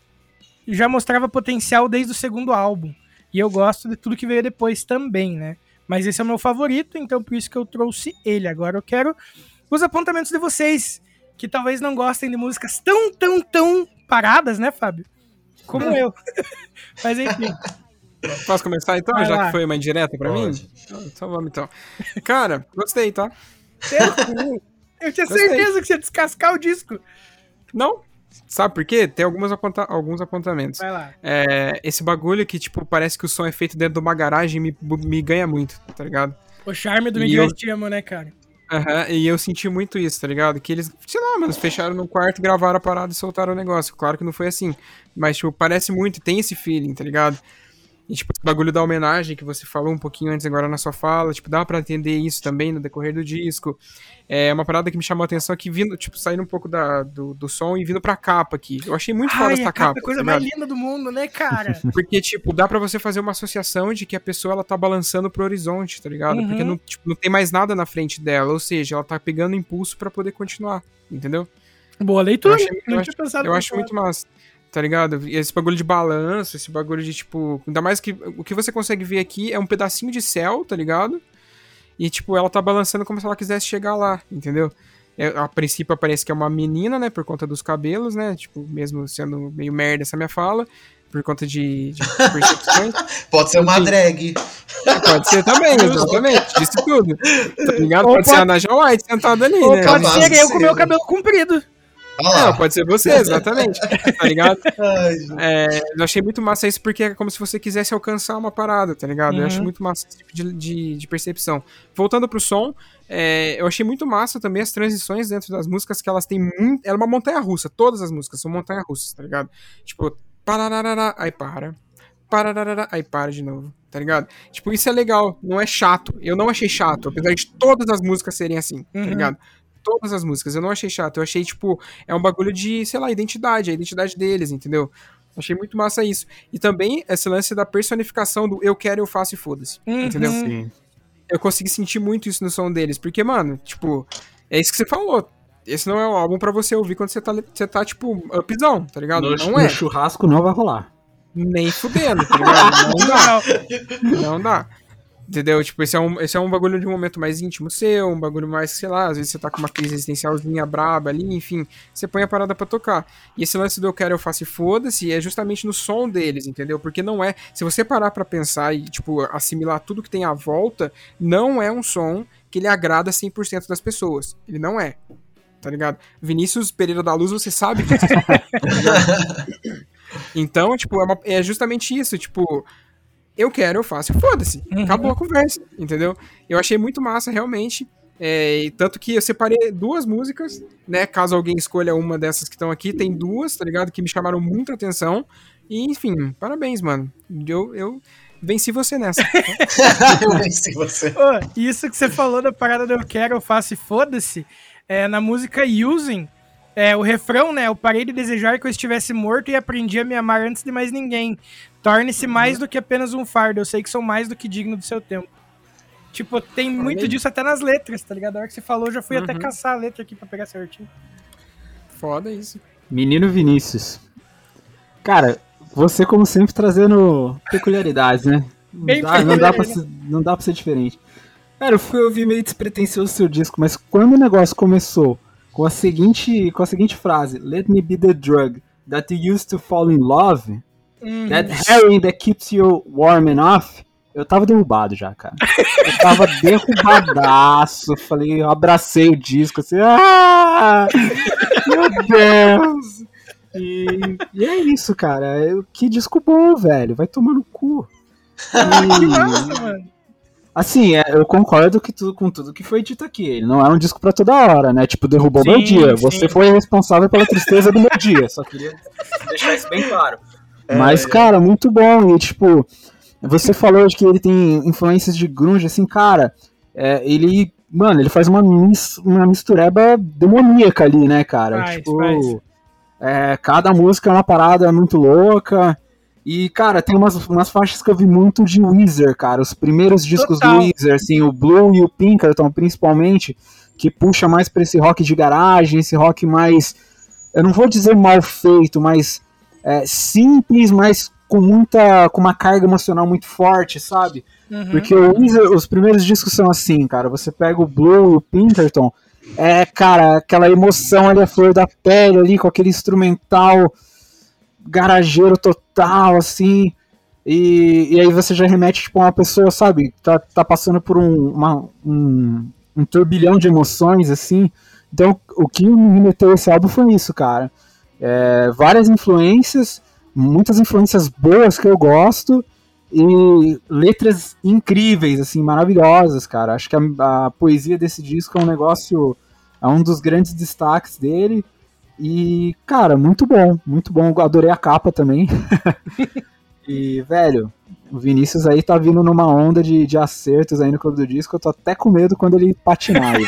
já mostrava potencial desde o segundo álbum. E eu gosto de tudo que veio depois também, né? Mas esse é o meu favorito, então por isso que eu trouxe ele. Agora eu quero os apontamentos de vocês, que talvez não gostem de músicas tão, tão, tão paradas, né, Fábio? Como eu. Mas enfim. Posso começar então, Vai já lá. que foi uma indireta pra mim? Então vamos então. Cara, gostei, tá? Eu tinha Gostei. certeza que você ia descascar o disco. Não? Sabe por quê? Tem algumas aponta- alguns apontamentos. Vai lá. É, esse bagulho que, tipo, parece que o som é feito dentro de uma garagem me, me ganha muito, tá ligado? O charme do Miguel eu- te amo, né, cara? Aham, e eu senti muito isso, tá ligado? Que eles, sei lá, mano, fecharam no quarto, gravaram a parada e soltaram o negócio. Claro que não foi assim. Mas, tipo, parece muito, tem esse feeling, tá ligado? E, tipo, o bagulho da homenagem que você falou um pouquinho antes agora na sua fala, tipo, dá pra entender isso também no decorrer do disco. É uma parada que me chamou a atenção aqui, vindo, tipo, saindo um pouco da, do, do som e vindo pra capa aqui. Eu achei muito foda essa a capa é a coisa tá mais linda do mundo, né, cara? Porque, tipo, dá pra você fazer uma associação de que a pessoa, ela tá balançando pro horizonte, tá ligado? Uhum. Porque não, tipo, não tem mais nada na frente dela, ou seja, ela tá pegando impulso pra poder continuar, entendeu? Boa leitura. Eu achei, não eu tinha acho- pensado eu acho muito massa, tá ligado? E esse bagulho de balanço, esse bagulho de, tipo... Ainda mais que o que você consegue ver aqui é um pedacinho de céu, tá ligado? E, tipo, ela tá balançando como se ela quisesse chegar lá, entendeu? É, a princípio parece que é uma menina, né? Por conta dos cabelos, né? Tipo, mesmo sendo meio merda essa minha fala. Por conta de, de percepções. Pode ser uma drag. Pode ser também, exatamente. Disse tudo. Tá ligado? Pode, ser a Naja White sentada ali, Ou né? pode ser eu com meu cabelo comprido. Não, pode ser você, exatamente. Tá ligado? É, eu achei muito massa isso porque é como se você quisesse alcançar uma parada, tá ligado? Eu Uhum. acho muito massa esse tipo de, de, de percepção. Voltando pro som, é, eu achei muito massa também as transições dentro das músicas, que elas têm muito. Ela é uma montanha russa, todas as músicas são montanha russas, tá ligado? Tipo, parararara, aí para. Parararara, aí para de novo, tá ligado? Tipo, isso é legal, não é chato. Eu não achei chato, apesar de todas as músicas serem assim, Uhum. tá ligado? Todas as músicas, eu não achei chato. Eu achei, tipo, é um bagulho de, sei lá, identidade, a identidade deles, entendeu? Achei muito massa isso. E também esse lance da personificação do eu quero, eu faço e foda-se. Uhum. Entendeu? Sim. Eu consegui sentir muito isso no som deles. Porque, mano, tipo, é isso que você falou. Esse não é um álbum pra você ouvir quando você tá, você tá tipo, upzão, tá ligado? No, não no é. churrasco não vai rolar. Nem fudendo, tá ligado? Não dá. Não dá. Entendeu? Tipo, esse é, um, esse é um bagulho de um momento mais íntimo seu, um bagulho mais, sei lá, às vezes você tá com uma crise existencialzinha braba ali, enfim, você põe a parada pra tocar. E esse lance do eu quero, eu faço e foda-se é justamente no som deles, entendeu? Porque não é. Se você parar pra pensar e, tipo, assimilar tudo que tem à volta, não é um som que ele agrada 100% das pessoas. Ele não é. Tá ligado? Vinícius Pereira da Luz, você sabe disso. ligado? Então, tipo, é, uma- é justamente isso, tipo, eu quero, eu faço, foda-se. Uhum. Acabou a conversa, entendeu? Eu achei muito massa, realmente. É, e tanto que eu separei duas músicas, né? Caso alguém escolha uma dessas que estão aqui, tem duas, tá ligado? Que me chamaram muita atenção. E, enfim, parabéns, mano. Eu, eu venci você nessa. Eu venci você. Ô, isso que você falou da parada do eu quero, eu faço e foda-se, é, na música Using, é, o refrão, né? Eu parei de desejar que eu estivesse morto e aprendi a me amar antes de mais ninguém. Torne-se mais do que apenas um fardo. Eu sei que sou mais do que digno do seu tempo. Tipo, tem muito disso até nas letras, tá ligado? A hora que você falou, eu já fui até Uhum. caçar a letra aqui pra pegar certinho. Foda isso. Menino Vinícius. Cara, você como sempre trazendo peculiaridades, né? Não Bem dá, não, dá pra ser, não dá pra ser diferente. Cara, eu fui ouvir meio despretensioso o seu disco, mas quando o negócio começou com a seguinte, com a seguinte frase, Let me be the drug that you used to fall in love, Uhum. That Harry that keeps you warm enough. Eu tava derrubado já, cara. Eu tava derrubadaço. Falei, eu abracei o disco assim. Ah! Meu Deus! E, e é isso, cara. Eu- Que disco bom, velho. Vai tomar no cu. Que E- massa, mano. Assim, é, eu concordo que tudo, com tudo que foi dito aqui. Ele não é um disco pra toda hora, né? Tipo, derrubou meu Sim, dia. sim. Você foi responsável pela tristeza do meu dia. Só queria deixar isso bem claro. Mas, cara, muito bom. E, tipo, você falou de que ele tem influências de grunge, assim, cara, é, ele, mano, ele faz uma, mis, uma mistureba demoníaca ali, né, cara? Faz, tipo, faz. é, cada música é uma parada muito louca. E, cara, tem umas, umas faixas que eu vi muito de Weezer, cara. Os primeiros discos Total. do Weezer, assim, o Blue e o Pinkerton, principalmente, que puxa mais pra esse rock de garagem, esse rock mais. Eu não vou dizer mal feito, mas é, simples, mas com muita. com uma carga emocional muito forte, sabe? Uhum. Porque Weezer, os primeiros discos são assim, cara. Você pega o Blue e o Pinkerton, é, cara, aquela emoção ali, a flor da pele ali, com aquele instrumental garageiro total, assim. E, e aí você já remete, tipo, a uma pessoa, sabe, tá, tá passando por um, uma- um, um turbilhão de emoções, assim. Então, o que me remeteu a esse álbum foi isso, cara. É, várias influências, muitas influências boas que eu gosto, e letras incríveis, assim, maravilhosas, cara. Acho que a, a poesia desse disco é um negócio, é um dos grandes destaques dele. E, cara, muito bom, muito bom. Adorei a capa também. e, velho, o Vinícius aí tá vindo numa onda de, de acertos aí no Clube do Disco. Eu tô até com medo quando ele patinar aí.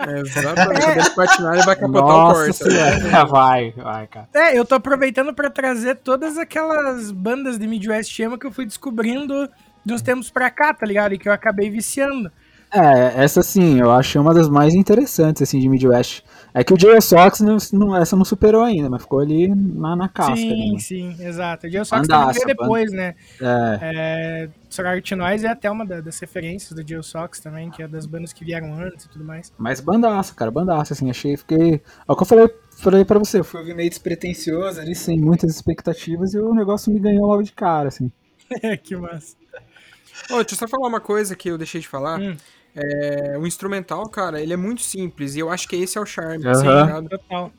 É, exatamente. Quando ele patinar, ele vai capotar o Nossa Corsa. senhora. Vai, vai, cara. É, eu tô aproveitando pra trazer todas aquelas bandas de Midwest emo que eu fui descobrindo de uns tempos pra cá, tá ligado? E que eu acabei viciando. É, essa sim, eu achei uma das mais interessantes, assim, de Midwest. É que o J.O. Sox, não, não- essa não superou ainda, mas ficou ali na, na casca. ali, sim, né? sim, exato. O Dio Sox também veio depois, né? É, É, Sorority Noise é até uma da- das referências do Dio Sox também, que é das bandas que vieram antes e tudo mais. mas bandaça, cara, bandaça, assim, achei, fiquei... É o que eu falei, falei pra você, eu fui meio despretensioso ali, sem muitas expectativas, e o negócio me ganhou logo de cara, assim. que massa. Ô, deixa eu só falar uma coisa que eu deixei de falar. Hum. É, o instrumental, cara, ele é muito simples e eu acho que esse é o charme. Tá ligado? Total.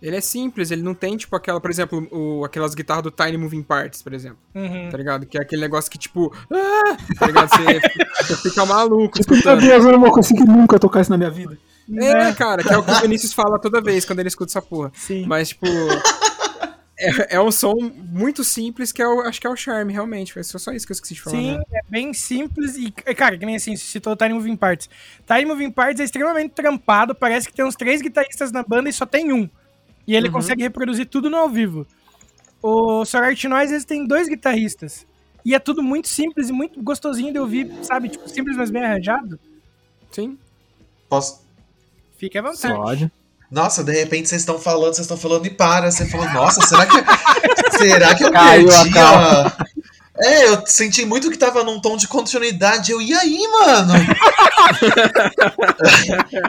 Ele é simples, ele não tem, tipo, aquela, por exemplo, o, aquelas guitarras do Tiny Moving Parts, por exemplo. Uhum. Tá ligado? Que é aquele negócio que, tipo, ah, tá ligado? Você, você fica maluco escutando. Deus, eu não vou conseguir nunca tocar isso na minha vida. É, cara, que é o que o Vinícius fala toda vez quando ele escuta essa porra. Sim. Mas, tipo. É, é um som muito simples que eu acho que é o charme, realmente. Foi só só isso que eu esqueci de falar. Sim, né? é bem simples e, cara, que nem assim, você citou o Tiny Moving Parts. Tiny Moving Parts é extremamente trampado, parece que tem uns três guitarristas na banda e só tem um. E ele Uhum. consegue reproduzir tudo no ao vivo. O Sorority Noise, eles têm dois guitarristas. E é tudo muito simples e muito gostosinho de ouvir, sabe? Tipo, simples, mas bem arranjado. Sim. Posso... Fique à vontade. Pode. Nossa, de repente vocês estão falando, vocês estão falando e para. Você falou, nossa, será que, será que eu Caiu perdi a... É, eu senti muito que tava num tom de continuidade. Eu, e aí, mano?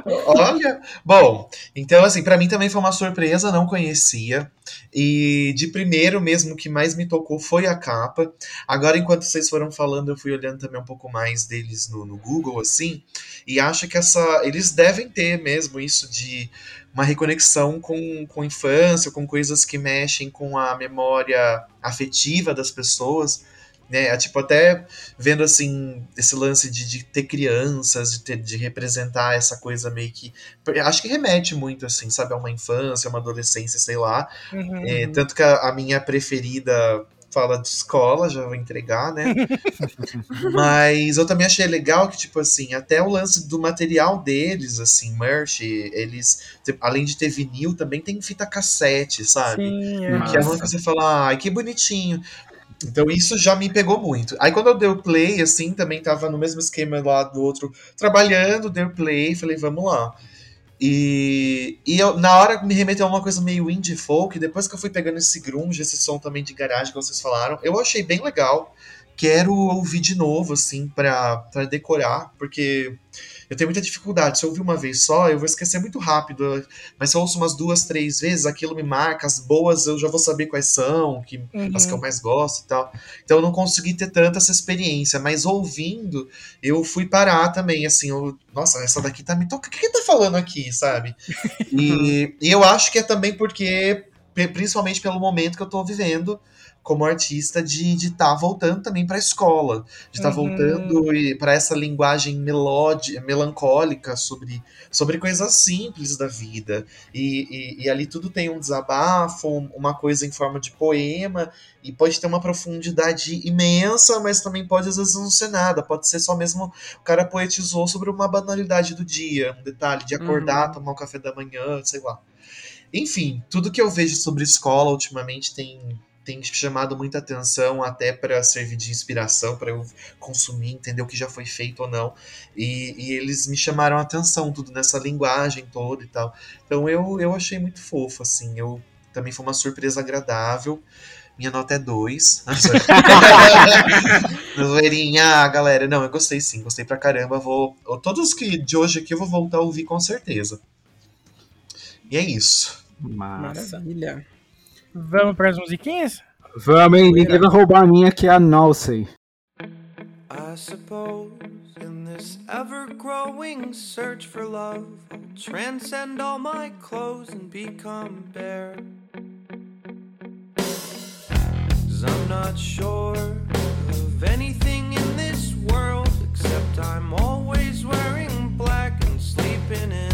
Olha. Bom, então, assim, pra mim também foi uma surpresa, não conhecia. E de primeiro mesmo, o que mais me tocou foi a capa. Agora, enquanto vocês foram falando, eu fui olhando também um pouco mais deles no, no Google, assim. E acho que essa. Eles devem ter mesmo isso de uma reconexão com, com a infância, com coisas que mexem com a memória afetiva das pessoas. Né? É, Tipo, até vendo assim, esse lance de, de ter crianças, de, ter, de representar essa coisa meio que. Acho que remete muito, assim, sabe, a uma infância, uma adolescência, sei lá. Uhum. É, tanto que a, a minha preferida fala de escola, já vou entregar, né? Mas eu também achei legal que, tipo assim, até o lance do material deles, assim, merch, eles, te- além de ter vinil, também tem fita cassete, sabe? Sim, é. Que é uma que você fala, ai, que bonitinho. Então isso já me pegou muito. Aí quando eu dei o play, assim, também tava no mesmo esquema lá do outro, trabalhando, dei o play, falei, vamos lá. E, e eu, na hora me remeteu a uma coisa meio indie folk, depois que eu fui pegando esse grunge, esse som também de garagem que vocês falaram, eu achei bem legal. Quero ouvir de novo, assim, pra decorar, porque eu tenho muita dificuldade. Se eu ouvir uma vez só, eu vou esquecer muito rápido. Mas se eu ouço umas duas, três vezes, aquilo me marca. As boas eu já vou saber quais são, que, Uhum. as que eu mais gosto e tal. Então eu não consegui ter tanta essa experiência. Mas ouvindo, eu fui parar também, assim. Eu, nossa, essa daqui tá me tocando. O que, que tá falando aqui, sabe? E, e eu acho que é também porque, principalmente pelo momento que eu tô vivendo como artista, de estar tá voltando também pra escola, de estar tá Uhum. voltando para essa linguagem melódica, melancólica sobre, sobre coisas simples da vida. E, e, e ali tudo tem um desabafo, um- uma coisa em forma de poema, e pode ter uma profundidade imensa, mas também pode às vezes não ser nada. Pode ser só mesmo o cara poetizou sobre uma banalidade do dia, um detalhe de acordar, tomar um café da manhã, sei lá. Enfim, tudo que eu vejo sobre escola ultimamente tem, tem chamado muita atenção, até para servir de inspiração, para eu consumir, entender o que já foi feito ou não. E, e eles me chamaram a atenção, tudo nessa linguagem toda e tal. Então eu, eu achei muito fofo, assim. Eu também foi uma surpresa agradável. Minha nota é 2. Zoeirinha, galera. Não, eu gostei sim, gostei pra caramba. Vou. Todos que de hoje aqui eu vou voltar a ouvir com certeza. E é isso. Massa. Maravilha. Vamos para as musiquinhas? Vamos, hein? Ninguém vai roubar a minha, que é a Nalsey. I suppose in this ever growing search for love, I'll transcend all my clothes and become bare. Cause I'm not sure of anything in this world except I'm always wearing black and sleeping in.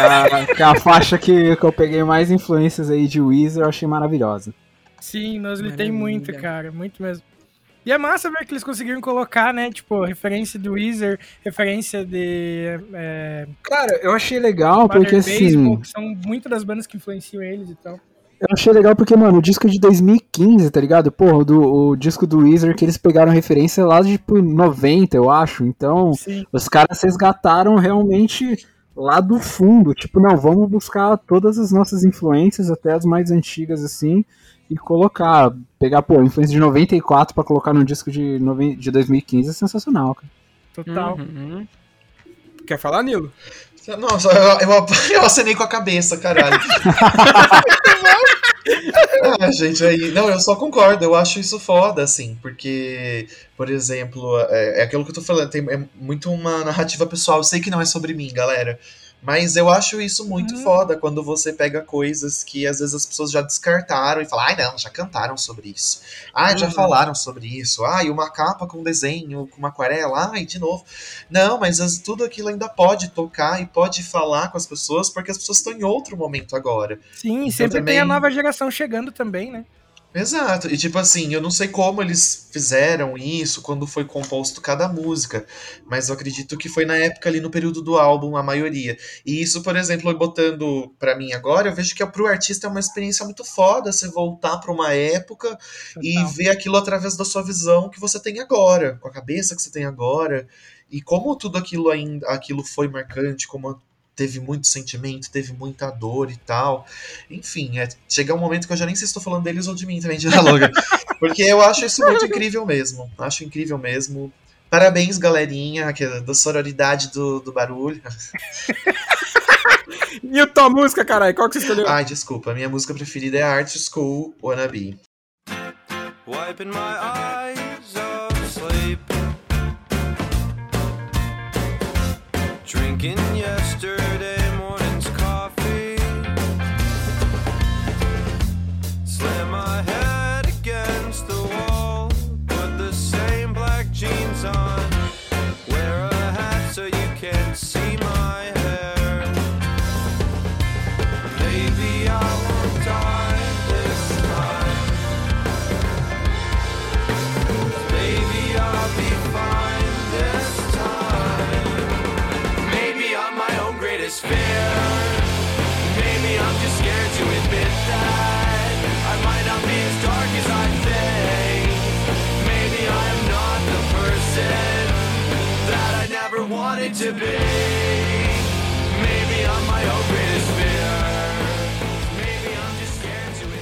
A, que é a faixa que, que eu peguei mais influências aí de Weezer, eu achei maravilhosa. Sim, Nozli tem muito, cara, muito mesmo. E é massa ver que eles conseguiram colocar, né, tipo, referência do Weezer, referência de é, Cara, eu achei legal porque Baseball, assim. que são muito das bandas que influenciam eles e tal. Eu achei legal porque, mano, o disco é de 2015, tá ligado? Porra, do, o disco do Weezer que eles pegaram referência lá de tipo, 90, eu acho. Então, Sim. os caras resgataram realmente lá do fundo. Tipo, não, vamos buscar todas as nossas influências, até as mais antigas, assim, e colocar. Pegar, pô, influência de 94 pra colocar no disco de, de 2015 é sensacional, cara. Total. Uhum. Quer falar, Nilo? Nossa, eu, eu, eu acenei com a cabeça, caralho. ah, gente, aí. Não, eu só concordo, eu acho isso foda, assim, porque, por exemplo, é, é aquilo que eu tô falando, tem, é muito uma narrativa pessoal. Eu sei que não é sobre mim, galera. Mas eu acho isso muito foda quando você pega coisas que às vezes as pessoas já descartaram e falam, ai não, já cantaram sobre isso. Ai, já Uhum. falaram sobre isso. Ai, uma capa com desenho, com uma aquarela, ai, de novo. Não, mas as- tudo aquilo ainda pode tocar e pode falar com as pessoas, porque as pessoas estão em outro momento agora. Sim, Então sempre também- tem a nova geração chegando também, né? Exato. E tipo assim, eu não sei como eles fizeram isso quando foi composto cada música, mas eu acredito que foi na época ali no período do álbum a maioria. E isso, por exemplo, botando pra mim agora, eu vejo que pro artista é uma experiência muito foda você voltar pra uma época e ver aquilo através da sua visão que você tem agora, com a cabeça que você tem agora. E como tudo aquilo ainda, aquilo foi marcante, como teve muito sentimento, teve muita dor e tal. Enfim, é, chega um momento que eu já nem sei se estou falando deles ou de mim também, de Logan. Porque eu acho isso muito incrível mesmo. Acho incrível mesmo. Parabéns, galerinha, que é da sororidade do, do barulho. E a tua música, caralho? Qual que você escolheu? Ai, desculpa, a minha música preferida é Art School Wannabe. Wiping my eyes of sleep. Drinking yesterday to be. Maybe I'm my greatest fear.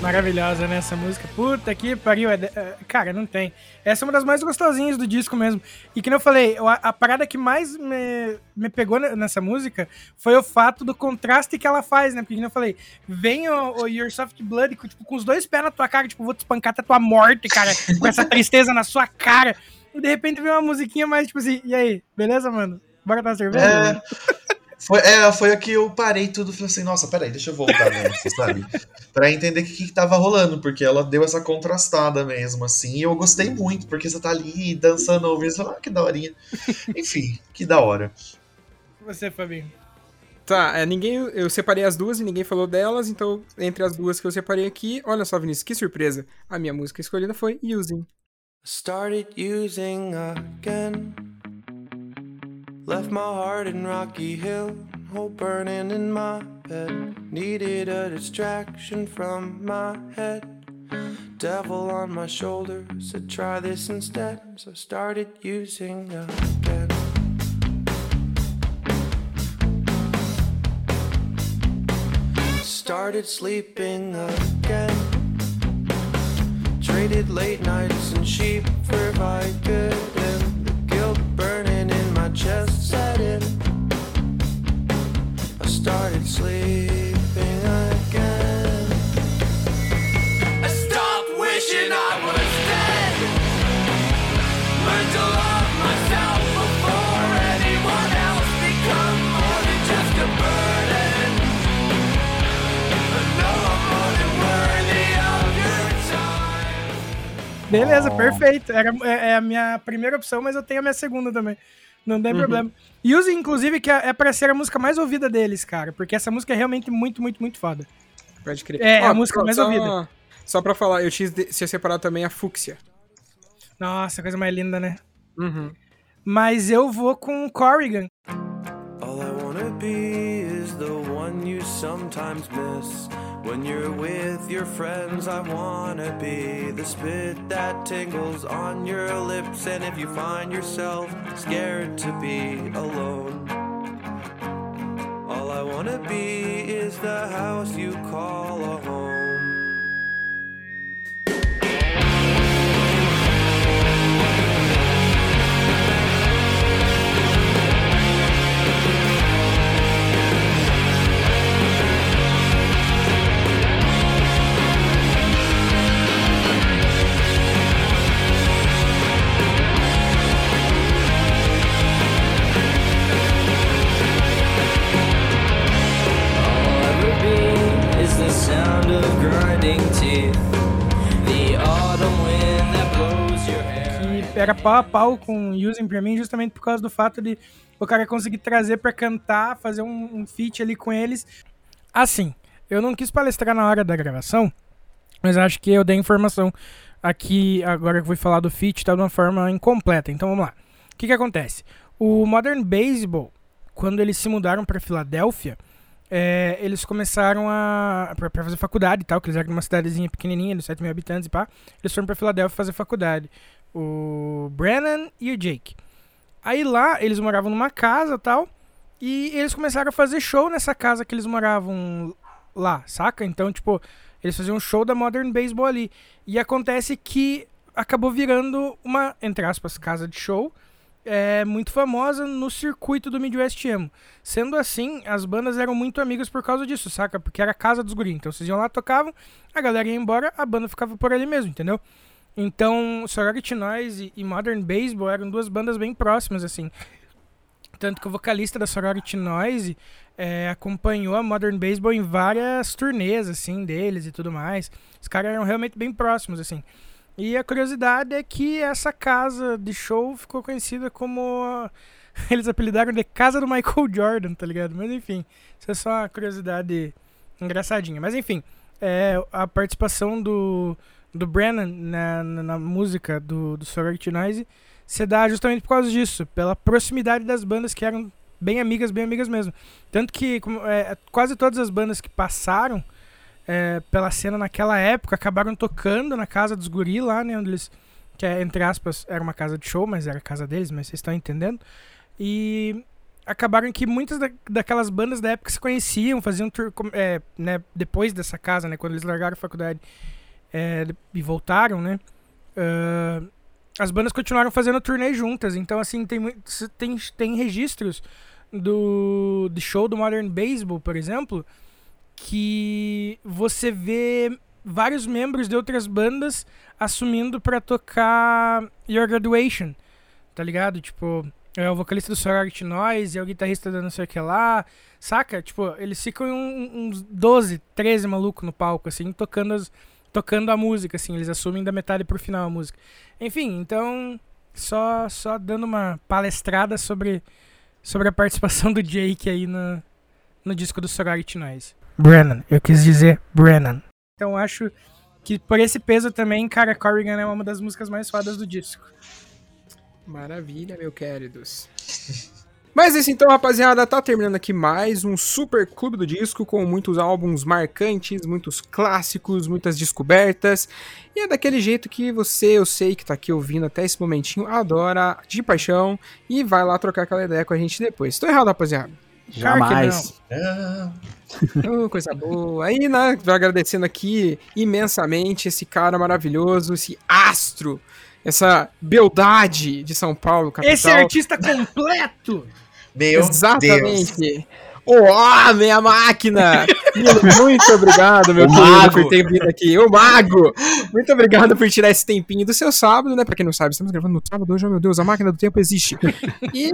Maravilhosa, né? Essa música. Puta que pariu. é de- é, Cara, não tem. Essa é uma das mais gostosinhas do disco mesmo. E que eu falei, a, parada que mais me, me pegou ne- nessa música foi o fato do contraste que ela faz, né? Porque que eu falei, vem o, o Your Soft Blood tipo, com os dois pés na tua cara, tipo, vou te espancar até tua morte, cara. com essa tristeza na sua cara. E de repente vem uma musiquinha mais, tipo assim, e aí, beleza, mano? Bora dar cerveja? É, foi, é, foi aqui eu parei tudo e falei assim, nossa, peraí, deixa eu voltar nessa, sabe? Pra entender o que, que tava rolando, porque ela deu essa contrastada mesmo, assim, e eu gostei muito, porque você tá ali dançando, ouvindo, você fala, ah, que daorinha. Enfim, que da hora. Você, Fabinho. Tá, é, ninguém. Eu separei as duas e ninguém falou delas, então entre as duas que eu separei aqui, olha só, Vinícius, que surpresa. A minha música escolhida foi Using. Started using again. Left my heart in Rocky Hill, hope burning in my bed. Needed a distraction from my head. Devil on my shoulder said, try this instead. So I started using again. Started sleeping again. Traded late nights and sheep for Vicodin. Chest set in. I started sleeping again. I stopped wishing I was dead. Learned to love myself before anyone else. Become more than just a burden. I know I'm more than worthy of your time. Beleza, perfeito. Era, é, é a minha primeira opção, mas eu tenho a minha segunda também. Não tem problema. E use, inclusive, que é, é pra ser a música mais ouvida deles, cara. Porque essa música é realmente muito, muito, muito foda. Pode crer. É, Ó, a música só- mais ouvida. Só pra falar, eu tinha separado também a Fúcsia. Nossa, coisa mais linda, né? Uhum. Mas eu vou com Corrigan. All I wanna be is the one you sometimes miss. When you're with your friends, I wanna be the spit that tingles on your lips. And if you find yourself scared to be alone, all I wanna be is the house you call a home. Que era pau a pau com Using pra mim, justamente por causa do fato de o cara conseguir trazer pra cantar, fazer um, um feat ali com eles. Assim, eu não quis palestrar na hora da gravação, mas acho que eu dei informação aqui, agora que eu vou falar do feat, tá de uma forma incompleta. Então vamos lá. O que que acontece? O Modern Baseball, quando eles se mudaram pra Filadélfia, é, eles começaram a. Pra, pra fazer faculdade e tal, que eles eram de uma cidadezinha pequenininha, de 7 mil habitantes e pá. Eles foram pra Filadélfia fazer faculdade. O Brennan e o Jake. Aí lá, eles moravam numa casa tal. E eles começaram a fazer show nessa casa que eles moravam lá, saca? Então, tipo, eles faziam um show da Modern Baseball ali. E acontece que acabou virando uma, entre aspas, casa de show é, muito famosa no circuito do Midwest Emo. Sendo assim, as bandas eram muito amigas por causa disso, saca? Porque era a casa dos guris. Então vocês iam lá, tocavam, a galera ia embora, a banda ficava por ali mesmo, entendeu? Então, Sorority Noise e Modern Baseball eram duas bandas bem próximas, assim. Tanto que o vocalista da Sorority Noise é, acompanhou a Modern Baseball em várias turnês, assim, deles e tudo mais. Os caras eram realmente bem próximos, assim. E a curiosidade é que essa casa de show ficou conhecida como. Eles apelidaram de Casa do Michael Jordan, tá ligado? Mas enfim, isso é só uma curiosidade engraçadinha. Mas enfim, é, a participação do, do Brennan na, na, na música do, do Sorority Noise se dá justamente por causa disso, pela proximidade das bandas que eram bem amigas, bem amigas mesmo. Tanto que como, é, quase todas as bandas que passaram é, pela cena naquela época acabaram tocando na casa dos guri lá, né? Onde eles, que é, entre aspas, era uma casa de show, mas era a casa deles, mas vocês estão entendendo. E acabaram que muitas da- daquelas bandas da época se conheciam, faziam tour, é, né, depois dessa casa, né, quando eles largaram a faculdade é, e voltaram, né, ah, as bandas continuaram fazendo turnê juntas, então assim, tem, tem, tem registros do, do show do Modern Baseball, por exemplo, que você vê vários membros de outras bandas assumindo pra tocar Your Graduation, tá ligado? Tipo, é o vocalista do Sorority Noise, é o guitarrista da não sei o que lá, saca? Tipo, eles ficam uns 12, 13 malucos no palco, assim, tocando, as, tocando a música, assim, eles assumem da metade pro final a música. Enfim, então, só, só dando uma palestrada sobre, sobre a participação do Jake aí no, no disco do Sorority Noise. Brennan, eu quis dizer Brennan. Então acho que por esse peso também, cara, Corrigan é uma das músicas mais fodas do disco. Maravilha, meu queridos. Mas é isso então, rapaziada, tá terminando aqui mais um super clube do disco com muitos álbuns marcantes, muitos clássicos, muitas descobertas. E é daquele jeito que você, eu sei que tá aqui ouvindo até esse momentinho, adora de paixão e vai lá trocar aquela ideia com a gente depois. Tô errado, rapaziada? Jamais. Oh, coisa boa. Aí, né, tô agradecendo aqui imensamente esse cara maravilhoso, esse astro, essa beldade de São Paulo, capital. Esse artista completo! Meu Exatamente. O homem, a máquina! Muito obrigado, meu O querido, mago. por ter vindo aqui. O mago! Muito obrigado por tirar esse tempinho do seu sábado, né? Pra quem não sabe, estamos gravando no sábado hoje, oh meu Deus, a máquina do tempo existe. E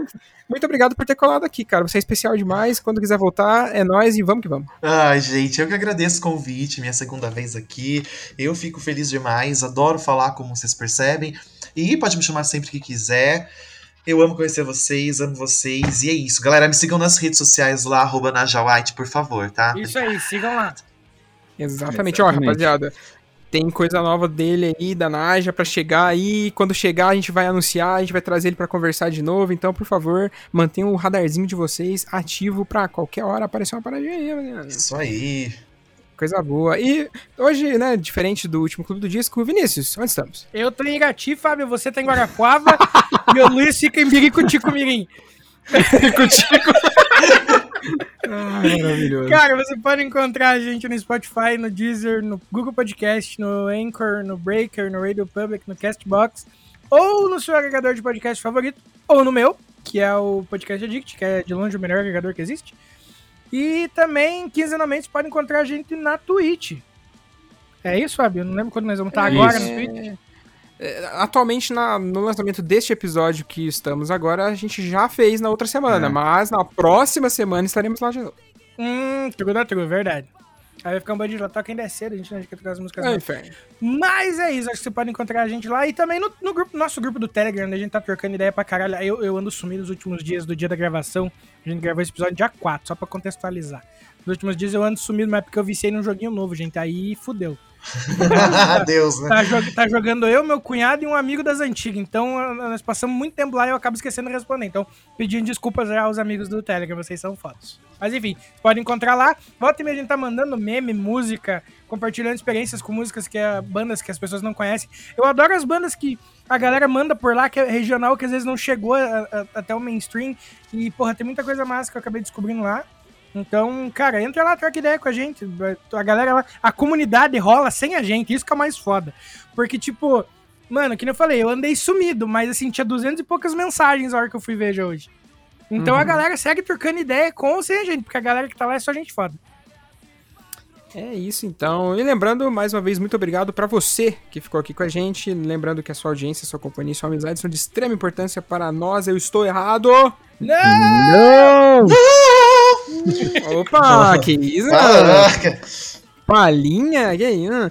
muito obrigado por ter colado aqui, cara. Você é especial demais. Quando quiser voltar, é nóis e vamos que vamos. Ai, gente, eu que agradeço o convite, minha segunda vez aqui. Eu fico feliz demais, adoro falar, como vocês percebem. E pode me chamar sempre que quiser. Eu amo conhecer vocês, amo vocês. E é isso. Galera, me sigam nas redes sociais lá, arroba Naja White, por favor, tá? Isso aí, sigam lá. Exatamente, ó, rapaziada. Tem coisa nova dele aí, da Naja, pra chegar aí. Quando chegar, a gente vai anunciar, a gente vai trazer ele pra conversar de novo. Então, por favor, mantenham o radarzinho de vocês ativo pra qualquer hora aparecer uma paradinha aí, rapaziada. Isso aí. Coisa boa. E hoje, né, diferente do último clube do disco, Vinícius, onde estamos? Eu tô em Irati, Fábio, você tá em Guarapuava e o Luiz fica em Biricutico Mirim. maravilhoso. Cara, você pode encontrar a gente no Spotify, no Deezer, no Google Podcast, no Anchor, no Breaker, no Radio Public, no Castbox, ou no seu agregador de podcast favorito, ou no meu, que é o Podcast Addict, que é de longe o melhor agregador que existe. E também, quinzenalmente, pode encontrar a gente na Twitch. É isso, Fábio? Eu não lembro quando nós vamos estar É agora isso. no Twitch. É, Atualmente, na- no lançamento deste episódio que estamos agora, a gente já fez na outra semana, É. mas na próxima semana estaremos lá de novo. Hum, true da true, verdade. Aí vai ficar um bandido lá, toca ainda é cedo, a gente não quer tocar as músicas É, inferno. Mas é isso, acho que você pode encontrar a gente lá e também no, no grupo, nosso grupo do Telegram, onde a gente tá trocando ideia pra caralho. Eu, eu ando sumido nos últimos dias do dia da gravação. A gente gravou esse episódio dia 4, só pra contextualizar. Nos últimos dias eu ando sumido, mas é porque eu viciei num joguinho novo, gente. Aí fudeu. Deus, né? Tá, jo- tá jogando eu, meu cunhado e um amigo das antigas. Então nós passamos muito tempo lá e eu acabo esquecendo de responder. Então, pedindo desculpas aos amigos do Telegram, vocês são fotos. Mas enfim, pode encontrar lá. Volta e meia a gente tá mandando meme, música, compartilhando experiências com músicas que é bandas que as pessoas não conhecem. Eu adoro as bandas que a galera manda por lá, que é regional, que às vezes não chegou a- a- até o mainstream. E, porra, tem muita coisa massa que eu acabei descobrindo lá. Então, cara, entra lá, troca ideia com a gente. A galera lá, a comunidade rola sem a gente, isso que é o mais foda. Porque, tipo, mano, que nem eu falei, eu andei sumido, mas assim, tinha 200 e poucas mensagens a hora que eu fui ver hoje. Então a Uhum. galera segue trocando ideia com ou sem a gente, porque a galera que tá lá é só gente foda. É isso então. E lembrando, mais uma vez, muito obrigado pra você que ficou aqui com a gente. Lembrando que a sua audiência, a sua companhia e sua amizade são de extrema importância para nós. Eu estou errado. Não! Opa, que isso? Caraca. Palhinha? Que isso?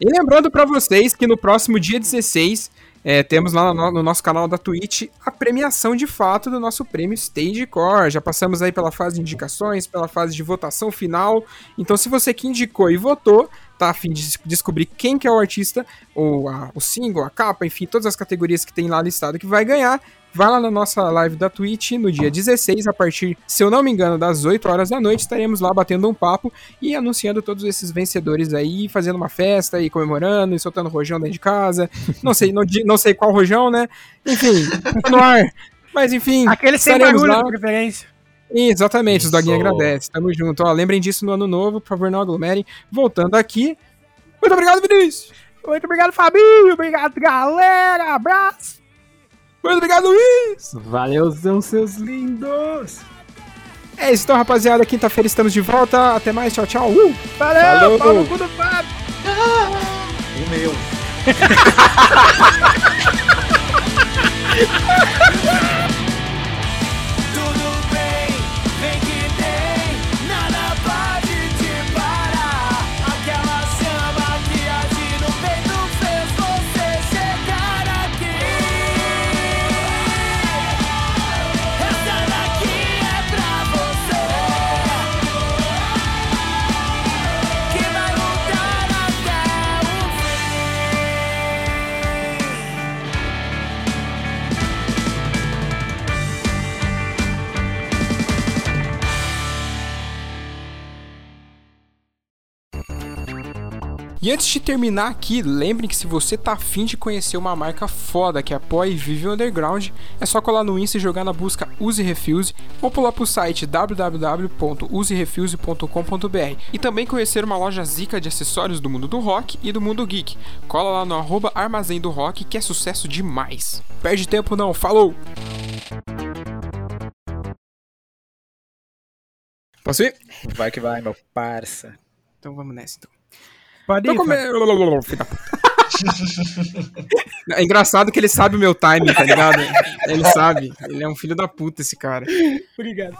E lembrando pra vocês que no próximo dia 16 é, temos lá no, no nosso canal da Twitch a premiação de fato do nosso prêmio Stagecore. Já passamos aí pela fase de indicações, pela fase de votação final. Então, se você que indicou e votou, tá a fim de des- descobrir quem que é o artista, ou a- o single, a capa, enfim, todas as categorias que tem lá listado que vai ganhar, vai lá na nossa live da Twitch no dia 16, a partir, se eu não me engano, das 8 horas da noite, estaremos lá batendo um papo e anunciando todos esses vencedores aí, fazendo uma festa e comemorando e soltando rojão dentro de casa. Não sei, não, não sei qual rojão, né? Enfim, tá no ar. Mas enfim, Aquele sem barulho, lá. de preferência. Exatamente, os doguinhos Isso. agradecem. Tamo junto. Ó, lembrem disso no ano novo, por favor, não aglomerem. Voltando aqui. Muito obrigado, Vinícius. Muito obrigado, Fabinho. Obrigado, galera. Abraço. Muito obrigado, Luiz. Valeuzão, seus lindos! É isso, então, rapaziada. Quinta-feira estamos de volta. Até mais. Tchau, tchau. Uh! Valeu. Falou. Pau no cu do Fábio. O meu. E antes de terminar aqui, lembrem que se você tá afim de conhecer uma marca foda que apoia e vive o underground, é só colar no Insta e jogar na busca Use Refuse ou pular pro site www.userefuse.com.br e também conhecer uma loja zica de acessórios do mundo do rock e do mundo geek. Cola lá no arroba Armazém do Rock que é sucesso demais. Perde tempo não, falou! Posso ir? Vai que vai, meu parça. Então vamos nessa então. Filho da puta. É engraçado que ele sabe o meu timing, tá ligado? Ele sabe. Ele é um filho da puta, esse cara. Obrigado.